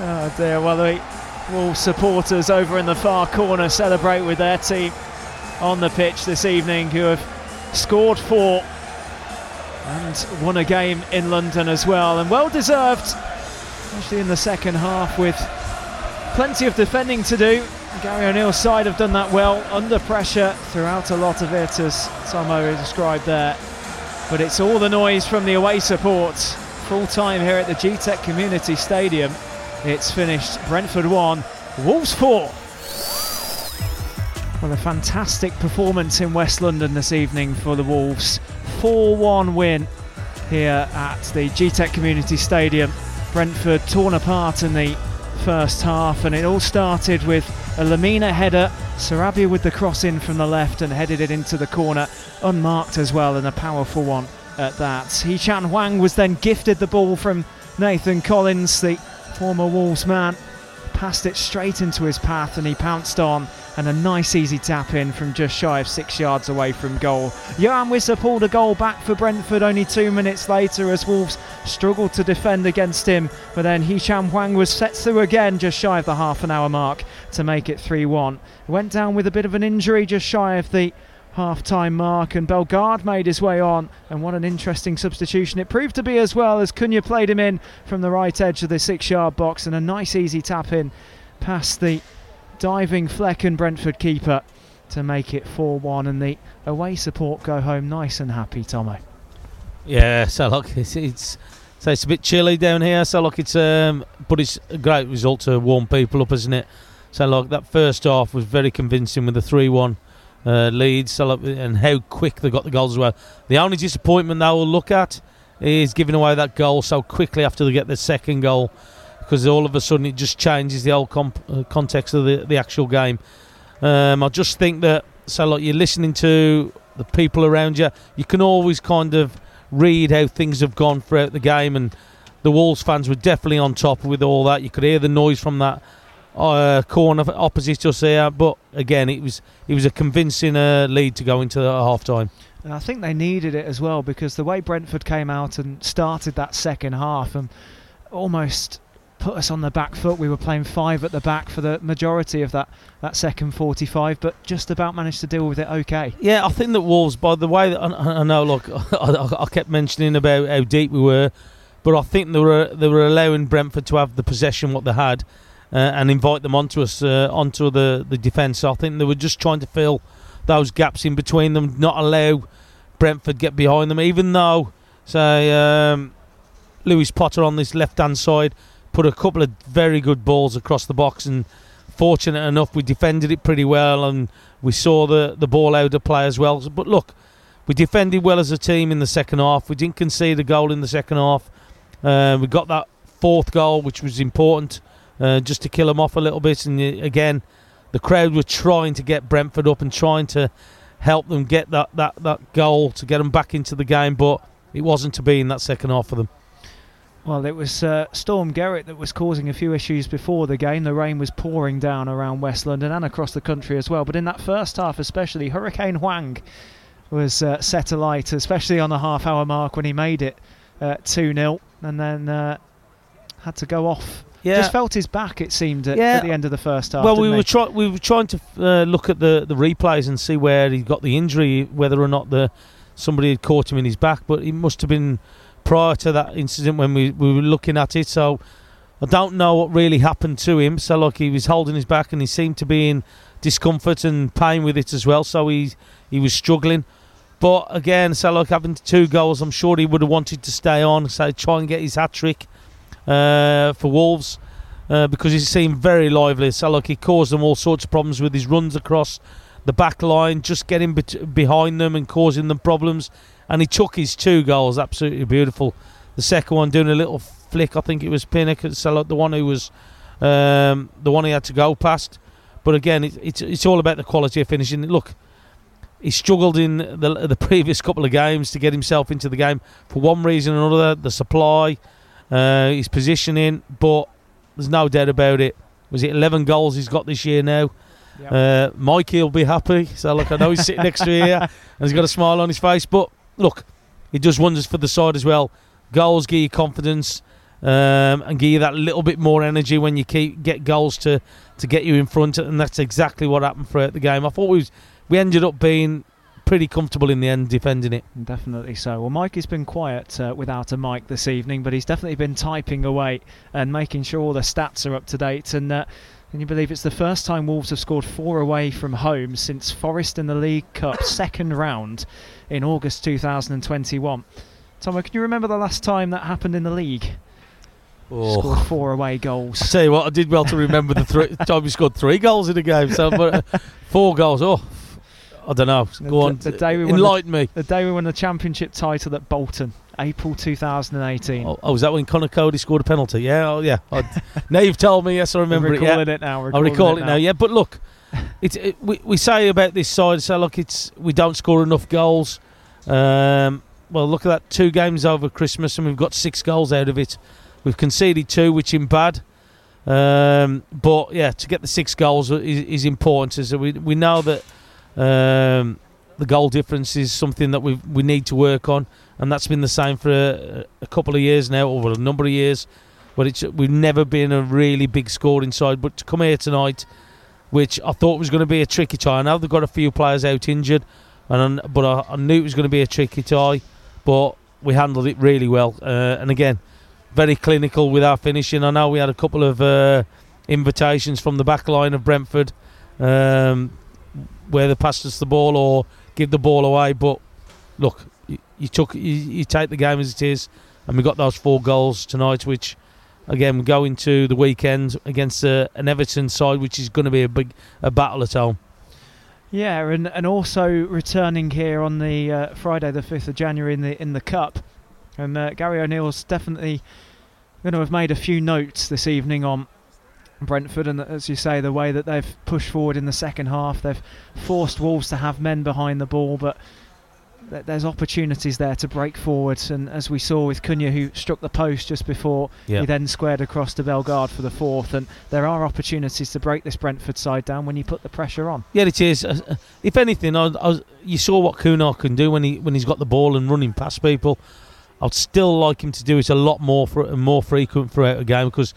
Oh dear, well the Wolves supporters over in the far corner celebrate with their team on the pitch this evening who have scored four and won a game in London as well and well deserved especially in the second half with plenty of defending to do. Gary O'Neil's side have done that well under pressure throughout a lot of it as Tomo described there. But it's all the noise from the away support. Full time here at the Gtech Community Stadium. It's finished Brentford 1 Wolves 4 well, a fantastic performance in West London this evening for the Wolves. 4 1 win here at the Gtech Community Stadium. Brentford torn apart in the first half, and it all started with a Lemina header. Sarabia with the cross in from the left and headed it into the corner, unmarked as well, and a powerful one at that. Hee-chan Hwang was then gifted the ball from Nathan Collins, the former Wolves man. Passed it straight into his path and he pounced on and a nice easy tap in from just shy of six yards away from goal. Yoane Wissa pulled a goal back for Brentford only two minutes later as Wolves struggled to defend against him, but then Hee-chan Hwang was set through again just shy of the half an hour mark to make it 3 1. Went down with a bit of an injury just shy of the half time mark, and Bellegarde made his way on. And what an interesting substitution it proved to be as well as Cunha played him in from the right edge of the six yard box, and a nice easy tap in past the diving Flekken Brentford keeper to make it 4 1 and the away support go home nice and happy, Tomo. Yeah, so look, it's, it's so it's a bit chilly down here. So look, it's um, but it's a great result to warm people up, isn't it? So look, that first half was very convincing with the three-one uh, lead. So and how quick they got the goals as well. The only disappointment they will look at is giving away that goal so quickly after they get the second goal because all of a sudden it just changes the whole comp- uh, context of the, the actual game. Um, I just think that so like you're listening to the people around you, you can always kind of read how things have gone throughout the game, and the Wolves fans were definitely on top with all that. You could hear the noise from that uh, corner opposite us here, but again, it was it was a convincing uh, lead to go into half time. And I think they needed it as well because the way Brentford came out and started that second half and almost put us on the back foot. We were playing five at the back for the majority of that, that second 45, but just about managed to deal with it okay. Yeah, I think that Wolves, by the way, I, I know, look, I, I, kept mentioning about how deep we were, but I think they were they were allowing Brentford to have the possession what they had uh, and invite them onto us, uh, onto the, the defence. I think they were just trying to fill those gaps in between them, not allow Brentford get behind them, even though, say, um, Lewis Potter on this left hand side put a couple of very good balls across the box, and fortunate enough, we defended it pretty well, and we saw the the ball out of play as well. But look, we defended well as a team in the second half. We didn't concede a goal in the second half. Uh, we got that fourth goal, which was important, uh, just to kill them off a little bit. And uh, again, the crowd were trying to get Brentford up and trying to help them get that, that, that goal to get them back into the game, but it wasn't to be in that second half for them. Well, it was uh, Storm Gerrit that was causing a few issues before the game. The rain was pouring down around West London and across the country as well. But in that first half, especially, Hurricane Hwang was uh, set alight, especially on the half hour mark when he made it uh, 2 0 and then uh, had to go off. Yeah. Just felt his back, it seemed, at, yeah. at the end of the first half. Well, we were, try- we were trying to uh, look at the, the replays and see where he got the injury, whether or not the somebody had caught him in his back, but he must have been prior to that incident when we, we were looking at it. So I don't know what really happened to him. So like he was holding his back and he seemed to be in discomfort and pain with it as well. So he he was struggling. But again, so like having two goals, I'm sure he would have wanted to stay on, so try and get his hat trick uh, for Wolves. Uh, because he seemed very lively. So like he caused them all sorts of problems with his runs across the back line, just getting behind them and causing them problems and he took his two goals absolutely beautiful. The second one doing a little flick, I think it was Pinnock, so the one who was um, the one he had to go past. But again, it, it's it's all about the quality of finishing. Look, he struggled in the the previous couple of games to get himself into the game for one reason or another. The supply, uh, his positioning, but there's no doubt about it. Was it 11 goals he's got this year now? Yep. Uh, Mikey will be happy. So look, I know he's sitting next to me here and he's got a smile on his face. But look, it does wonders for the side as well. Goals give you confidence. um, and give you that little bit more energy when you keep get goals to, to get you in front, and that's exactly what happened throughout the game. I thought we was, we ended up being pretty comfortable in the end defending it. Definitely so. Well, Mike has been quiet uh, without a mic this evening, but he's definitely been typing away and making sure all the stats are up to date. And uh, can you believe it's the first time Wolves have scored four away from home since Forest in the League Cup second round in August 2021? Tomo, can you remember the last time that happened in the league? Oh. Scored four away goals. I tell you what, I did well to remember the three, time we scored three goals in a game. So, but uh, four goals. Oh, I don't know. Go the, on, the day we enlighten the, me. The day we won the championship title at Bolton, April 2018. Oh, oh was that when Conor Coady scored a penalty? Yeah, oh yeah. now you've told me. Yes, I remember it. Yeah. it now. I recall it, now. Yeah, but look, it's it, we we say about this side. So look, it's we don't score enough goals. Um, well, look at that. Two games over Christmas, and we've got six goals out of it. We've conceded two, which in bad. Um, but yeah, to get the six goals is, is important. As we we know that um, the goal difference is something that we we need to work on, and that's been the same for a, a couple of years now, over a number of years. But it's we've never been a really big scoring side. But to come here tonight, which I thought was going to be a tricky tie. I know they've got a few players out injured, and but I, I knew it was going to be a tricky tie. But we handled it really well, uh, and again, very clinical with our finishing. I know we had a couple of uh, invitations from the back line of Brentford. Um, where they passed us the ball or give the ball away. But look, you, you took you, you, take the game as it is, and we got those four goals tonight, which again we go into the weekend against uh, an Everton side, which is going to be a big a battle at home. Yeah, and and also returning here on the uh, Friday, the fifth of January in the in the cup, and uh, Gary O'Neil's definitely going to have made a few notes this evening on Brentford, and as you say, the way that they've pushed forward in the second half, they've forced Wolves to have men behind the ball, but there's opportunities there to break forward. And as we saw with Cunha, who struck the post just before, he then squared across to Bellegarde for the fourth. And there are opportunities to break this Brentford side down when you put the pressure on. Yeah, it is. Uh, uh if anything, I, I, you saw what Cunha can do when he when he's got the ball and running past people. I'd still like him to do it a lot more for and more frequent throughout a game because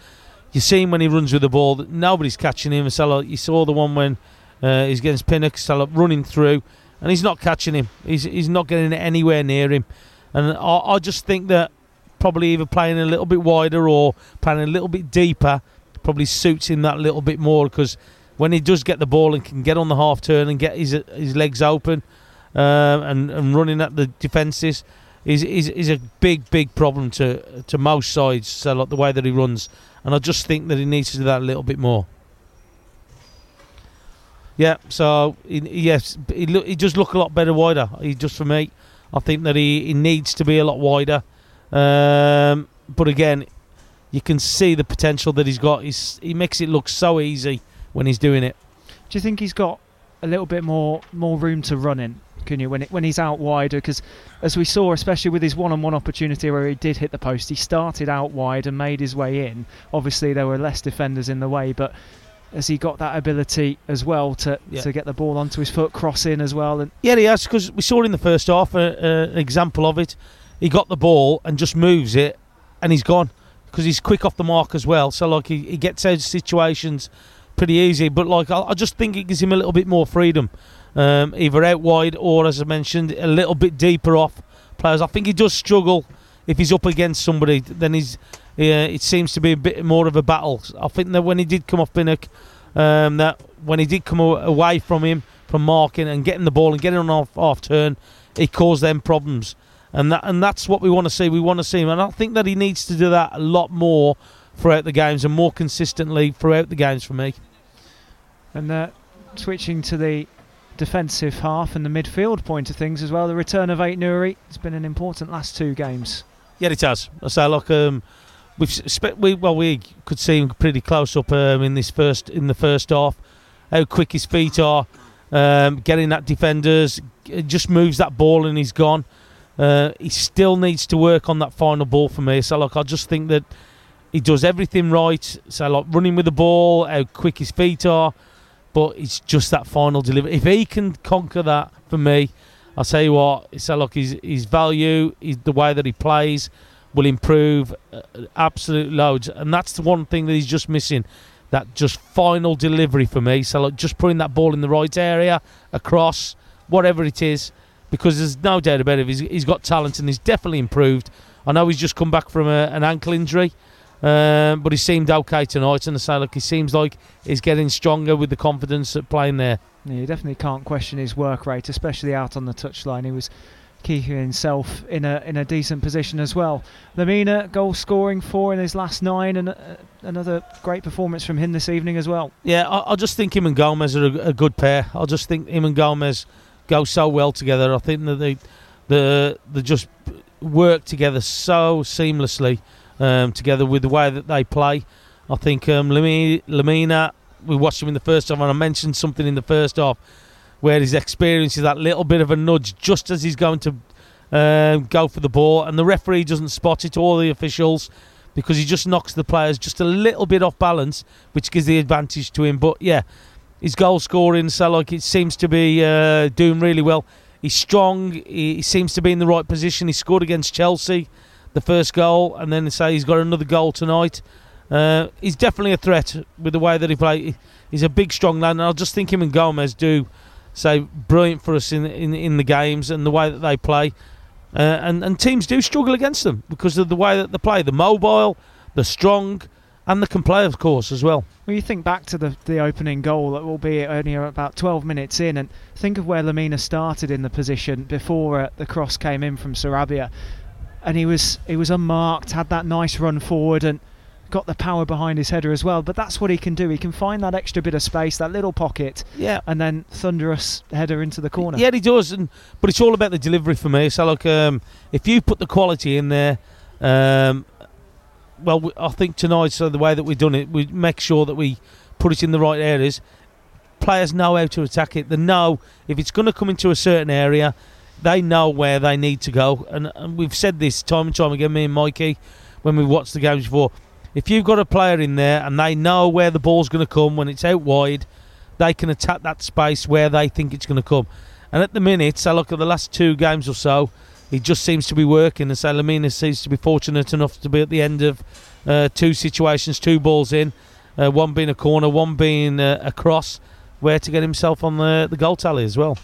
you see him when he runs with the ball. Nobody's catching him. So you saw the one when uh, he's against Pinnock, so running through, and he's not catching him. He's he's not getting anywhere near him. And I, I just think that probably either playing a little bit wider or playing a little bit deeper probably suits him that little bit more because when he does get the ball and can get on the half turn and get his his legs open uh, and and running at the defences is is is a big big problem to to most sides. So like the way that he runs and I just think that he needs to do that a little bit more. Yeah, so he, yes, he, look, he does look a lot better wider. He just for me, I think that he, he needs to be a lot wider. Um, but again, you can see the potential that he's got. He's, he makes it look so easy when he's doing it. Do you think he's got a little bit more more room to run in? can you when it, when he's out wider because as we saw especially with his one-on-one opportunity where he did hit the post he started out wide and made his way in obviously there were less defenders in the way but has he got that ability as well to, yeah. to get the ball onto his foot cross in as well and yeah he has because we saw in the first half uh, uh, an example of it he got the ball and just moves it and he's gone because he's quick off the mark as well so like he, he gets out of situations pretty easy but like I, I just think it gives him a little bit more freedom um, either out wide or, as I mentioned, a little bit deeper off players. I think he does struggle if he's up against somebody. Then he's yeah, it seems to be a bit more of a battle. I think that when he did come off Pinnock, um, that when he did come away from him from marking and getting the ball and getting on off half turn, it caused them problems. And that and that's what we want to see. We want to see him, and I think that he needs to do that a lot more throughout the games and more consistently throughout the games for me. And uh, switching to the defensive half and the midfield point of things as well. The return of Aït-Nouri has been an important last two games. Yeah, it has. I say, like, um, we've we well, we could see him pretty close up um, in this first in the first half. How quick his feet are, um, getting that defenders, just moves that ball and he's gone. Uh, he still needs to work on that final ball for me. So, like, I just think that he does everything right. So, like, running with the ball, how quick his feet are but it's just that final delivery. If he can conquer that for me, I'll tell you what, it's like his his value, his, the way that he plays, will improve uh, absolute loads. And that's the one thing that he's just missing. That just final delivery for me. So like just putting that ball in the right area, across, whatever it is, because there's no doubt about it. He's, he's got talent and he's definitely improved. I know he's just come back from a, an ankle injury, um, but he seemed okay tonight. And I say, look, he seems like he's getting stronger with the confidence at playing there. Yeah, you definitely can't question his work rate, especially out on the touchline. He was keeping himself in a in a decent position as well. Lemina goal scoring four in his last nine, and uh, another great performance from him this evening as well. Yeah, I, I just think him and Gomes are a, a, good pair. I just think him and Gomes go so well together. I think that they the they just work together so seamlessly um, together with the way that they play. I think um, Lemina, we watched him in the first half, and I mentioned something in the first half where his experience is that little bit of a nudge just as he's going to um, go for the ball, and the referee doesn't spot it, or the officials, because he just knocks the players just a little bit off balance, which gives the advantage to him. But yeah, his goal scoring, so like it seems to be uh, doing really well. He's strong. He, seems to be in the right position. He scored against Chelsea, the first goal, and then they say he's got another goal tonight. Uh, he's definitely a threat with the way that he plays. He's a big, strong lad, and I just think him and Gomes do say brilliant for us in in, in the games and the way that they play. Uh, and and teams do struggle against them because of the way that they play. The mobile, the strong, and the can play, of course, as well. Well, you think back to the the opening goal that will be only about 12 minutes in, and think of where Lemina started in the position before uh, the cross came in from Sarabia, and he was he was unmarked, had that nice run forward, and got the power behind his header as well. But that's what he can do. He can find that extra bit of space, that little pocket, yeah, and then thunderous header into the corner. Yeah, he does. And but it's all about the delivery for me. So like, um, if you put the quality in there, um, well, I think tonight, so the way that we've done it, we make sure that we put it in the right areas. Players know how to attack it. They know if it's going to come into a certain area, they know where they need to go. And, and we've said this time and time again, me and Mikey, when we watched the games before if you've got a player in there and they know where the ball's going to come when it's out wide, they can attack that space where they think it's going to come. And at the minute, I look at the last two games or so, he just seems to be working. And Salamina seems to be fortunate enough to be at the end of uh, two situations, two balls in, uh, one being a corner, one being uh, a cross, where to get himself on the, the goal tally as well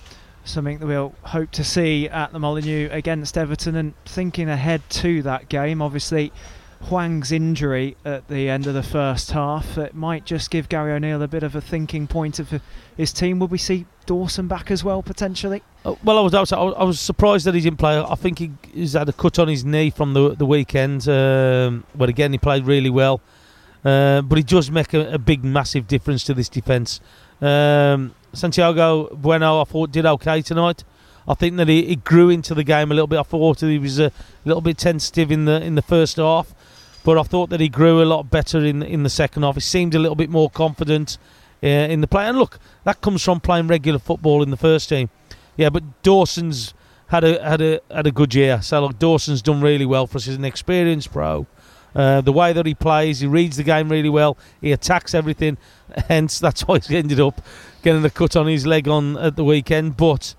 something that we'll hope to see at the Molineux against Everton and thinking ahead to that game obviously Hwang's injury at the end of the first half, it might just give Gary O'Neil a bit of a thinking point of his team. Will we see Dawson back as well potentially? Uh, well, I was, I was I was surprised that he didn't play. I think he, he's had a cut on his knee from the the weekend, um, but again he played really well. Uh, but he does make a, a, big, massive difference to this defence. Um, Santiago Bueno, I thought did okay tonight. I think that he, he, grew into the game a little bit. I thought he was a little bit tentative in the in the first half, but I thought that he grew a lot better in in the second half. He seemed a little bit more confident uh, in the play. And look, that comes from playing regular football in the first team. Yeah, but Dawson's had a had a had a good year. So look, Dawson's done really well for us. He's an experienced pro. Uh, the way that he plays, he reads the game really well. He attacks everything. Hence, that's why he ended up getting the cut on his leg on at the weekend. But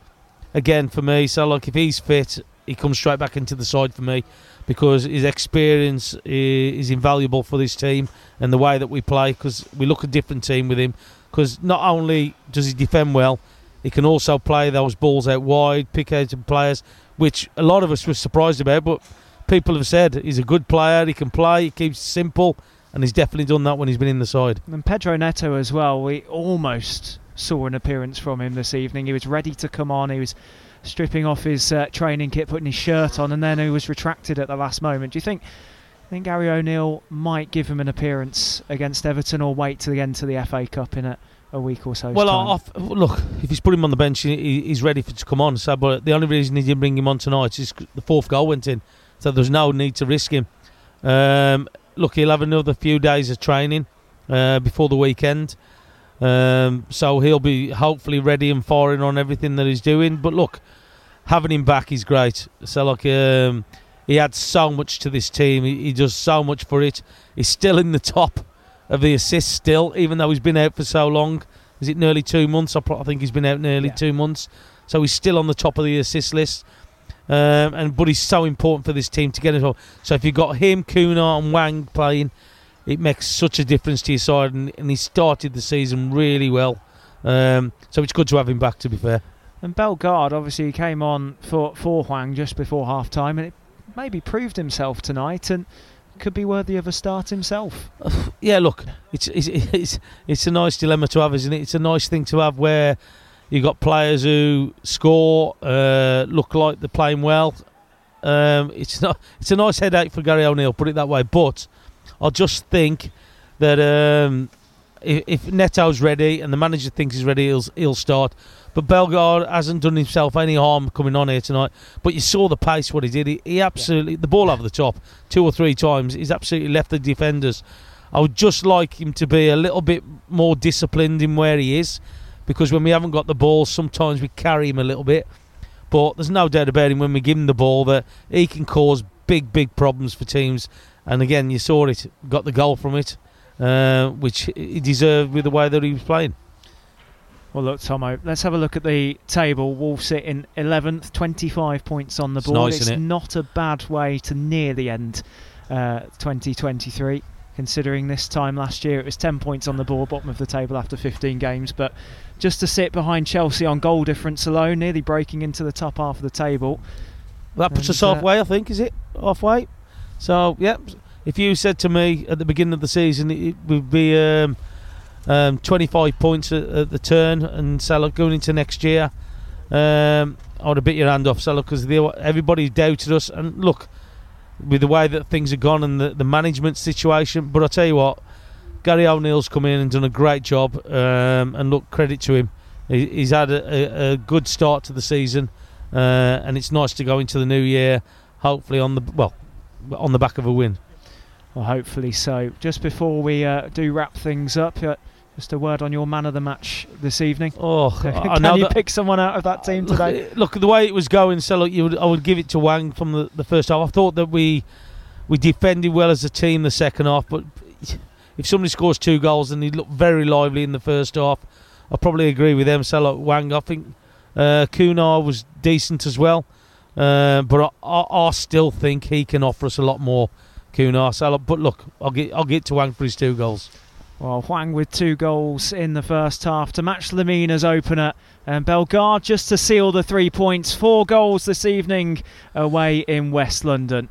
again, for me, so look, if he's fit, he comes straight back into the side for me because his experience is invaluable for this team and the way that we play because we look a different team with him. Because not only does he defend well he can also play those balls out wide pick out players which a lot of us were surprised about but people have said he's a good player he can play he keeps simple and he's definitely done that when he's been in the side. And Pedro Neto as well we almost saw an appearance from him this evening. He was ready to come on he was stripping off his uh, training kit, putting his shirt on, and then he was retracted at the last moment. Do you think? I think Gary O'Neil might give him an appearance against Everton, or wait to the end to the FA Cup in a, a week or so. Well, look, if he's put him on the bench, he, he's ready for to come on. So, but the only reason he didn't bring him on tonight is the fourth goal went in, so there's no need to risk him. Um, look, he'll have another few days of training uh, before the weekend. Um, so he'll be hopefully ready and firing on everything that he's doing. But look, having him back is great. So like um, he adds so much to this team. He, he, does so much for it. He's still in the top of the assists still, even though he's been out for so long. Is it nearly two months? I, think he's been out nearly yeah. two months. So he's still on the top of the assist list. Um, and but he's so important for this team to get it all. So if you've got him, Cunha, and Hwang playing, it makes such a difference to your side. And, and he started the season really well. Um, so it's good to have him back. To be fair. And Bellegarde obviously came on for for Hwang just before half time, and it maybe proved himself tonight and could be worthy of a start himself. yeah, look, it's it's it's it's a nice dilemma to have, isn't it? It's a nice thing to have where you've got players who score, uh, look like they're playing well. Um, it's not it's a nice headache for Gary O'Neil, put it that way. But I just think that um, if, if Neto's ready and the manager thinks he's ready, he'll he'll start. But Bellegarde hasn't done himself any harm coming on here tonight. But you saw the pace, what he did. He, he absolutely, yeah. the ball over the top two or three times, he's absolutely left the defenders. I would just like him to be a little bit more disciplined in where he is because when we haven't got the ball, sometimes we carry him a little bit. But there's no doubt about him when we give him the ball that he can cause big, big problems for teams. And again, you saw it, got the goal from it, uh, which he deserved with the way that he was playing. Well, look, Tomo, let's have a look at the table. Wolves sit in 11th, 25 points on the board. It's, nice, it's not a bad way to near the end uh, 2023, considering this time last year it was 10 points on the board, bottom of the table after 15 games. But just to sit behind Chelsea on goal difference alone, nearly breaking into the top half of the table. That puts and, us halfway, uh, I think, is it? Halfway? So, yeah, if you said to me at the beginning of the season it would be. Um, um, 25 points at, at, the turn, and Salah going into next year. Um, I would have bit your hand off Salah because everybody doubted us. And look, with the way that things have gone and the, the management situation, but I tell you what, Gary O'Neil's come in and done a great job. Um, and look, credit to him. He, he's had a, a, a, good start to the season, uh, and it's nice to go into the new year, hopefully on the well, on the back of a win. Well, hopefully so. Just before we uh, do wrap things up, uh, just a word on your man of the match this evening. Oh, can you pick someone out of that team today? Look, look the way it was going. So look, would, I would give it to Hwang from the, the first half. I thought that we we defended well as a team the second half, but if somebody scores two goals and he looked very lively in the first half, I probably agree with them. So look, Hwang, I think uh, Cunha was decent as well, uh, but I, I, I, still think he can offer us a lot more. Cunha, but look, I'll get I'll get to Hwang for his two goals. Well, Hwang with two goals in the first half to match Lemina's opener. And Bellegarde just to seal the three points. Four goals this evening away in West London.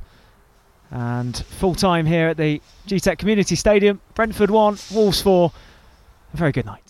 And full time here at the Gtech Community Stadium. Brentford 1, Wolves 4. A very good night.